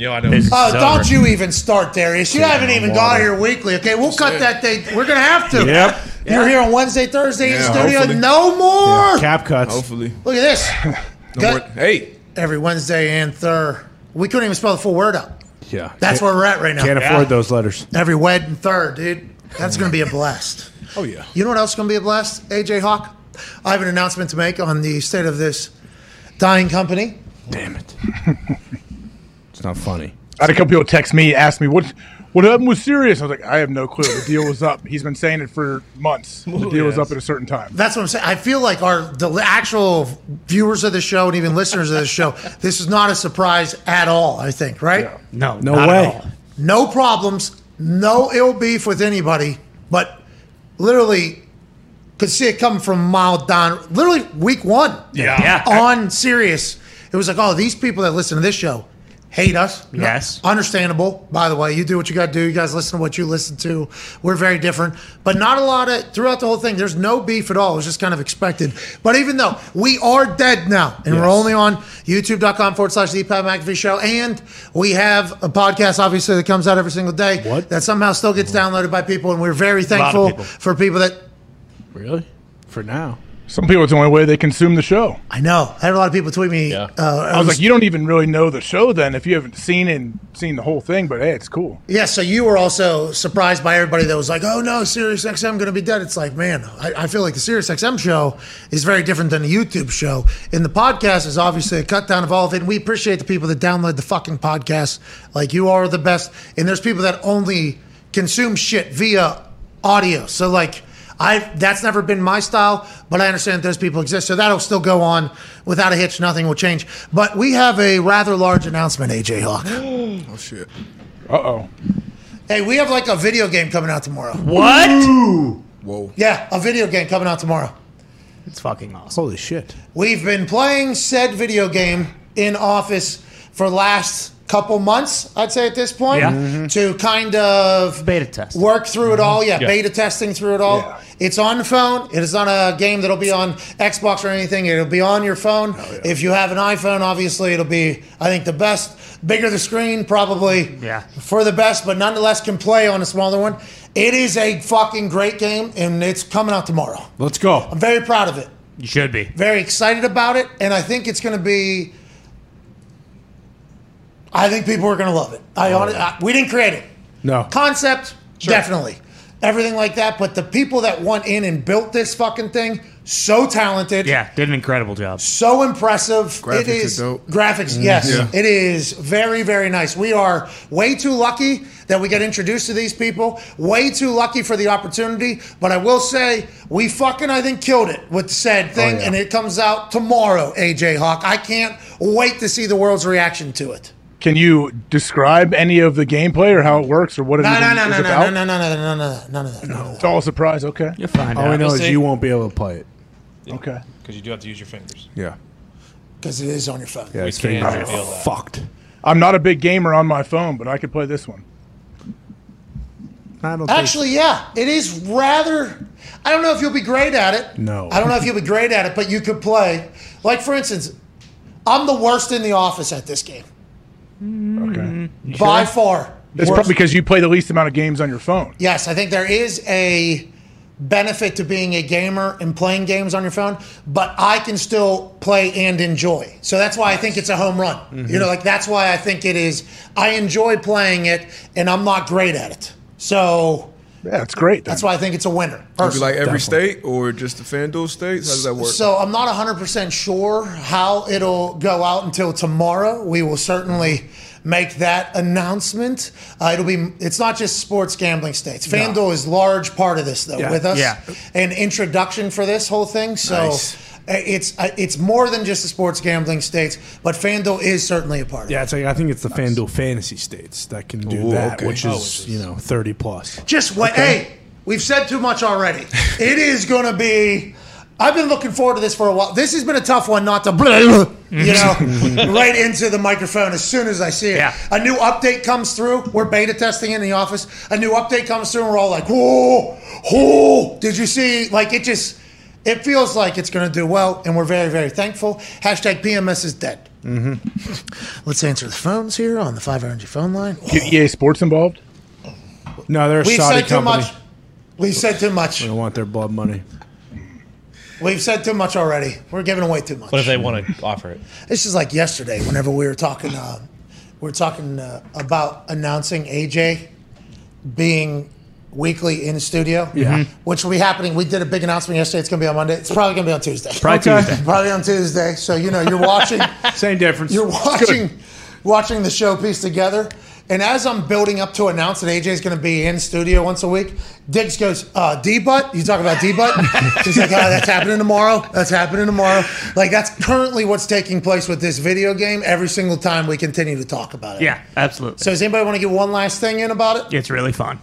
You know, I know.
This-
Oh,
It's
uh,
don't
you even start, Darius. You haven't even got here weekly. Okay, we'll cut that day. We're going to have to.
Yep.
You're here on Wednesday, Thursday in
Yeah,
studio.
hopefully.
No more.
Cap cuts.
Hopefully.
Look at this. *laughs*
No
Good.
more- hey,
Every Wednesday and third. We couldn't even spell the full word out.
Yeah.
That's where we're at right now.
Can't afford those letters.
Every wed and third, dude. That's going to be a blast. *laughs*
oh yeah.
You know what else is going to be a blast? AJ Hawk. I have an announcement to make on the state of this dying company.
Damn it. *laughs* it's not funny.
I had a couple people text me, ask me what what happened with Sirius. I was like, I have no clue. The deal was up. He's been saying it for months. The deal was up at a certain time.
That's what I'm saying. I feel like our the actual viewers of the show and even listeners of the show, this is not a surprise at all. I think, right?
No,
No
not
way.
At all.
No problems, no ill beef with anybody, but literally could see it coming from a mile down. Literally week one,
Yeah.
Yeah.
on Sirius, it was like, oh, these people that listen to this show hate us.
Yes.
Understandable, by the way. You do what you got to do. You guys listen to what you listen to. We're very different, but not a lot of, throughout the whole thing, there's no beef at all. It was just kind of expected. But even though we are dead now, and we're only on youtube.com forward slash the Pat McAfee show, and we have a podcast, obviously, that comes out every single day
What?
that somehow still gets downloaded by people, and we're very thankful
people.
for people that
Really? For now.
Some people, it's the only way they consume the show.
I know. I had a lot of people tweet me.
Yeah.
Uh,
I was like, you don't even really know the show then if you haven't seen and seen the whole thing. But hey, it's cool.
Yeah, so you were also surprised by everybody that was like, "Oh no, Sirius XM going to be dead." It's like, man, I, I feel like the Sirius XM show is very different than the YouTube show. And the podcast is obviously a cut down of all of it. And we appreciate the people that download the fucking podcast. Like you are the best. And there's people that only consume shit via audio. So like. I that's never been my style, but I understand that those people exist, so that'll still go on without a hitch. Nothing will change. But we have a rather large announcement, AJ Hawk. *gasps*
Oh shit.
Uh oh.
Hey, we have like a video game coming out tomorrow.
What?
Whoa.
Yeah, a video game coming out tomorrow.
It's fucking awesome.
Holy shit.
We've been playing said video game in office for last couple months, I'd say at this point,
Yeah. Mhm.
to kind of
Beta test.
work through it all. Yeah,
Yeah.
beta testing through it all.
Yeah.
It's on the phone. It is on a game that'll be on Xbox or anything. It'll be on your phone. If you have an iPhone, obviously it'll be, I think, the best. Bigger the screen, probably
Yeah.
for the best, but nonetheless can play on a smaller one. It is a fucking great game, and it's coming out tomorrow.
Let's go.
I'm very proud of it
You should be.
very excited about it, and I think it's going to be. I think people are going to love it. I, oh, hon- I we didn't create it.
No.
Concept, definitely, everything like that. But the people that went in and built this fucking thing, so talented,
Yeah, did an incredible job.
so impressive.
Graphics
it
are
is
dope.
graphics. Mm-hmm. Yes,
Yeah.
it is very very nice. We are way too lucky that we get introduced to these people. Way too lucky for the opportunity. But I will say we fucking I think killed it with the said oh, thing,
yeah.
and it comes out tomorrow. AJ Hawk. I can't wait to see the world's reaction to it.
Can you describe any of the gameplay or how it works or what it
No,
even
no, no,
is
no, no,
about?
no, no, no, no, no, no, none of that. None of
It's all a surprise. Okay.
You'll find
All we
out.
know
We'll
is you won't be able to play it.
Okay.
Because you do have to use your fingers.
Yeah.
Because it is on your phone.
Yeah, it's
can't
gonna
reveal that.
fucked.
I'm not a big gamer on my phone, but I could play this one.
I don't think-
Actually, yeah, it is rather. I don't know if you'll be great at it.
No.
I don't know if you'll be great at it, but you could play. Like for instance, I'm the worst in the office at this game
Okay.
by far.
It's
Worst.
probably because you play the least amount of games on your phone.
yes, I think there is a benefit to being a gamer and playing games on your phone, but I can still play and enjoy. So that's why I think it's a home run.
Mm-hmm.
You know, like that's why I think it is. I enjoy playing it, and I'm not great at it. So
Yeah, it's great. then.
that's why I think it's a winner.
It'd be
personally.
like every
Definitely.
state or just the FanDuel states? How does that work?
So I'm not 100% sure how it'll go out until tomorrow. We will certainly make that announcement. Uh, it'll be it's not just sports gambling states. FanDuel is large part of this though
Yeah.
with us.
Yeah.
An introduction for this whole thing. So
Nice.
Uh, it's uh, it's more than just the sports gambling states, but FanDuel is certainly a part of it.
Yeah, it's like I think it's the FanDuel fantasy states that can do
Ooh,
that,
okay.
which is you know thirty plus.
Just wait. Hey, we've said too much already. *laughs* it is going to be. I've been looking forward to this for a while. This has been a tough one not to, you know, *laughs* right into the microphone as soon as I see it.
Yeah.
A new update comes through. We're beta testing in the office. A new update comes through, and we're all like, "Whoa, whoa!" Did you see? Like it just, it feels like it's going to do well, and we're very, very thankful. Hashtag PMS is dead. Mm-hmm. Let's answer the phones here on the Five Energy phone line.
Get EA Sports involved.
No, they're a
We've
Saudi
said too
company.
much. We've said too much.
They don't want their blood money.
We've said too much already. We're giving away too much.
What if they want to offer it?
This is like yesterday. Whenever we were talking, uh, we were talking uh, about announcing AJ being weekly in the studio.
Yeah.
which will be happening. We did a big announcement yesterday. It's going to be on Monday. It's probably going to be on Tuesday.
Probably
Okay.
Tuesday.
Probably on Tuesday. So you know, you're watching. *laughs*
Same difference.
You're watching watching the show piece together. And as I'm building up to announce that AJ's going to be in studio once a week, Diggs goes, uh, D butt? You talk about D butt? *laughs* He's like, ah, that's happening tomorrow. That's happening tomorrow. Like, that's currently what's taking place with this video game every single time we continue to talk about it.
Yeah, absolutely.
So, does anybody want to get one last thing in about it?
it's really fun.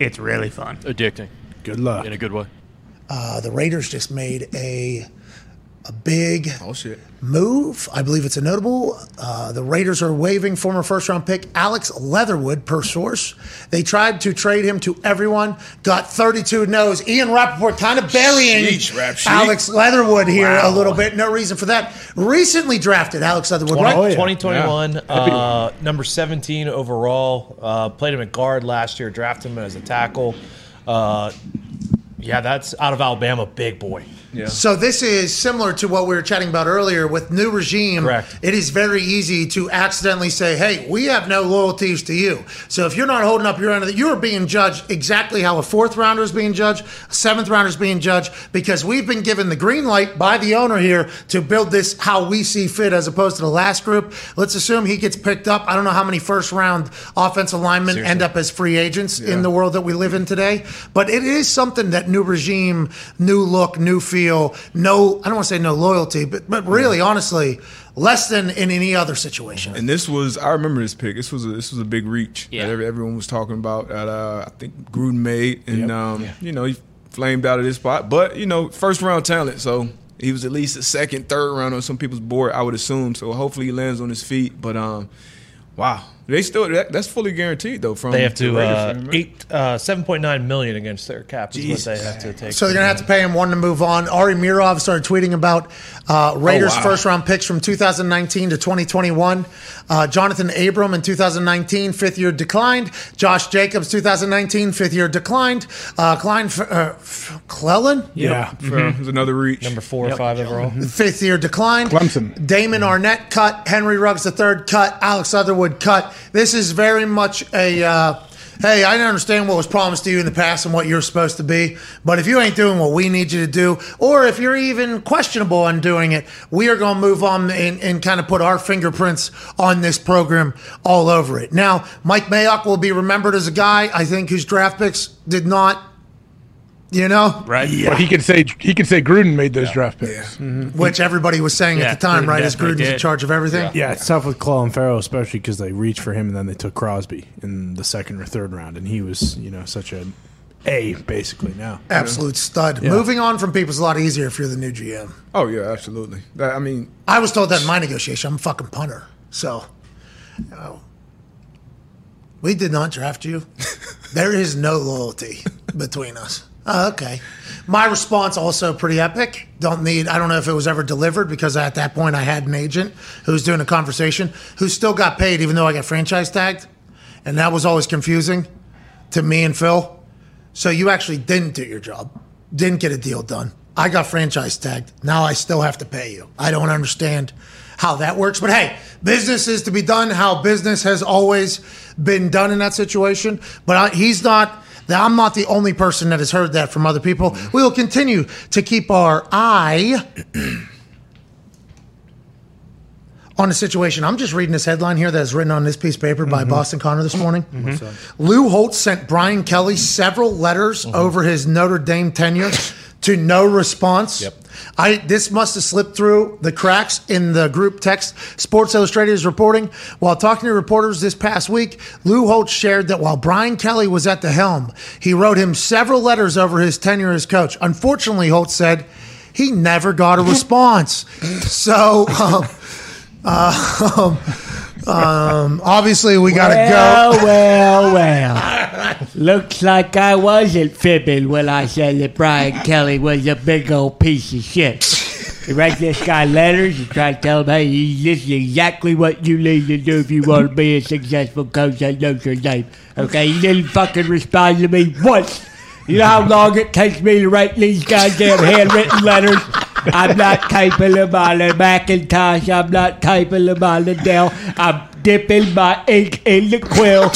It's really fun.
Addicting
Good luck.
in a good way.
Uh, the Raiders just made a a big
oh shit.
move. I believe it's a notable. Uh, the Raiders are waiving former first round pick Alex Leatherwood per source. They tried to trade him to everyone, got 32 no's. Ian Rapoport kind of burying
Sheesh,
Alex Leatherwood here a little bit. No reason for that. Recently drafted Alex Leatherwood, right?
Oh, yeah.
2021, uh, number 17 overall. Uh, played him at guard last year. Drafted him as a tackle. Uh, yeah, that's out of Alabama. Big boy.
Yeah.
So this is similar to what we were chatting about earlier with new regime.
Correct.
It is very easy to accidentally say, "Hey, we have no loyalties to you." So if you're not holding up your end of the, you're being judged exactly how a fourth rounder is being judged, a seventh rounder is being judged because we've been given the green light by the owner here to build this how we see fit, as opposed to the last group. Let's assume he gets picked up. I don't know how many first round offensive linemen end up as free agents in the world that we live in today, but it is something that new regime, new look, new feel, no, I don't want to say no loyalty, but but really, honestly, less than in any other situation.
And this was I remember this pick. This was a, this was a big reach
Yeah.
that everyone was talking about. That uh, I think Gruden made, and um, you know he flamed out of this spot. But you know, first round talent, so he was at least a second, third round on some people's board. I would assume. So hopefully he lands on his feet. But um, wow, they still that, that's fully guaranteed though. From
They have to
Raiders,
uh,
right?
eight uh, seven point nine million against their cap is what they have to take.
So they're going to have to pay him one to move on. Ari Meirov started tweeting about uh, Raiders'
Oh, wow.
first round picks from 2019 to 2021. Uh, Johnathan Abram in 2019, fifth year declined. Josh Jacobs, 2019, fifth year declined. Uh, Klein uh, F- Clellan,
Yeah.
For- There's another reach.
number four or five overall.
fifth year declined.
Clemson.
Damon Arnette cut. Henry Ruggs the third cut. Alex Leatherwood cut. This is very much a. Uh, Hey, I understand what was promised to you in the past and what you're supposed to be, but if you ain't doing what we need you to do, or if you're even questionable on doing it, we are going to move on and, and kind of put our fingerprints on this program all over it. Now, Mike Mayock will be remembered as a guy, I think, whose draft picks did not, you know,
Right?
But he could say he could say Gruden made those draft picks. Mm-hmm.
which mm-hmm. everybody was saying
Yeah,
at the time,
Gruden
right? As
definitely
Gruden's in charge of everything.
Yeah, it's tough with Clelin Ferrell, especially because they reached for him and then they took Crosby in the second or third round, and he was, you know, such a A basically now.
Absolute stud. Moving on from people is a lot easier if you're the new GM.
Oh yeah, absolutely. That, I mean,
I was told that in my negotiation. I'm a fucking punter. So, you know, we did not draft you. *laughs* there is no loyalty between us. Oh, okay. My response also pretty epic. Don't need, I don't know if it was ever delivered because at that point I had an agent who was doing a conversation who still got paid even though I got franchise tagged. And that was always confusing to me and Phil. So you actually didn't do your job, didn't get a deal done. I got franchise tagged. Now I still have to pay you. I don't understand how that works. But hey, business is to be done how business has always been done in that situation. But I, he's not. I'm not the only person that has heard that from other people. We will continue to keep our eye on the situation. I'm just reading this headline here that's written on this piece of paper by mm-hmm. Boston Connor this mm-hmm. morning. Mm-hmm. Lou Holtz sent Brian Kelly several letters over his Notre Dame tenure *laughs* to no response.
Yep.
I this must have slipped through the cracks in the group text. Sports Illustrated is reporting while talking to reporters this past week, Lou Holtz shared that while Brian Kelly was at the helm, he wrote him several letters over his tenure as coach. Unfortunately, Holtz said he never got a *laughs* response. so. Um, uh, *laughs* um, obviously, we got to
Well,
go.
well, well. Looks like I wasn't fibbing when I said that Brian Kelly was a big old piece of shit. He writes this guy letters and try to tell him, hey, this is exactly what you need to do if you want to be a successful coach at your Dame. Okay, he didn't fucking respond to me once. You know how long it takes me to write these goddamn handwritten letters? I'm not typing them on a Macintosh. I'm not typing them on the Dell. I'm dipping my ink in the quill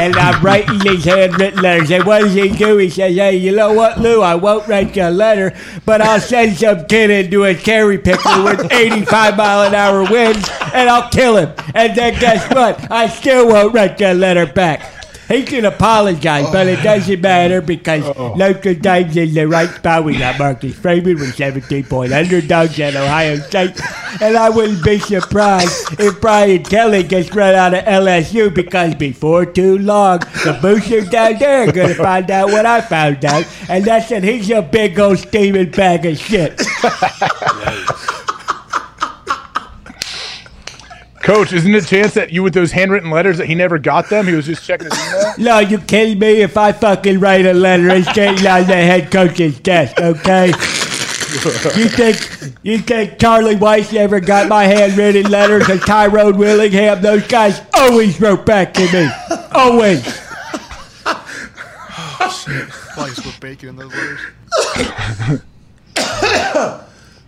and I'm writing these handwritten letters. And what does he do? He says, Hey, you know what, Lou? I won't write you a letter, but I'll send some kid into a cherry picker with 85 mile an hour winds and I'll kill him. And then guess what? I still won't write you a letter back. He can apologize, but it doesn't matter because oh. Notre Dame's in the right spot. We got Marcus Freeman with 17 point underdogs at Ohio State. And I wouldn't be surprised if Brian Kelly gets run out of LSU because before too long, the boosters down there are going to find out what I found out. And that's that he's a big old steaming bag of shit. *laughs*
Coach, isn't it a chance that you with those handwritten letters that he never got them? He was just checking his email.
No, you kidding me? If I fucking write a letter, it's getting on the head coach's desk, okay? You think you think Charlie Weis ever got my handwritten letters and Tyrone Willingham? Those guys always wrote back to me. Always.
oh, Probably just put bacon in those letters.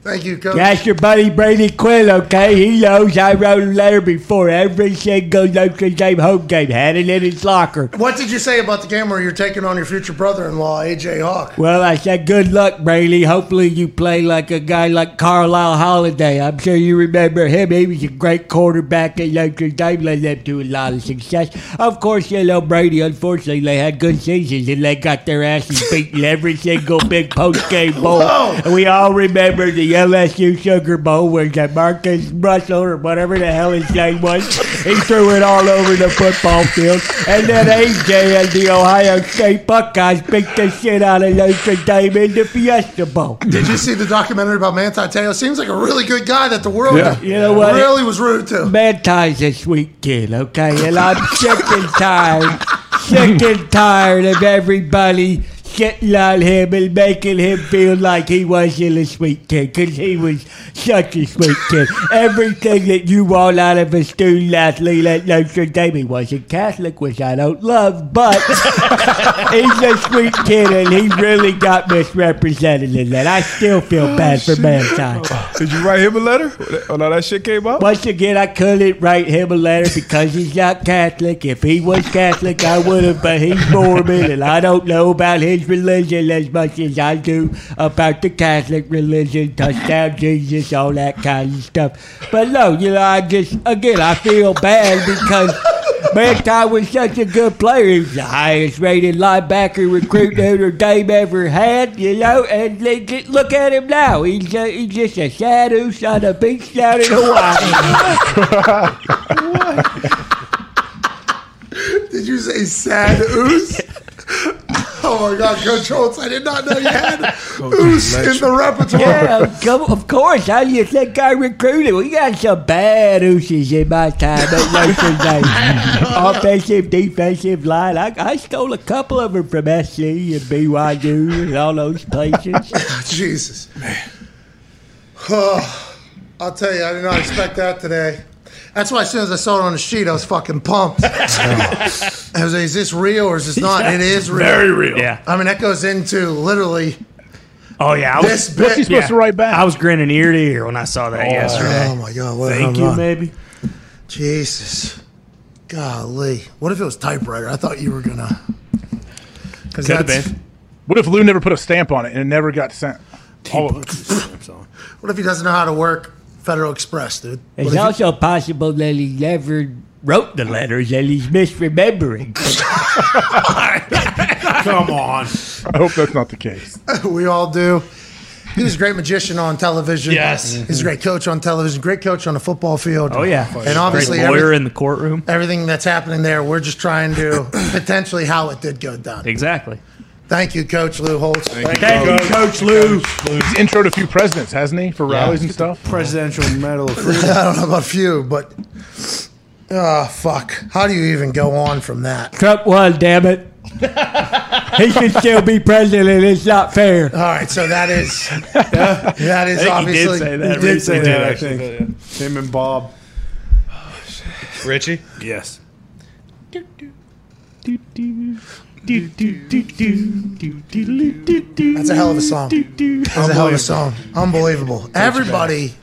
Thank you, coach.
That's your buddy Brady Quinn, okay? He knows I wrote a letter before every single Notre Dame home game. Had it in his locker.
What did you say about the game where you're taking on your future brother-in-law, AJ Hawk?
Well, I said, good luck, Brady. Hopefully you play like a guy like Carlyle Holiday. I'm sure you remember him. He was a great quarterback at Notre Dame, led them to a lot of success. Of course, you know, Brady, unfortunately, they had good seasons and they got their asses beaten every single big post-game *laughs* bowl.
Whoa.
And we all remember the LSU Sugar Bowl where that Marcus Russell or whatever the hell his name was, he threw it all over the football field. And then AJ and the Ohio State Buckeyes beat the shit out of Notre Dame in the Fiesta Bowl.
Did you see the documentary about Manti Te'o? Seems like a really good guy that the world
Yeah.
You know what?
really was rude to.
Manti's a sweet kid, okay? And I'm sick and tired, sick and tired of everybody shitting on him and making him feel like he wasn't a sweet kid, because he was such a sweet kid. Everything that you want out of a student athlete at Notre Dame, he wasn't Catholic, which I don't love, but *laughs* he's a sweet kid, and he really got misrepresented in that. I still feel oh, bad for mankind.
Did you write him a letter when all that shit came out?
Once again, I couldn't write him a letter because he's not Catholic. If he was Catholic, I would have, but he's Mormon, and I don't know about his religion as much as I do about the Catholic religion, touchdown Jesus, all that kind of stuff. But no, you know, I just, again, I feel bad because. Manti was such a good player. He was the highest rated linebacker recruit Notre Dame ever had, you know, and they just look at him now. He's, uh, he's just a shadow on a beach down in Hawaii. *laughs*
Did you say sad ooze? *laughs* oh my God, Coach Holtz, I did not know you had *laughs* ooze in the repertoire.
yeah, of of course. How do you think I recruited? We got some bad ooses in my time at Notre Dame. *laughs* Offensive, defensive line. I, I stole a couple of them from SC and BYU and all those places. *laughs*
Jesus. man. *sighs* Oh, I'll tell you, I did not expect that today. That's why as soon as I saw it on the sheet, I was fucking pumped. I was like, is this real or is this not? It is real.
Very real.
Yeah.
I mean, that goes into literally
Oh yeah. I was,
this
What's he
bit.
supposed
yeah.
to write back?
I was grinning ear to ear when I saw that oh, yesterday.
Oh my God, what
Thank you,
done?
maybe.
Jesus. Golly. What if it was typewriter? I thought you were going to.
Could have been.
what if Lou never put a stamp on it and it never got sent? All of it.
What if he doesn't know how to work Federal Express, dude?
It's
if he-
also possible that he never wrote the letters and he's misremembering. *laughs*
Come on.
I hope that's not the case. *laughs*
we all do. He was a great magician on television.
Yes.
He's a great coach on television, great coach on the football field.
Oh yeah.
And obviously,
Great lawyer
every-
in the courtroom.
everything that's happening there, we're just trying to *coughs* potentially how it did go down.
Exactly.
Thank you, Coach Lou Holtz.
Thank you, Coach Lou.
He's introed a few presidents, hasn't he, for rallies and stuff?
Presidential Medal *laughs* of Freedom.
I don't know about a few, but oh fuck, how do you even go on from that?
Trump won, damn it. he should still be president. It's not fair.
All right, so that is *laughs* that is
I think he did
say
say that
He did say
recently,
that.
I
actually.
think. Him and Bob.
Richie,
Yes.
That's a hell of a song. That's a hell of a song. Unbelievable. Everybody,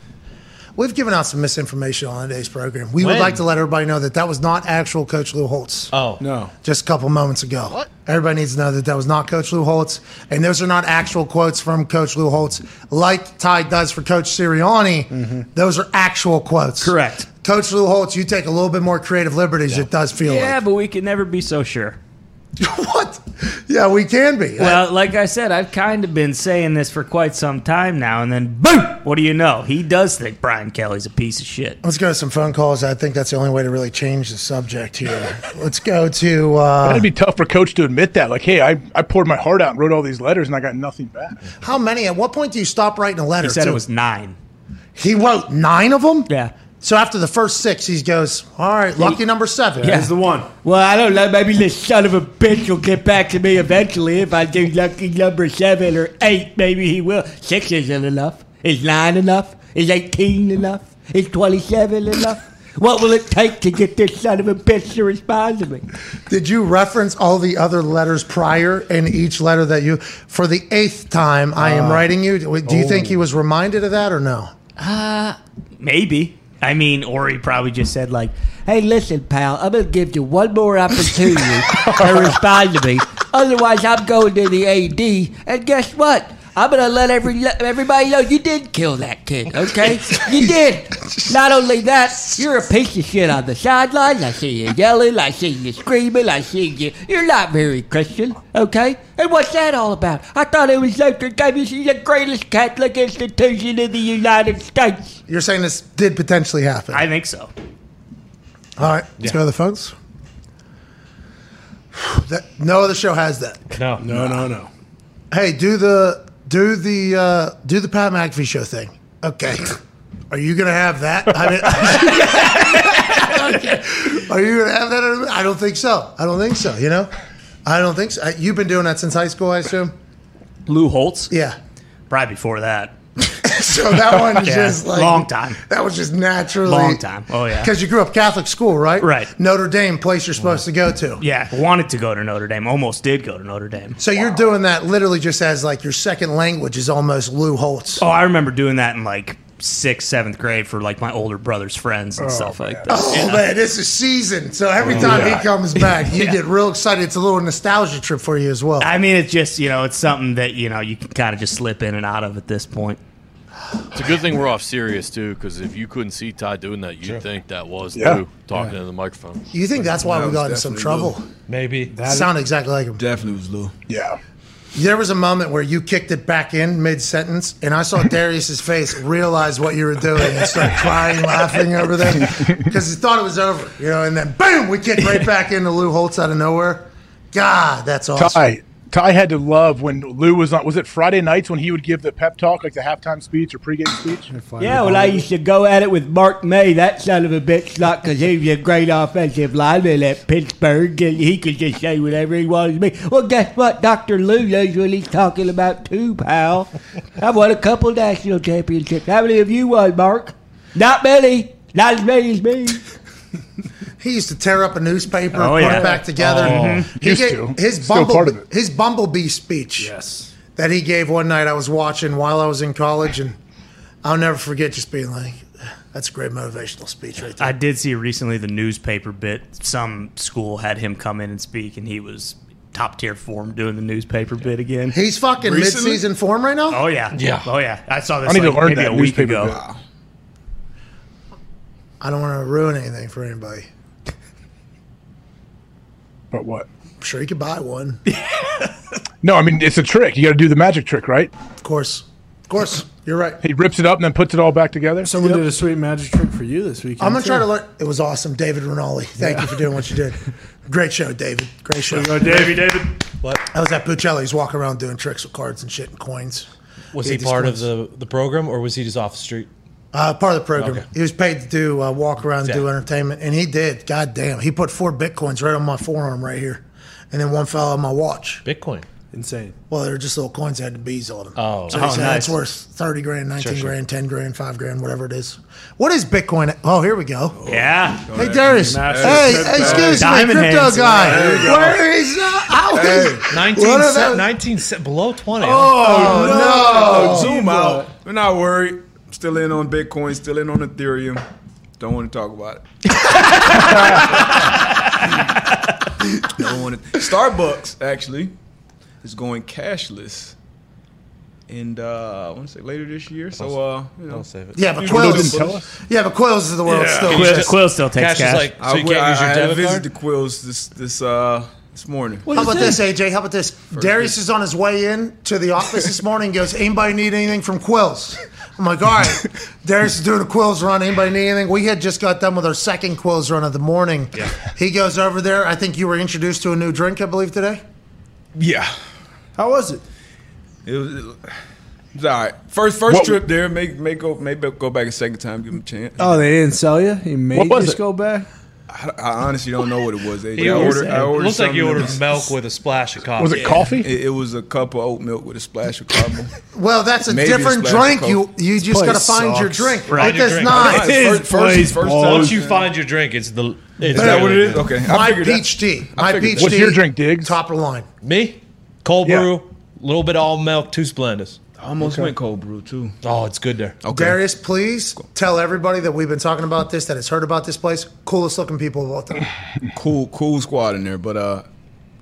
we've given out some misinformation on today's program. We would like to let everybody know that that was not actual Coach Lou Holtz.
oh
No.
just a couple moments ago. What? Everybody needs to know that that was not Coach Lou Holtz, and those are not actual quotes from Coach Lou Holtz, like Ty does for Coach Sirianni. Mm-hmm. Those are actual quotes.
Correct.
Coach Lou Holtz, you take a little bit more creative liberties. It does feel
Yeah,
like
but we can never be so sure. *laughs*
what? Yeah, we can be.
Well, like I said, I've kind of been saying this for quite some time now, and then boom! What do you know? He does think Brian Kelly's a piece of shit.
Let's go to some phone calls. I think that's the only way to really change the subject here. *laughs* Let's go to. Uh,
That'd be tough for coach to admit that. Like, hey, I, I poured my heart out and wrote all these letters and I got nothing back.
how many? At what point do you stop writing a letter?
He said
to-
it was nine.
He wrote nine of them.
Yeah.
So after the first six, he goes, "All right, lucky number seven.
Yeah.
He's the one.
Well, I don't know. Maybe this son of a bitch will get back to me eventually if I do lucky number seven or eight. Maybe he will. Six isn't enough. Is nine enough? Is 18 enough? Is 27 enough?
What will it take to get this son of a bitch to respond to me?
Did you reference all the other letters prior in each letter that you, for the eighth time, I am
Uh,
writing you? Do you think
oh.
he was reminded of that or no?
Uh, maybe. I mean, or he probably just said like,
Hey, listen, pal, I'm to give you one more opportunity *laughs* to respond to me. Otherwise, I'm going to the AD, and guess what? I'm going to let every everybody know you did kill that kid, okay? You *laughs* did. Not only that, you're a piece of shit on the sidelines. I see you yelling. I see you screaming. I see you. You're not very Christian, okay? And what's that all about? I thought it was Notre Dame. This is the greatest Catholic institution in the United States.
You're saying this did potentially happen?
I think so.
All right, let's
Yeah.
go to the phones. *sighs* That, no other show has that.
No,
no, no, no.
Hey, do the do the uh, do the Pat McAfee show thing. Okay, *laughs* are you gonna have that? I mean, *laughs* are you gonna have that? I don't think so. I don't think so. You know, I don't think so. You've been doing that since high school, I assume.
Lou Holtz?
Yeah.
Probably before that. *laughs*
So that one is
Yeah,
just like
long time.
That was just naturally
Long time. Oh, yeah.
Because you grew up Catholic school, right?
Right.
Notre Dame, place you're supposed to go to.
Yeah, wanted to go to Notre Dame. Almost did go to Notre Dame.
So you're doing that literally just as like your second language is almost Lou Holtz.
Oh, I remember doing that in like sixth, seventh grade for like my older brother's friends and oh, stuff like that.
Oh man, this is season. So every
Oh,
time
yeah.
he comes back, you *laughs*
Yeah.
get real excited. It's a little nostalgia trip for you as well.
I mean, it's just you know, it's something that you know you can kind of just slip in and out of at this point.
It's a good thing we're off Sirius too, because if you couldn't see Ty doing that, you'd think that was
Yeah.
Lou talking
Yeah.
into the microphone.
You think that's why
That
we got in some trouble?
Lou.
Maybe.
That sounded exactly like him.
Definitely was Lou.
Yeah.
There was a moment where you kicked it back in mid sentence, and I saw Darius's face realize what you were doing and start crying, laughing over there because he thought it was over, you know. And then boom, we kicked right back into Lou Holtz out of nowhere. God, that's awesome.
Ty, Ty had to love when Lou was on. Was it Friday nights when he would give the pep talk, like the halftime speech or pregame speech?
Yeah, well, I used to go at it with Mark May, that son of a bitch, not because he was a great offensive lineman at Pittsburgh, and he could just say whatever he wanted to be. Well, guess what? Dr. Lou knows what he's talking about, too, pal. I've won a couple national championships. How many of you won, Mark? Not many. Not as many as me. *laughs*
He used to tear up a newspaper,
Oh,
put
yeah.
it back together.
Oh,
He
used
gave-
to.
His
Still part of it.
his bumblebee speech.
Yes.
that he gave one night I was watching while I was in college, and I'll never forget just being like, "That's a great motivational speech right there."
I did see recently the newspaper bit. Some school had him come in and speak, and he was top tier form doing the newspaper bit again.
He's fucking mid-season form right now.
Oh yeah,
Yeah.
oh yeah. I saw this
I need to
like,
learn
maybe
that
a week
newspaper
ago.
bit. I don't want to ruin anything for anybody.
But what?
I'm sure you could buy one.
No, I mean it's a trick. You got to do the magic trick, right?
Of course, of course, you're right.
He rips it up and then puts it all back together.
Someone did a sweet magic trick for you this weekend.
I'm gonna try to learn. It was awesome, David Rinaldi. Thank you for doing what you did. Great show, David. Great show.
go, Davey, David.
What?
I was at Buccelli. He's walking around doing tricks with cards and shit and coins.
Was
He
he
had these
part of the, the program or was he just off the street?
Uh, part of the program.
Okay.
He was paid to do uh, walk around and do entertainment, and he did. God damn, he put four bitcoins right on my forearm right here, and then one fell on my watch.
Bitcoin.
Insane.
Well, they were just little coins that had the bees on them.
Oh.
so
Oh,
said
nice.
that's worth thirty grand, nineteen
Sure, sure.
grand, ten grand, five grand, whatever it is. What is Bitcoin? Oh, here we go.
Yeah.
Hey Darius.
Master
Hey,
crypto.
hey, excuse me, crypto
hands.
guy.
There you go.
Where is uh, how is-
19,
What
se- 19 se- below 20.
Oh,
no.
no. Zoom out. We're not worried. Still in on Bitcoin, still in on Ethereum. Don't want to talk about it. *laughs* Don't want to. Starbucks actually is going cashless. And uh, I want to say later this year. So uh, you know,
I'll save it.
Yeah, but Quills.
didn't?
Yeah, but Quills is the world
Yeah.
still.
Quill, Quill still takes
Cash is
cash.
like- So you
I,
can't
I,
use your
I
debit
visited
card?
the Quills this this uh this morning.
How about this, AJ? How about this? Darius is on his way in to the office this morning. Goes, anybody need anything from Quills? I'm like, all right. Darius is doing a Quills run. Anybody need anything? We had just got done with our second Quills run of the morning. Yeah. He goes over there. I think you were introduced to a new drink, I believe, today.
Yeah,
How was it?
it was. It was all right. First first
What-
trip there. May may go maybe go back a second time. Give him a chance.
Oh, they didn't sell you. You made just
it?
go back.
I, I honestly don't know what it was. AJ. I
ordered,
ordered, I ordered
looks like you ordered
that
milk with a splash of coffee.
Was it coffee?
It, it was a cup of oat milk with a splash of caramel. *laughs*
Well, that's a
Maybe
different
splash of
drink. You you just got to find your drink.
Right.
It does
Drink.
not.
His
First-
place
first
Once you find your drink, it's the. It's
Is that what it is? Okay,
My
figured that-
peach tea. My
figured
peach tea.
What's your drink, Diggs?
Top of the line.
Me, cold
Yeah.
brew, little bit of almond milk, two Splendas.
I almost went cold brew too.
Oh, it's good there.
Okay.
Darius, please tell everybody that we've been talking about this, that has heard about this place. Coolest looking people of all time. *laughs*
Cool, cool squad in there, but uh,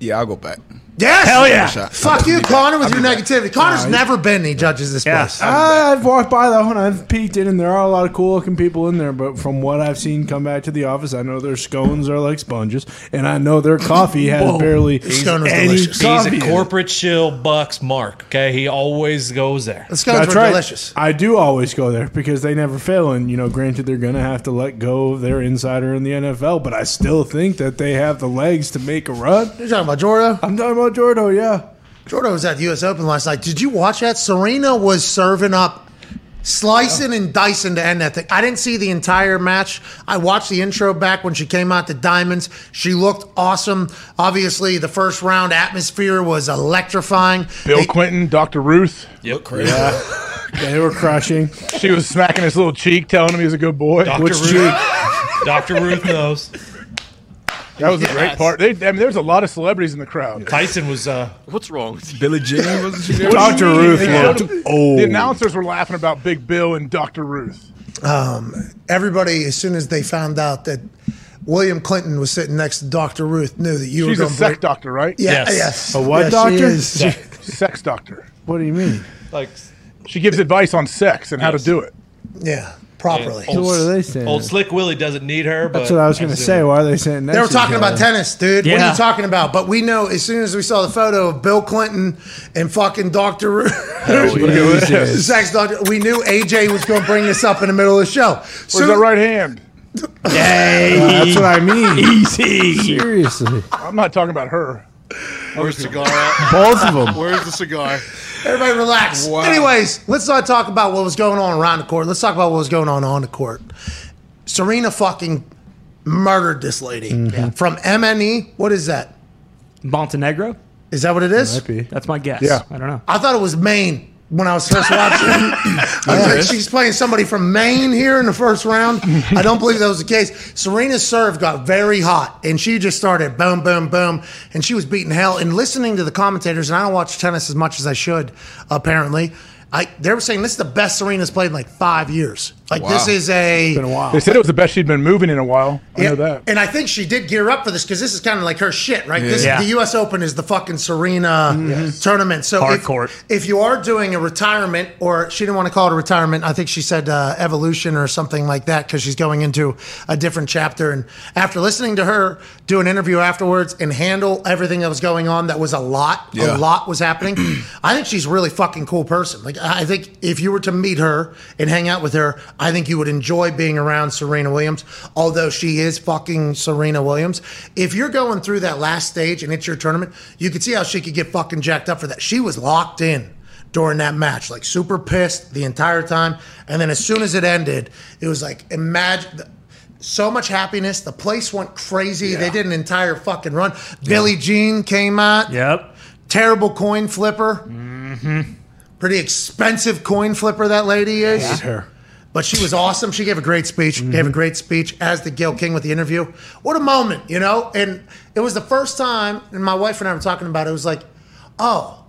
yeah, I'll go back.
Yes!
Hell yeah.
Fuck you, Connor, with your negativity. Connor's never been. He judges this
Yeah.
place.
I've walked by though, and I've peeked in, and there are a lot of cool looking people in there. But from what I've seen come back to the office, I know their scones are like sponges, and I know their coffee *laughs* has barely
Scone is
any
delicious.
He's
coffee.
a
in it.
corporate chill Bucks mark. Okay, he always goes there.
The scones
That's
were
right.
delicious.
I do always go there because they never fail. And you know, granted, they're going to have to let go of their insider in the NFL, but I still think that they have the legs to make a run.
You're talking about Jordo?
I'm talking about Jordo, yeah.
Jordo was at the U.S. Open last night. Did you watch that? Serena was serving up, slicing and dicing to end that thing. I didn't see the entire match. I watched the intro back when she came out to Diamonds. She looked awesome. Obviously, the first round atmosphere was electrifying.
Bill
They-
Clinton, Dr. Ruth.
Yep, crazy. *laughs*
They were crushing.
She was smacking his little cheek, telling him he was a good boy.
Dr.
Which
Ruth, Dr. Ruth knows.
That was a great part. They, I mean, there's a lot of celebrities in the crowd.
Tyson was. uh
What's wrong Billy you?
Jean wasn't *laughs* there?
Dr. Ruth
They
looked old.
The announcers were laughing about Big Bill and Dr. Ruth.
Everybody, as soon as they found out that William Clinton was sitting next to Dr. Ruth, knew that you
She's
were
a
going to
sex
break.
doctor, right?
Yeah,
Yes.
yes.
A what
Yes, she
doctor?
is. *laughs*
Sex doctor.
What do you mean?
like
She gives advice on sex and how to do it.
Yeah, properly.
old,
what are they saying?
Old Slick Willie doesn't need her. But
That's what I was going to say. Why are they saying that?
They were talking about tennis, dude. What are you talking about? But we know as soon as we saw the photo of Bill Clinton and fucking Dr. Ru- sex *laughs* doctor, we knew AJ was going to bring this up in the middle of the show.
Where's
Soon-
that right hand? Yay!
That's what I mean.
Easy.
Seriously.
I'm not talking about her.
Where's the cigar at? *laughs*
Both of them.
Where's the cigar?
Everybody relax.
Wow.
Anyways, let's not talk about what was going on around the court. Let's talk about what was going on on the court. Serena fucking murdered this lady mm-hmm. from MNE. What is that?
Montenegro?
Is that what it is?
Might be.
That's my guess.
Yeah.
I don't know.
I thought it was Maine when I was first watching. *coughs* I was like, she's playing somebody from Maine here in the first round. I don't believe that was the case. Serena's serve got very hot, and she just started boom, boom, boom, and she was beating hell. And listening to the commentators, and I don't watch tennis as much as I should, apparently. I, they were saying this is the best Serena's played in like five years. Like this is a
Been a while.
They said it was the best she'd been moving in a while. I
yeah,
know that.
And I think she did gear up for this because this is kind of like her shit, right? This,
Yeah.
The U.S. Open is the fucking Serena tournament. So
Hard
if,
court.
if you are doing a retirement, or she didn't want to call it a retirement, I think she said uh, evolution or something like that because she's going into a different chapter. And after listening to her do an interview afterwards and handle everything that was going on, that was a lot.
Yeah.
A lot was happening. *clears throat* I think she's a really fucking cool person. Like I think if you were to meet her and hang out with her, I think you would enjoy being around Serena Williams. Although she is fucking Serena Williams. If you're going through that last stage and it's your tournament, you could see how she could get fucking jacked up for that. She was locked in during that match, like super pissed the entire time. And then as soon as it ended, it was like imagine. So much happiness. The place went crazy. They did an entire fucking run. Billie Jean came out
Yep.
terrible coin flipper. Mm-hmm. Pretty expensive coin flipper that lady is.
her.
But she was awesome. She gave a great speech. Gave a great speech as the Gayle King with the interview. What a moment, you know? And it was the first time, and my wife and I were talking about it. It was like, oh,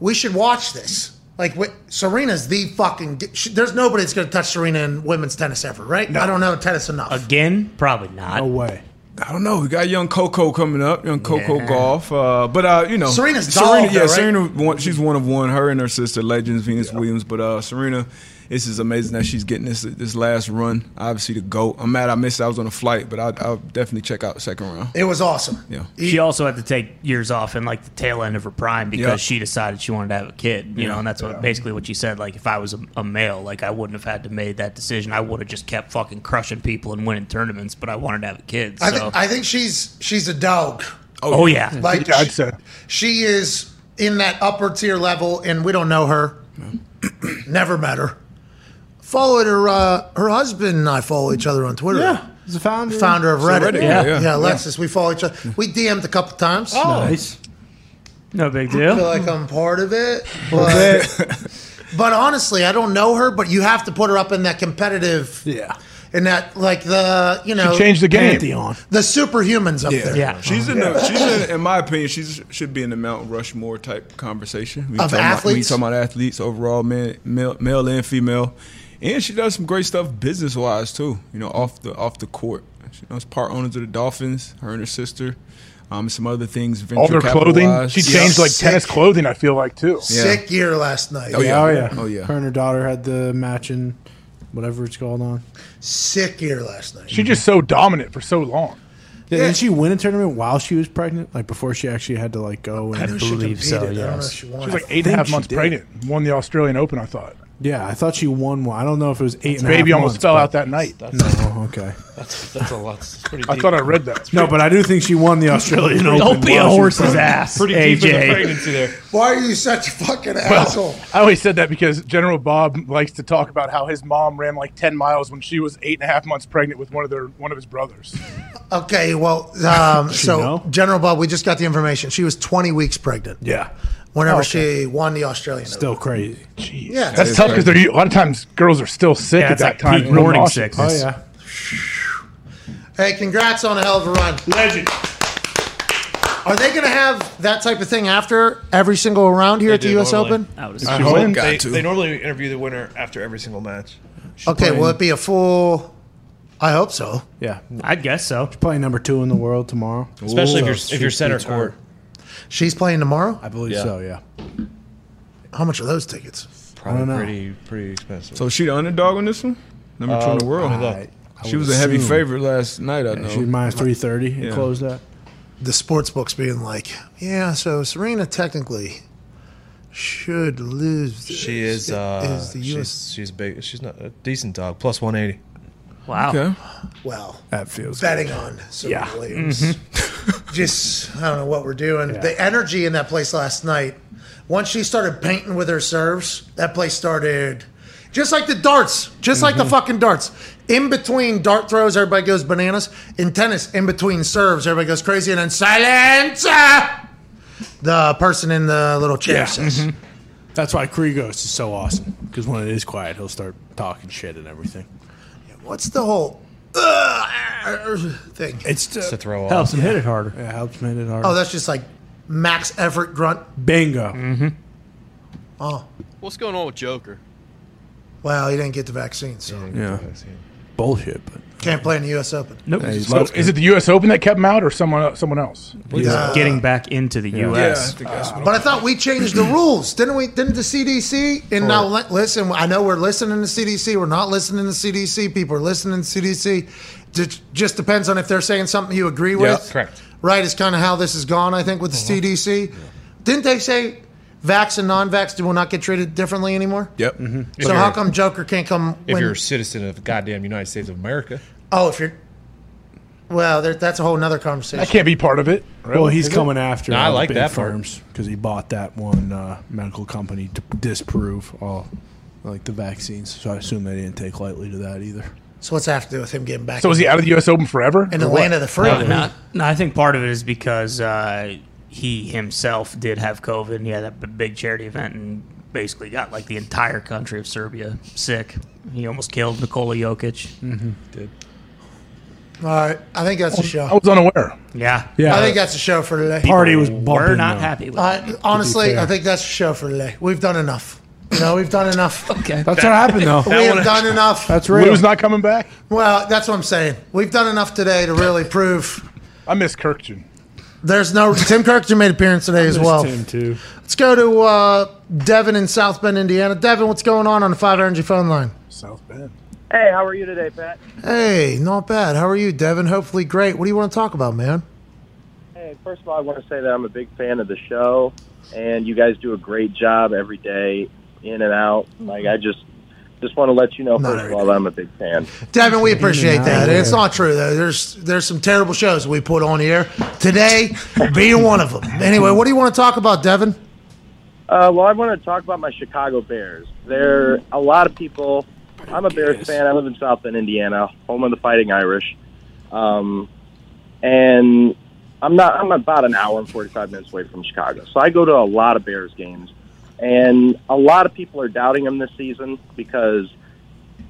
we should watch this. Like, wh- Serena's the fucking. She, there's nobody that's going to touch Serena in women's tennis ever, right? No. I don't know tennis enough.
Again? Probably not.
No way.
I don't know. We got young Coco coming up, young Coco Gauff. Uh, but uh, you know,
Serena's
Serena.
dog,
Yeah,
though, right?
Serena. She's one of one. Her and her sister, legends, Venus Williams. But uh, Serena, this is amazing that she's getting this this last run. Obviously, the goat. I'm mad I missed. it. I was on a flight, but I'll, I'll definitely check out the second round.
It was awesome.
Yeah.
She also had to take years off in like the tail end of her prime because
Yeah.
she decided she wanted to have a kid. You know, and that's what basically what she said. Like, if I was a, a male, like I wouldn't have had to made that decision. I would have just kept fucking crushing people and winning tournaments. But I wanted to have a kid. So,
I, think, I think she's she's a dog.
oh, oh yeah,
Like
I'd
she-
say.
she is in that upper tier level, and we don't know her. *clears throat* Never met her. Followed her. Uh, her husband and I follow each other on Twitter.
Yeah. He's the founder.
founder of Reddit.
Reddit,
yeah,
yeah,
yeah,
yeah.
Alexis. We follow each other. We DM'd a couple times.
Oh,
Nice.
no big deal.
I feel like I'm part of it. But, *laughs* but honestly, I don't know her. But you have to put her up in that competitive.
Yeah.
In that, like the you know,
Changed the game.
Pantheon.
the superhumans up there.
Yeah.
She's in the. She's in, *laughs* in my opinion, she should be in the Mount Rushmore type conversation. We
Of
talking about- we
athletes?
talking about athletes overall, man, male, male and female, and she does some great stuff business wise too. You know, off the off the court. She knows part owners of the Dolphins. Her and her sister. Um, some other things. Venture
All their clothing.
capital-wise.
She
Yeah.
changed like
Sick.
tennis clothing. I feel like too.
Sick year last night.
Oh, yeah.
Oh yeah.
Oh, yeah.
Her and her daughter had the matching, whatever it's called on.
Sick year last night.
She's just so dominant for so long.
Yeah, Didn't she win a tournament while she was pregnant? Like before she actually had to like go and
I know she
believe so,
competed. I don't know if she won.
She was like
I
eight and a
think
half
she
months pregnant. Won the Australian Open. I thought.
Yeah, I thought she won one. I don't know if it was eight and a half
Baby almost
months,
fell out that night.
No, *laughs* okay.
That's that's a lot. That's *laughs* pretty.
I
deep.
thought I read that.
No, but I do think she won the Australian Open.
Don't be a
while she was
horse's
pregnant.
ass,
pretty deep in the
AJ.
pregnancy there.
Why are you such a fucking asshole?
I always said that because General Bob likes to talk about how his mom ran like ten miles when she was eight and a half months pregnant with one of their one of his brothers. *laughs*
Okay, well, um, so
know?
General Bob, we just got the information. She was 20 weeks pregnant
Yeah,
whenever
Oh, okay.
she won the Australian.
still
Open.
crazy. Jeez.
Yeah,
That's
is
tough because they're a lot of times girls are still sick
Yeah,
at that
like
time.
peak
real
morning
nauseous.
sickness.
Oh yeah,
Hey, congrats on a hell of a run.
legend.
Are they going to have that type of thing after every single round here
They
at the U.S.
normally.
Open?
I would
I
assume.
hope.
They, they normally interview the winner after every single match.
Okay,
playing-
will it be a full? I hope so.
Yeah,
I guess so.
playing number two in the world tomorrow.
Especially if you're if you're center
beats
court.
She's playing tomorrow.
I believe
Yeah.
so. Yeah.
How much are those tickets?
Probably
don't know.
pretty pretty expensive.
So she the underdog on this one. Number two in the world.
let me look.
I- I
She
would
was a heavy
assume.
favorite last night. I know.
She was minus three thirty and
Yeah.
closed that.
The sports books being like, yeah, so Serena technically should lose. this.
She is uh
is the U.S.
she's, she's big she's not a decent dog plus 180.
Wow.
okay.
well
That feels
betting on Serena
Yeah.
Williams. *laughs* Just I don't know what we're doing. The energy in that place last night. Once she started painting with her serves, that place started just like the darts, just like the fucking darts. In between dart throws, everybody goes bananas. In tennis, in between serves, everybody goes crazy. And then silence. ah, The person in the little chair
Yeah.
says,
That's why Kyrgios is so awesome because when it is quiet, he'll start talking shit and everything.
"What's the whole uh, thing?"
It's
To
just,
throw off.
Helps him hit it harder.
it helps hit it harder.
Oh, that's just like max effort grunt.
bingo.
Oh,
What's going on with Joker?
well, he didn't get the vaccine, so
Yeah, bullshit. But
can't play in the U.S. Open.
Nope.
Hey,
He's
So is it the U.S. Open that kept him out, or someone someone else?
getting back into the
Yeah,
U.S.
think ah. that's what
But I thought we changed the *clears throat* rules, didn't we? Didn't the CDC? And now oh. li- listen, I know we're listening to CDC. We're not listening to CDC. People are listening to CDC. It just depends on if they're saying something you agree with.
correct.
Right, is kind of how this has gone. I think with the uh-huh. CDC. Didn't they say vax and non-vax do will not get treated differently anymore?
Yep.
So how come Joker can't come?
If
when-
you're a citizen of goddamn United States of America.
oh, if you're. Well, there, that's a whole nother conversation.
That can't be part of it.
well, he's
is it?
coming after
No, I
all the
like
big
that
firms because he bought that one uh, medical company to disprove all like the vaccines. So I assume they didn't take lightly to that either.
So what's that have to do with him getting back?
So is he out of the U.S. Open forever?
in the
what?
land of the free?
No, no, no, I think part of it is because uh, he himself did have COVID and he had a b- big charity event and basically got like the entire country of Serbia sick. He almost killed Nikola Jokic. Mm-hmm. Did.
All right, I think that's a show.
I was unaware.
Yeah.
Yeah,
I think that's a show for today.
party was bumping.
We're not
though.
happy with
Uh, honestly. I think that's a show for today. We've done enough. You know, we've done enough. *laughs*
Okay.
That's what happened though. *laughs*
we have done enough.
That's real.
Lou's not coming back.
Well, that's what I'm saying. We've done enough today to really prove
I miss Kurkjian.
There's no. Tim Kurkjian made an appearance today as well.
Tim too.
Let's go to uh, Devin in South Bend, Indiana. Devin, what's going on on the Five Energy phone line?
South Bend.
Hey, how are you today, Pat?
Hey, not bad. How are you, Devin? Hopefully great. What do you want to talk about, man?
Hey, first of all, I want to say that I'm a big fan of the show, and you guys do a great job every day, in and out. Like I just, just want to let you know
Not
first of all that I'm a big fan.
Devin, we appreciate that.
yeah.
It's not true though. There's there's some terrible shows we put on here. Today being one of them. Anyway, what do you want to talk about, Devin?
Uh, well, I want to talk about my Chicago Bears. There, a lot of people. I'm a Bears fan. I live in South Bend, Indiana, home of the Fighting Irish. Um, and I'm not. I'm about an hour and 45 minutes away from Chicago, so I go to a lot of Bears games, and a lot of people are doubting him this season because.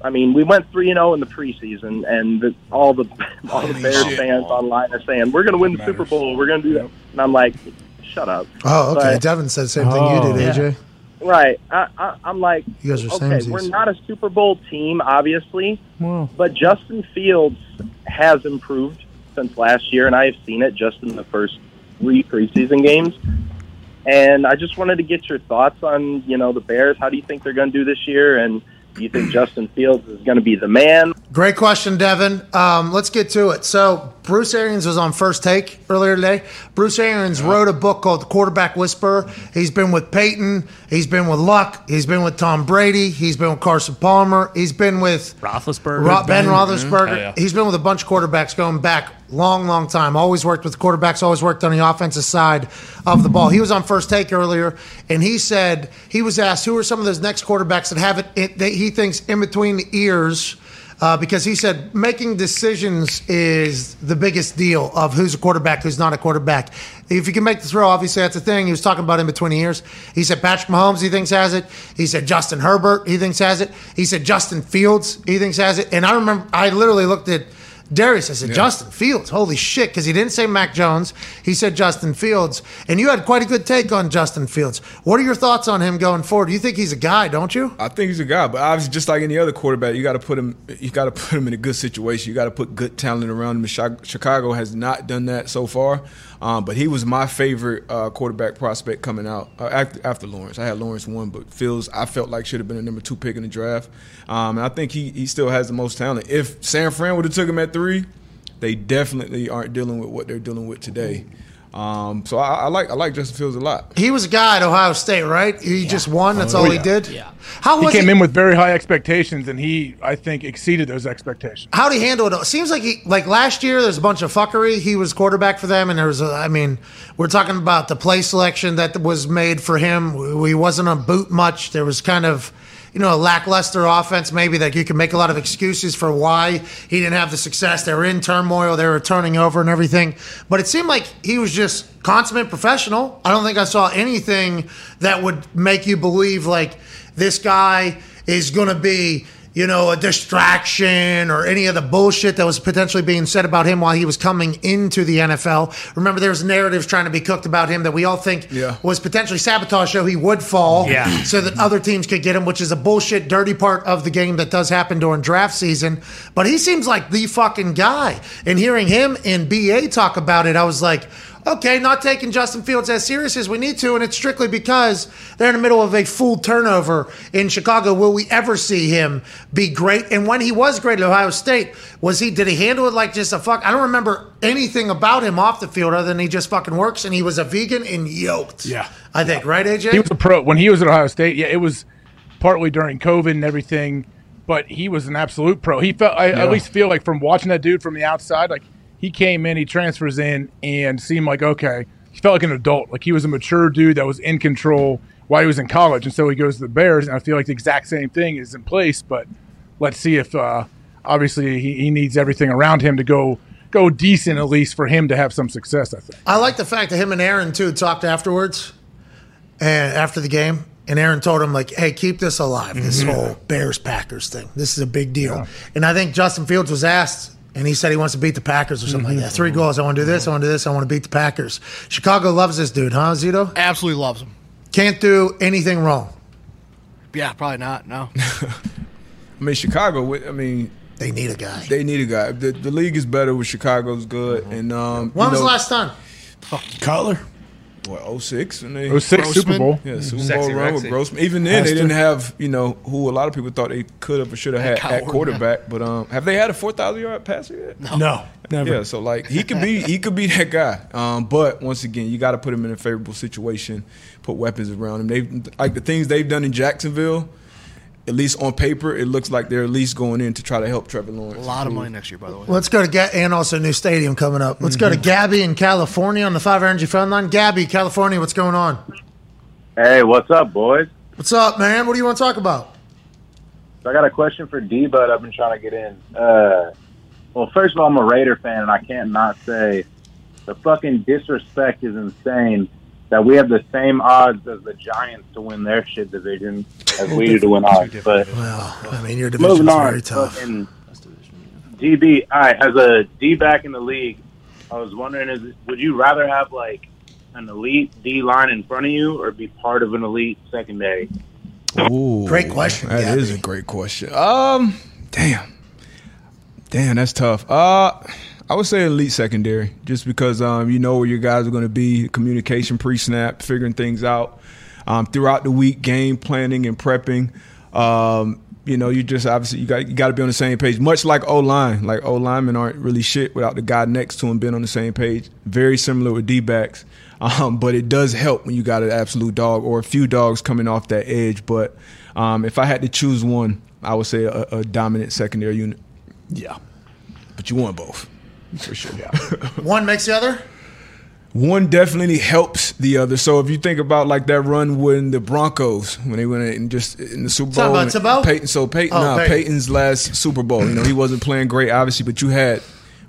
I mean, we went three and zero in the preseason, and the, all the *laughs* all the Bears fans online are saying we're going to win the Super Bowl. We're going to do that, and I'm like, shut up.
Oh, okay.
But-
Devin said the same thing you did, AJ.
Right. I, I, I'm like,
You guys are
okay,
samesies.
we're not a Super Bowl team, obviously,
Well,
but Justin Fields has improved since last year, and I have seen it just in the first three preseason games. And I just wanted to get your thoughts on, you know, the Bears. How do you think they're going to do this year? And do you think Justin Fields is going to be the man?
Great question, Devin. Um, let's get to it. So, Bruce Arians was on First Take earlier today. Bruce Arians wrote a book called The Quarterback Whisperer. He's been with Peyton. He's been with Luck. He's been with Tom Brady. He's been with Carson Palmer. He's been with
Roethlisberger.
Ro- Ben Roethlisberger.
Oh, yeah.
He's been with a bunch of quarterbacks going back long, long time. Always worked with quarterbacks. Always worked on the offensive side of the ball. He was on first take earlier, and he said he was asked who are some of those next quarterbacks that have it. it that he thinks in between the ears. Uh, because he said making decisions is the biggest deal of who's a quarterback, who's not a quarterback. If you can make the throw, obviously that's a thing. He was talking about in between the ears. He said Patrick Mahomes, he thinks has it. He said Justin Herbert, he thinks has it. He said Justin Fields, he thinks has it. And I remember, I literally looked at Darius. I said Justin Fields, holy shit, because he didn't say Mac Jones. He said Justin Fields, and you had quite a good take on Justin Fields. What are your thoughts on him going forward? You think he's a guy, don't you?
I think he's a guy, but obviously, just like any other quarterback, you got to put him. You got to put him in a good situation. You got to put good talent around him. Chicago has not done that so far, um, but he was my favorite uh, quarterback prospect coming out uh, after, after Lawrence. I had Lawrence one, but Fields I felt like should have been a number two pick in the draft, um, and I think he he still has the most talent. If San Fran would have took him at three, they definitely aren't dealing with what they're dealing with today. Um, so I, I like I like Justin Fields a lot.
He was a guy at Ohio State, right? He just won. That's all he did.
Yeah.
How
He came
he?
in with very high expectations, and he, I think, exceeded those expectations.
How did he handle it? It seems like he, like last year, there's a bunch of fuckery. He was quarterback for them, and there was, a, I mean, we're talking about the play selection that was made for him. He wasn't a boot much. There was kind of, you know, a lackluster offense. Maybe that you can make a lot of excuses for why he didn't have the success. They were in turmoil. They were turning over and everything. But it seemed like he was just consummate professional. I don't think I saw anything that would make you believe like this guy is going to be you know, a distraction or any of the bullshit that was potentially being said about him while he was coming into the NFL. Remember, there was narratives trying to be cooked about him that we all think
Yeah.
was potentially sabotage, so he would fall,
Yeah.
so that other teams could get him, which is a bullshit, dirty part of the game that does happen during draft season. But he seems like the fucking guy. And hearing him and BA talk about it, I was like, okay, not taking Justin Fields as serious as we need to, and it's strictly because they're in the middle of a full turnover in Chicago. Will we ever see him be great? And when he was great at Ohio State, was he? Did he handle it like just a fuck? I don't remember anything about him off the field other than he just fucking works, and he was a vegan and yoked.
Yeah.
I think right, AJ.
He was a pro when he was at Ohio State. Yeah, it was partly during COVID and everything, but he was an absolute pro. He felt I at least feel like from watching that dude from the outside, like he came in, he transfers in, and seemed like okay. He felt like an adult, like he was a mature dude that was in control while he was in college, and so he goes to the Bears, and I feel like the exact same thing is in place. But let's see if uh, obviously he, he needs everything around him to go go decent at least for him to have some success. I think.
I like the fact that him and Aaron too talked afterwards, and after the game, and Aaron told him like, "Hey, keep this alive. This whole Bears Packers thing. This is a big deal." And I think Justin Fields was asked, and he said he wants to beat the Packers or something like that. Three goals. I want to do this. I want to do this. I want to beat the Packers. Chicago loves this dude, huh, Zito?
Absolutely loves him.
Can't do anything wrong.
Yeah, probably not. No. *laughs*
I mean, Chicago. I mean,
They need a guy.
they need a guy. The, the league is better with Chicago's good. And um,
When was
know,
the last time?
Cutler.
What 06? And they,
It was six Super Bowl.
Yeah, Super
Sexy
Bowl run with
Rexy.
Grossman. Even then, they didn't have you know who a lot of people thought they could have or should have had
Kyle
at
Orton,
quarterback. But um, have they had a four thousand yard passer yet?
No, never.
Yeah, so like he could be he could be that guy. Um, but once again, you got to put him in a favorable situation, put weapons around him. They like the things they've done in Jacksonville. At least on paper, it looks like they're at least going in to try to help Trevor Lawrence.
A lot of money next year, by the way.
Let's go to Ga- and also new stadium coming up. Let's
Mm-hmm.
go to Gabby in California on the Five Energy Phone Line. Gabby, California, what's going on?
Hey, what's up, boys?
What's up, man? What do you want to talk about?
So I got a question for D but I've been trying to get in. Uh,
Well, first of all, I'm a Raider fan, and I can't not say the fucking disrespect is insane that we have the same odds as the Giants to win their shit division as we do to win ours. But
Well, I mean, your division's
moving on,
very tough.
fucking DB, all right, as a D back in the league, I was wondering, is would you rather have like an elite D line in front of you, or be part of an elite secondary?
Ooh,
Great question,
That is a great question. Um, damn, damn, that's tough. Uh, I would say elite secondary, just because um, you know where your guys are going to be, communication pre-snap, figuring things out um, throughout the week, game planning and prepping. Um, you know, you just obviously you got you got to be on the same page. Much like O line, like O linemen aren't really shit without the guy next to him being on the same page. Very similar with D backs, *laughs* um, but it does help when you got an absolute dog or a few dogs coming off that edge. But um, if I had to choose one, I would say a, a dominant secondary unit.
Yeah,
but you want both for sure. Yeah. *laughs*
One makes the other.
One definitely helps the other. So if you think about like that run when the Broncos when they went in just in the Super Bowl,
about Tebow?
Peyton. So Peyton,
Oh,
nah,
Peyton.
Peyton's last Super Bowl. You know he wasn't playing great, obviously, but you had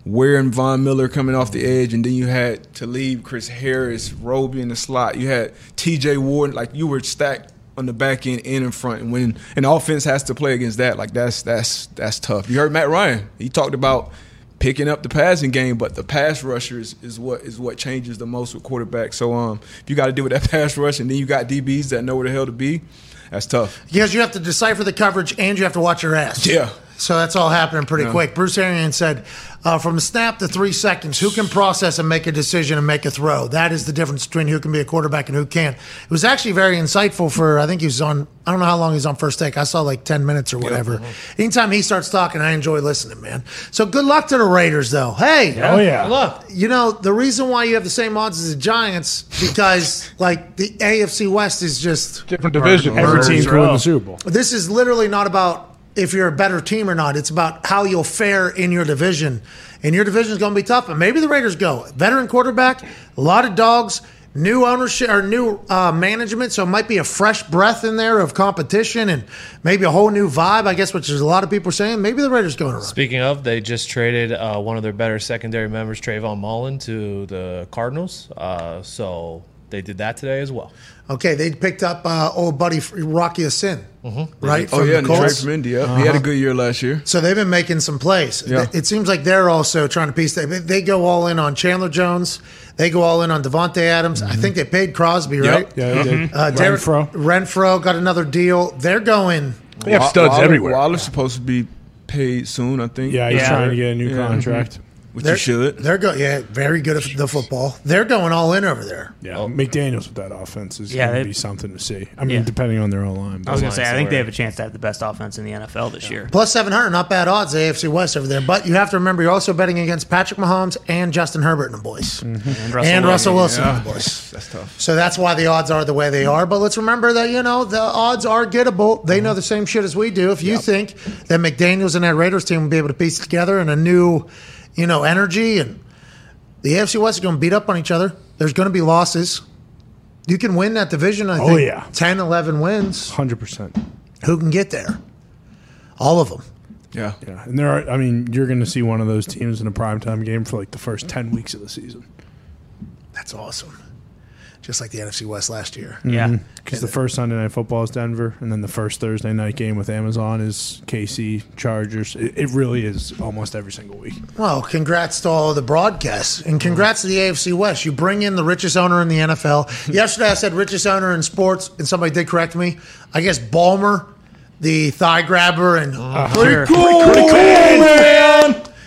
Ware and Von Miller coming off the edge, and then you had Talib, Chris Harris, Roby in the slot. You had T.J. Ward. Like you were stacked on the back end and in front, and when an offense has to play against that, like that's that's that's tough. You heard Matt Ryan. He talked about picking up the passing game, but the pass rushers is what is what changes the most with quarterbacks. So um, if you got to deal with that *laughs* pass rush, and then you got DBs that know where the hell to be, that's tough.
Because you have to decipher the coverage and you have to watch your ass.
Yeah.
So that's all happening pretty
Yeah.
quick. Bruce Arians said, uh, from a snap to three seconds, who can process and make a decision and make a throw? That is the difference between who can be a quarterback and who can't. It was actually very insightful for, I think he was on, I don't know how long he's on first take. I saw like 10 minutes or whatever. Anytime he starts talking, I enjoy listening, man. So good luck to the Raiders, though. Hey.
Oh, yeah.
Look,
You know, the reason why you have the same odds as the Giants, because like the AFC West is just
Different division.
Every team could win
row.
the Super Bowl.
this is literally not about if you're a better team or not. It's about how you'll fare in your division. And your division is going to be tough. But maybe the Raiders go veteran quarterback, a lot of dogs, new ownership or new uh, management. So it might be a fresh breath in there of competition and maybe a whole new vibe. I guess, which is a lot of people saying. Maybe the Raiders going to run.
Speaking of, they just traded uh, one of their better secondary members, Trayvon Mullen, to the Cardinals. Uh, so they did that today as well.
Okay, they picked up uh, old buddy Rock Ya-Sin, right?
Oh
from
yeah,
the
and
Colts.
from India. He had a good year last year.
So they've been making some plays.
Yeah.
It seems like they're also trying to piece that. They go all in on Chandler Jones. They go all in on Davante Adams. I think they paid Crosby, right?
Yeah, they did.
Uh, Derek-
Renfrow.
Renfrow got another deal. They're going.
They have studs
Waller,
everywhere.
Waller's supposed to be paid soon, I think.
Yeah, he's
Yeah.
trying to get a new
Yeah.
contract.
Which
They're,
you should.
They're going. Yeah, very good at the football. They're going all in over there.
Yeah, McDaniel's with that offense is
Yeah,
going to be something to see. I mean,
Yeah.
depending on their own line.
I was going to say, I think they have a chance to have the best offense in the NFL this year.
Plus seven hundred, not bad odds. AFC West over there, but you have to remember you're also betting against Patrick Mahomes and Justin Herbert and the boys, mm-hmm.
And
and
Russell
Russell Wilson
Yeah,
and the boys. *laughs*
that's tough.
So that's why the odds are the way they are. But let's remember that, you know, the odds are gettable. They know the same shit as we do. If you think that McDaniels and that Raiders team will be able to piece it together in a new, you know, energy and the AFC West is going to beat up on each other. There's going to be losses. You can win that division, I
Oh,
think.
yeah.
10, 11 wins.
Hundred percent.
Who can get there? All of them.
Yeah.
Yeah, and there are. I mean, you're going to see one of those teams in a primetime game for like the first ten weeks of the season.
That's awesome. Just like the NFC West last year.
Yeah. Mm-hmm.
Because the first Sunday night football is Denver, and then the first Thursday night game with Amazon is KC Chargers. It, it really is almost every single week.
Well, congrats to all the broadcasts, and congrats to the AFC West. You bring in the richest owner in the NFL. *laughs* Yesterday, I said richest owner in sports, and somebody did correct me. I guess Ballmer, the thigh grabber, and uh-huh.
Sure.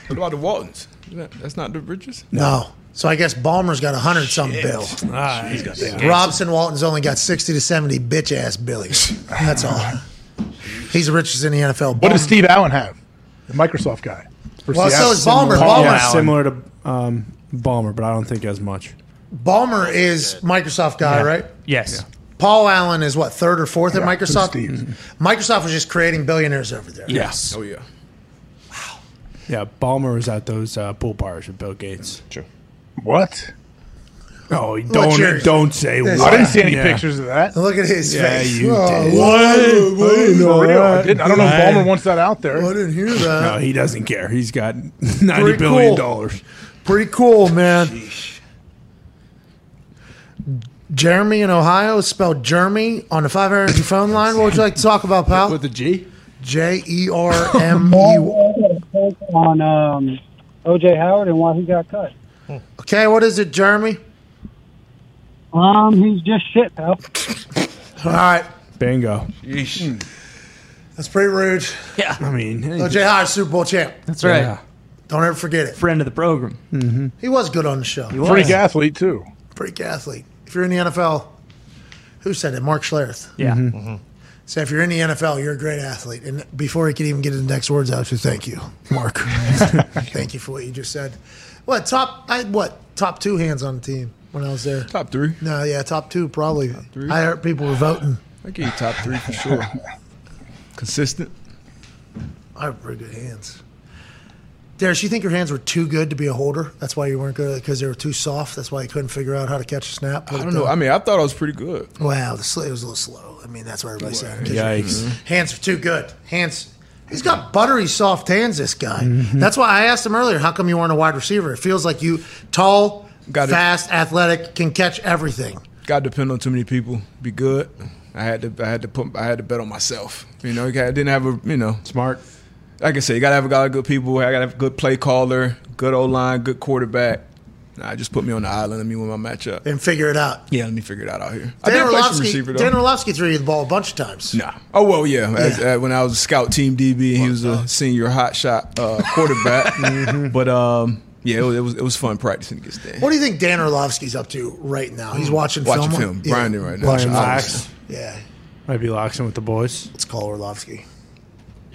What about the Waltons? That's not the richest.
no. So I guess Ballmer's got a hundred something bill.
Ah, he's got that.
Robson Walton's only got sixty to seventy bitch ass billies. That's all. He's the richest in the NFL.
What
Ballmer-
does Steve Allen have? The Microsoft guy. For
Well, so
Seattle.
is Ballmer.
Similar,
Ballmer,
yeah, similar to um, Ballmer, but I don't think as much.
Ballmer is Microsoft guy, right?
Yes.
Paul Allen is what third or fourth at
Yeah,
Microsoft.
Steve.
Microsoft was just creating billionaires over there.
Yes.
Oh yeah. Wow.
Yeah, Ballmer was at those uh, pool bars with Bill Gates.
True.
What?
Oh, don't
yours?
don't say. What.
I didn't see any
Yeah.
pictures of that.
Look at his
Yeah,
face.
you
Oh,
did.
what?
I didn't know
For I,
that.
didn't, I don't know if Ballmer wants that out there.
I didn't hear that.
No, he doesn't care. He's got *laughs* ninety
Pretty
billion
cool.
dollars.
Pretty cool, man. Jeremy in Ohio spelled Jeremy on the five energy phone line. What would you like to talk about, pal?
With the G.
J E R M E. *laughs*
on um, OJ Howard and why he got cut.
Okay, what is it, Jeremy?
Um, he's just shit, pal. *laughs*
All right,
Bingo.
that's pretty rude.
Yeah,
I mean, hey,
OJ Howard, Super Bowl champ.
that's right.
yeah.
Don't ever forget it.
Friend of the program.
He was good on the show.
He Freak athlete too.
Freak athlete. If you're in the NFL, who said it? Mark Schlereth.
Yeah.
Mm-hmm.
So if you're in the NFL, you're a great athlete. And before he could even get his next words out, I should thank you, Mark. *laughs* thank you for what you just said. What top? I what top two hands on the team when I was there?
Top three.
No, yeah, top two probably.
three.
I heard people were voting.
I give you top three for sure. *laughs* Consistent.
I have pretty good hands. Darius, you think your hands were too good to be a holder? That's why you weren't good because they were too soft. That's why you couldn't figure out how to catch a snap.
I don't know. I mean, I thought I was pretty good.
Wow, the sl- it was a little slow. I mean, that's what everybody's saying. 'cause
Yikes.
Hands are too good. Hands. He's got buttery soft hands. This guy.
Mm-hmm.
That's why I asked him earlier. How come you weren't a wide receiver? It feels like you tall,
Got it.
fast, athletic, can catch everything.
Got to depend on too many people. Be good. I had to. I had to put. I had to bet on myself. You know, I didn't have a. You know,
Smart.
like I said, you got to have a lot of good people. I got to have a good play caller, good O line, good quarterback. Nah, just put me on the island. Let me win my matchup.
And figure it out.
Yeah, let me figure it out out here. I
Dan
did play some
Orlovsky,
receiver though.
Dan Orlovsky threw you the ball a bunch of times.
Nah. Oh well, yeah. As, uh, when I was a scout team DB, he was a senior hot shot uh, quarterback. *laughs* But um, yeah, it was, it was it was fun practicing against Dan.
What do you think Dan Orlovsky's up to right now? He's watching
Watching
film.
film, grinding right now.
Watching
Playing lax.
Yeah,
Might be loxing with the boys.
let's call Orlovsky.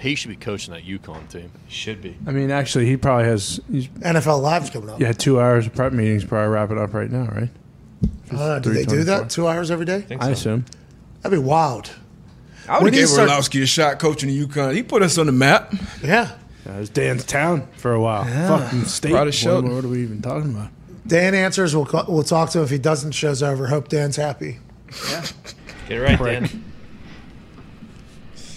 He should be coaching that UConn team.
Should be.
I mean, actually, he probably has. He's
NFL Live's coming up.
yeah, two hours of prep meetings. Probably wrapping up right now, right?
Uh, do they do
324.
that two hours every day?
think
I assume.
That'd be wild.
I would
When
have
you
gave
start-
Orlovsky a shot coaching the UConn. He put us on the map.
Yeah.
That was Dan's town for a while. Fucking state.
Proud of
What,
Shelton.
what are we even talking about?
Dan answers. We'll call, we'll talk to him if he doesn't. Show's over. Hope Dan's happy.
Get it right,
Prick.
Dan.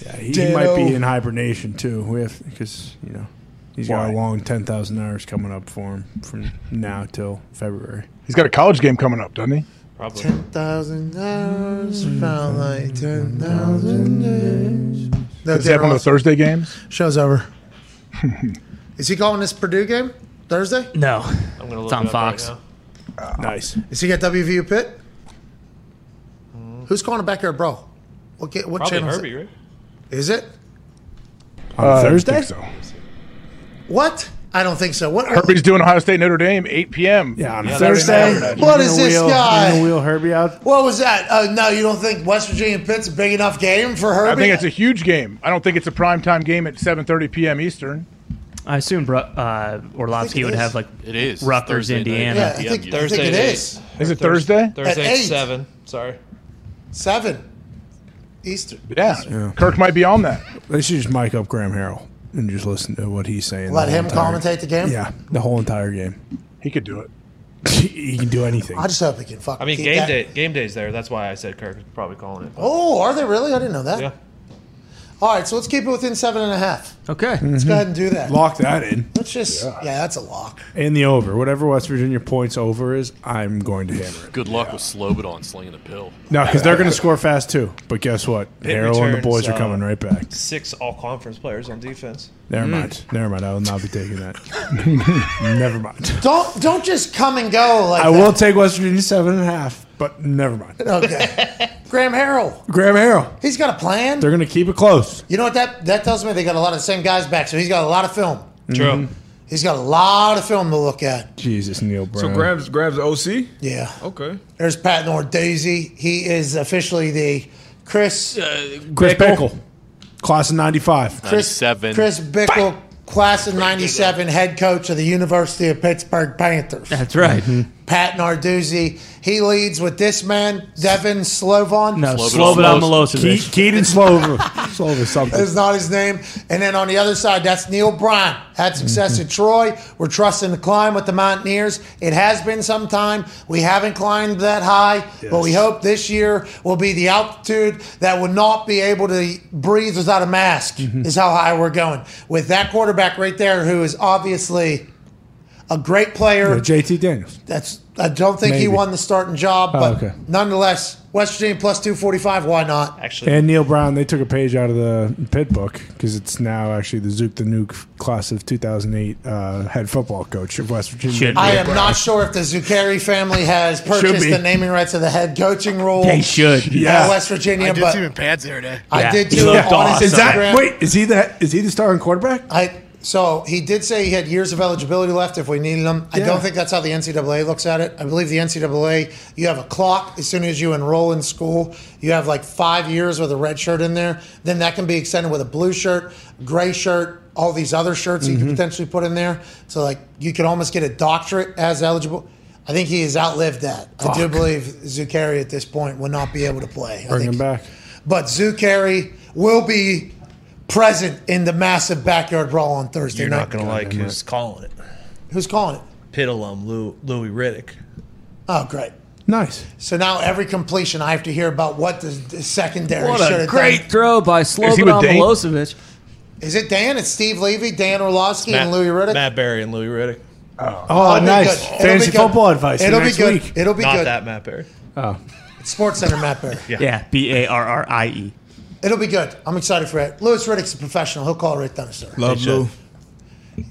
Yeah, he, he might be in hibernation too, with because you know he's got a long ten thousand hours coming up for him from now till February.
He's got a college game coming up, doesn't he?
Probably.
Ten thousand hours felt like ten thousand days. No,
Is that
Dan
one of the Thursday games?
Show's over. *laughs* Is he calling this Purdue game Thursday?
No,
I'm gonna look
it's on
it up right
Fox.
now. Ah.
Nice.
Is he at WVU Pitt? Mm-hmm. Who's calling it back there, bro? What, ga- what
Probably
channel? is
Herbie,
it?
right?
Is it?
On
Uh, I
Thursday.
think so.
What? I don't think so. What?
Herbie's doing Ohio State Notre Dame, 8 p.m.
Yeah, on
Yeah,
Thursday.
that's-
What
You're
is
gonna
this
wheel,
guy?
you're wheel Herbie out.
What was that? Uh, no, you don't think West Virginia Pitt's a big enough game for Herbie?
I think it's a huge game. I don't think it's a primetime game at 7:30 p.m. Eastern.
I assume Bru- uh, Orlovsky
it
would
is.
have like
It is
Rutgers,
Thursday.
Indiana.
Yeah, I think, I think
Thursday
it
at
is.
Is it Thursday?
Thursday
At
at seven. Sorry.
Seven. Eastern.
Yeah. Kirk might be on that.
They should just mic up Graham Harrell and just listen to what he's saying.
Let him
entire-
commentate the game?
Yeah, the whole entire game.
He could do it. *laughs*
he can do anything.
I just hope he can fuck.
I mean, game
that-
day. Game day's there. That's why I said Kirk is probably calling it.
Oh, are they really? I didn't know that.
Yeah.
All right, so let's keep it within seven and a half.
Okay.
Let's go ahead and do that.
Lock that in.
Let's just, yeah, that's a lock.
And the over. Whatever West Virginia points over is, I'm going to hammer it.
Good luck with Slobodan slinging the pill.
No, because they're going to score fast too. But guess what?
Pitt
Harrell and the boys
returns,
are coming
uh,
right back.
Six all conference players on defense.
Never mind. Never mind. I will not be taking that. *laughs* never mind.
Don't don't just come and go like
I
that.
will take West Virginia seven and a half, but never mind.
Okay. *laughs* Graham Harrell.
Graham Harrell.
He's got a plan.
They're going to keep it close.
You know what that that tells me? They got a lot of the same guys back, so he's got a lot of film.
True. Mm-hmm.
He's got a lot of film to look at.
Jesus, Neal Brown.
So grabs Graham's the OC.
Yeah.
Okay.
There's Pat Daisy. He is officially the Chris uh,
Chris Bickle, class of '95.
Chris
97.
Chris Bickle, class of '97, head coach of the University of Pittsburgh Panthers.
That's right. Mm-hmm.
Pat Narduzzi. He leads with this man, Devin Slovan.
No, Slobodan Milosevic.
Ke- Keaton Slover. *laughs* Slover something.
is not his name. And then on the other side, that's Neil Bryan. Had success mm-hmm. at Troy. We're trusting the climb with the Mountaineers. It has been some time. We haven't climbed that high, but we hope this year will be the altitude that will not be able to breathe without a mask, mm-hmm. is how high we're going. With that quarterback right there, who is obviously a great player.
Yeah, JT Daniels.
That's I don't think he won the starting job,
Oh,
but
okay.
nonetheless, West Virginia plus 245, why not?
Actually,
And Neal Brown, they took a page out of the Pitt book because it's now actually the Zook the Nuke class of 2008 uh, head football coach of West Virginia.
I am not sure if the Zuccari family has purchased the naming rights of the head coaching role.
They should. Yeah.
West Virginia,
I did
but
see him in pads the other day.
I did
He
too
looked
on
awesome. Is that
Instagram.
wait? Is he the is he the starting quarterback?
I so he did say he had years of eligibility left if we needed him. I don't think that's how the NCAA looks at it. I believe the NCAA you have a clock as soon as you enroll in school. You have like five years with a red shirt in there. Then that can be extended with a blue shirt, gray shirt, all these other shirts you
Mm-hmm.
can potentially put in there. So like you could almost get a doctorate as eligible. I think he has outlived that. I do believe Zuccari at this point will not be able to play.
Bring him back.
but Zuccari will be present in the massive backyard brawl on Thursday
you're
night.
not going to like who's calling it.
Who's calling it?
Pitt alum Lou, Louis Riddick.
Oh, great.
Nice.
So now every completion, I have to hear about what the, the secondary
What
should
a
have
great
done.
throw by
he with
Slobodan
Dane?
Milosevic.
Is it Dan? It's Steve Levy, Dan Orlovsky, and Louis Riddick.
Matt Barrie and Louis Riddick.
Oh,
It'll oh, be
nice.
good. It'll
Fantasy
be good.
football advice. for
It'll be good. It'll be
Not
good.
that Matt Barrie.
Oh,
Sports Center, Matt Barrie.
Yeah, B A R R I E.
It'll be good. I'm excited for it. Louis Riddick's a professional. He'll call it right down, sir.
Love Lou.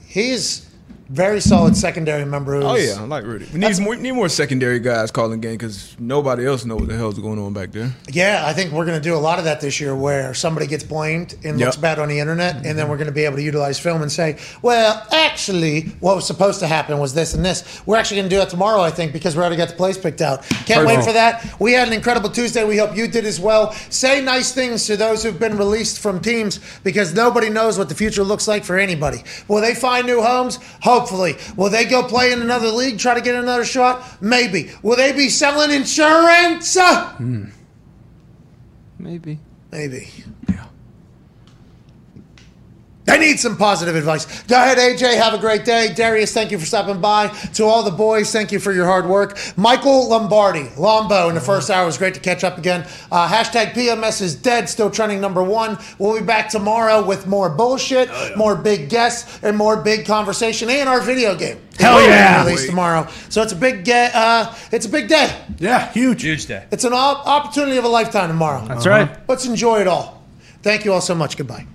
He's very solid secondary member. Who's,
Oh yeah, I like Rudy. We need more, need more secondary guys calling game because nobody else know what the hell's going on back there.
Yeah, I think we're going to do a lot of that this year where somebody gets blamed and looks bad on the internet, and then mm-hmm. we're going to be able to utilize film and say, well, actually, what was supposed to happen was this and this. We're actually going to do that tomorrow, I think, because we already got the plays picked out. Can't wait for that. We had an incredible Tuesday. We hope you did as well. Say nice things to those who've been released from teams because nobody knows what the future looks like for anybody. Will they find new homes? Hopefully. Will they go play in another league, try to get another shot? Maybe. Will they be selling insurance? Uh,
Maybe.
Maybe. I need some positive advice. Go ahead, AJ. Have a great day. Darius, thank you for stopping by. To all the boys, thank you for your hard work. Michael Lombardi, Lombo, in the first hour was great to catch up again. Uh, hashtag PMS is dead, still trending number one. We'll be back tomorrow with more bullshit, more big guests, and more big conversation, and our video game.
Hell
It's
yeah.
Released tomorrow, so it's a big get. Uh, it's a big day.
yeah, huge.
Huge day.
It's an op- opportunity of a lifetime tomorrow.
That's right.
Let's enjoy it all. Thank you all so much. Goodbye.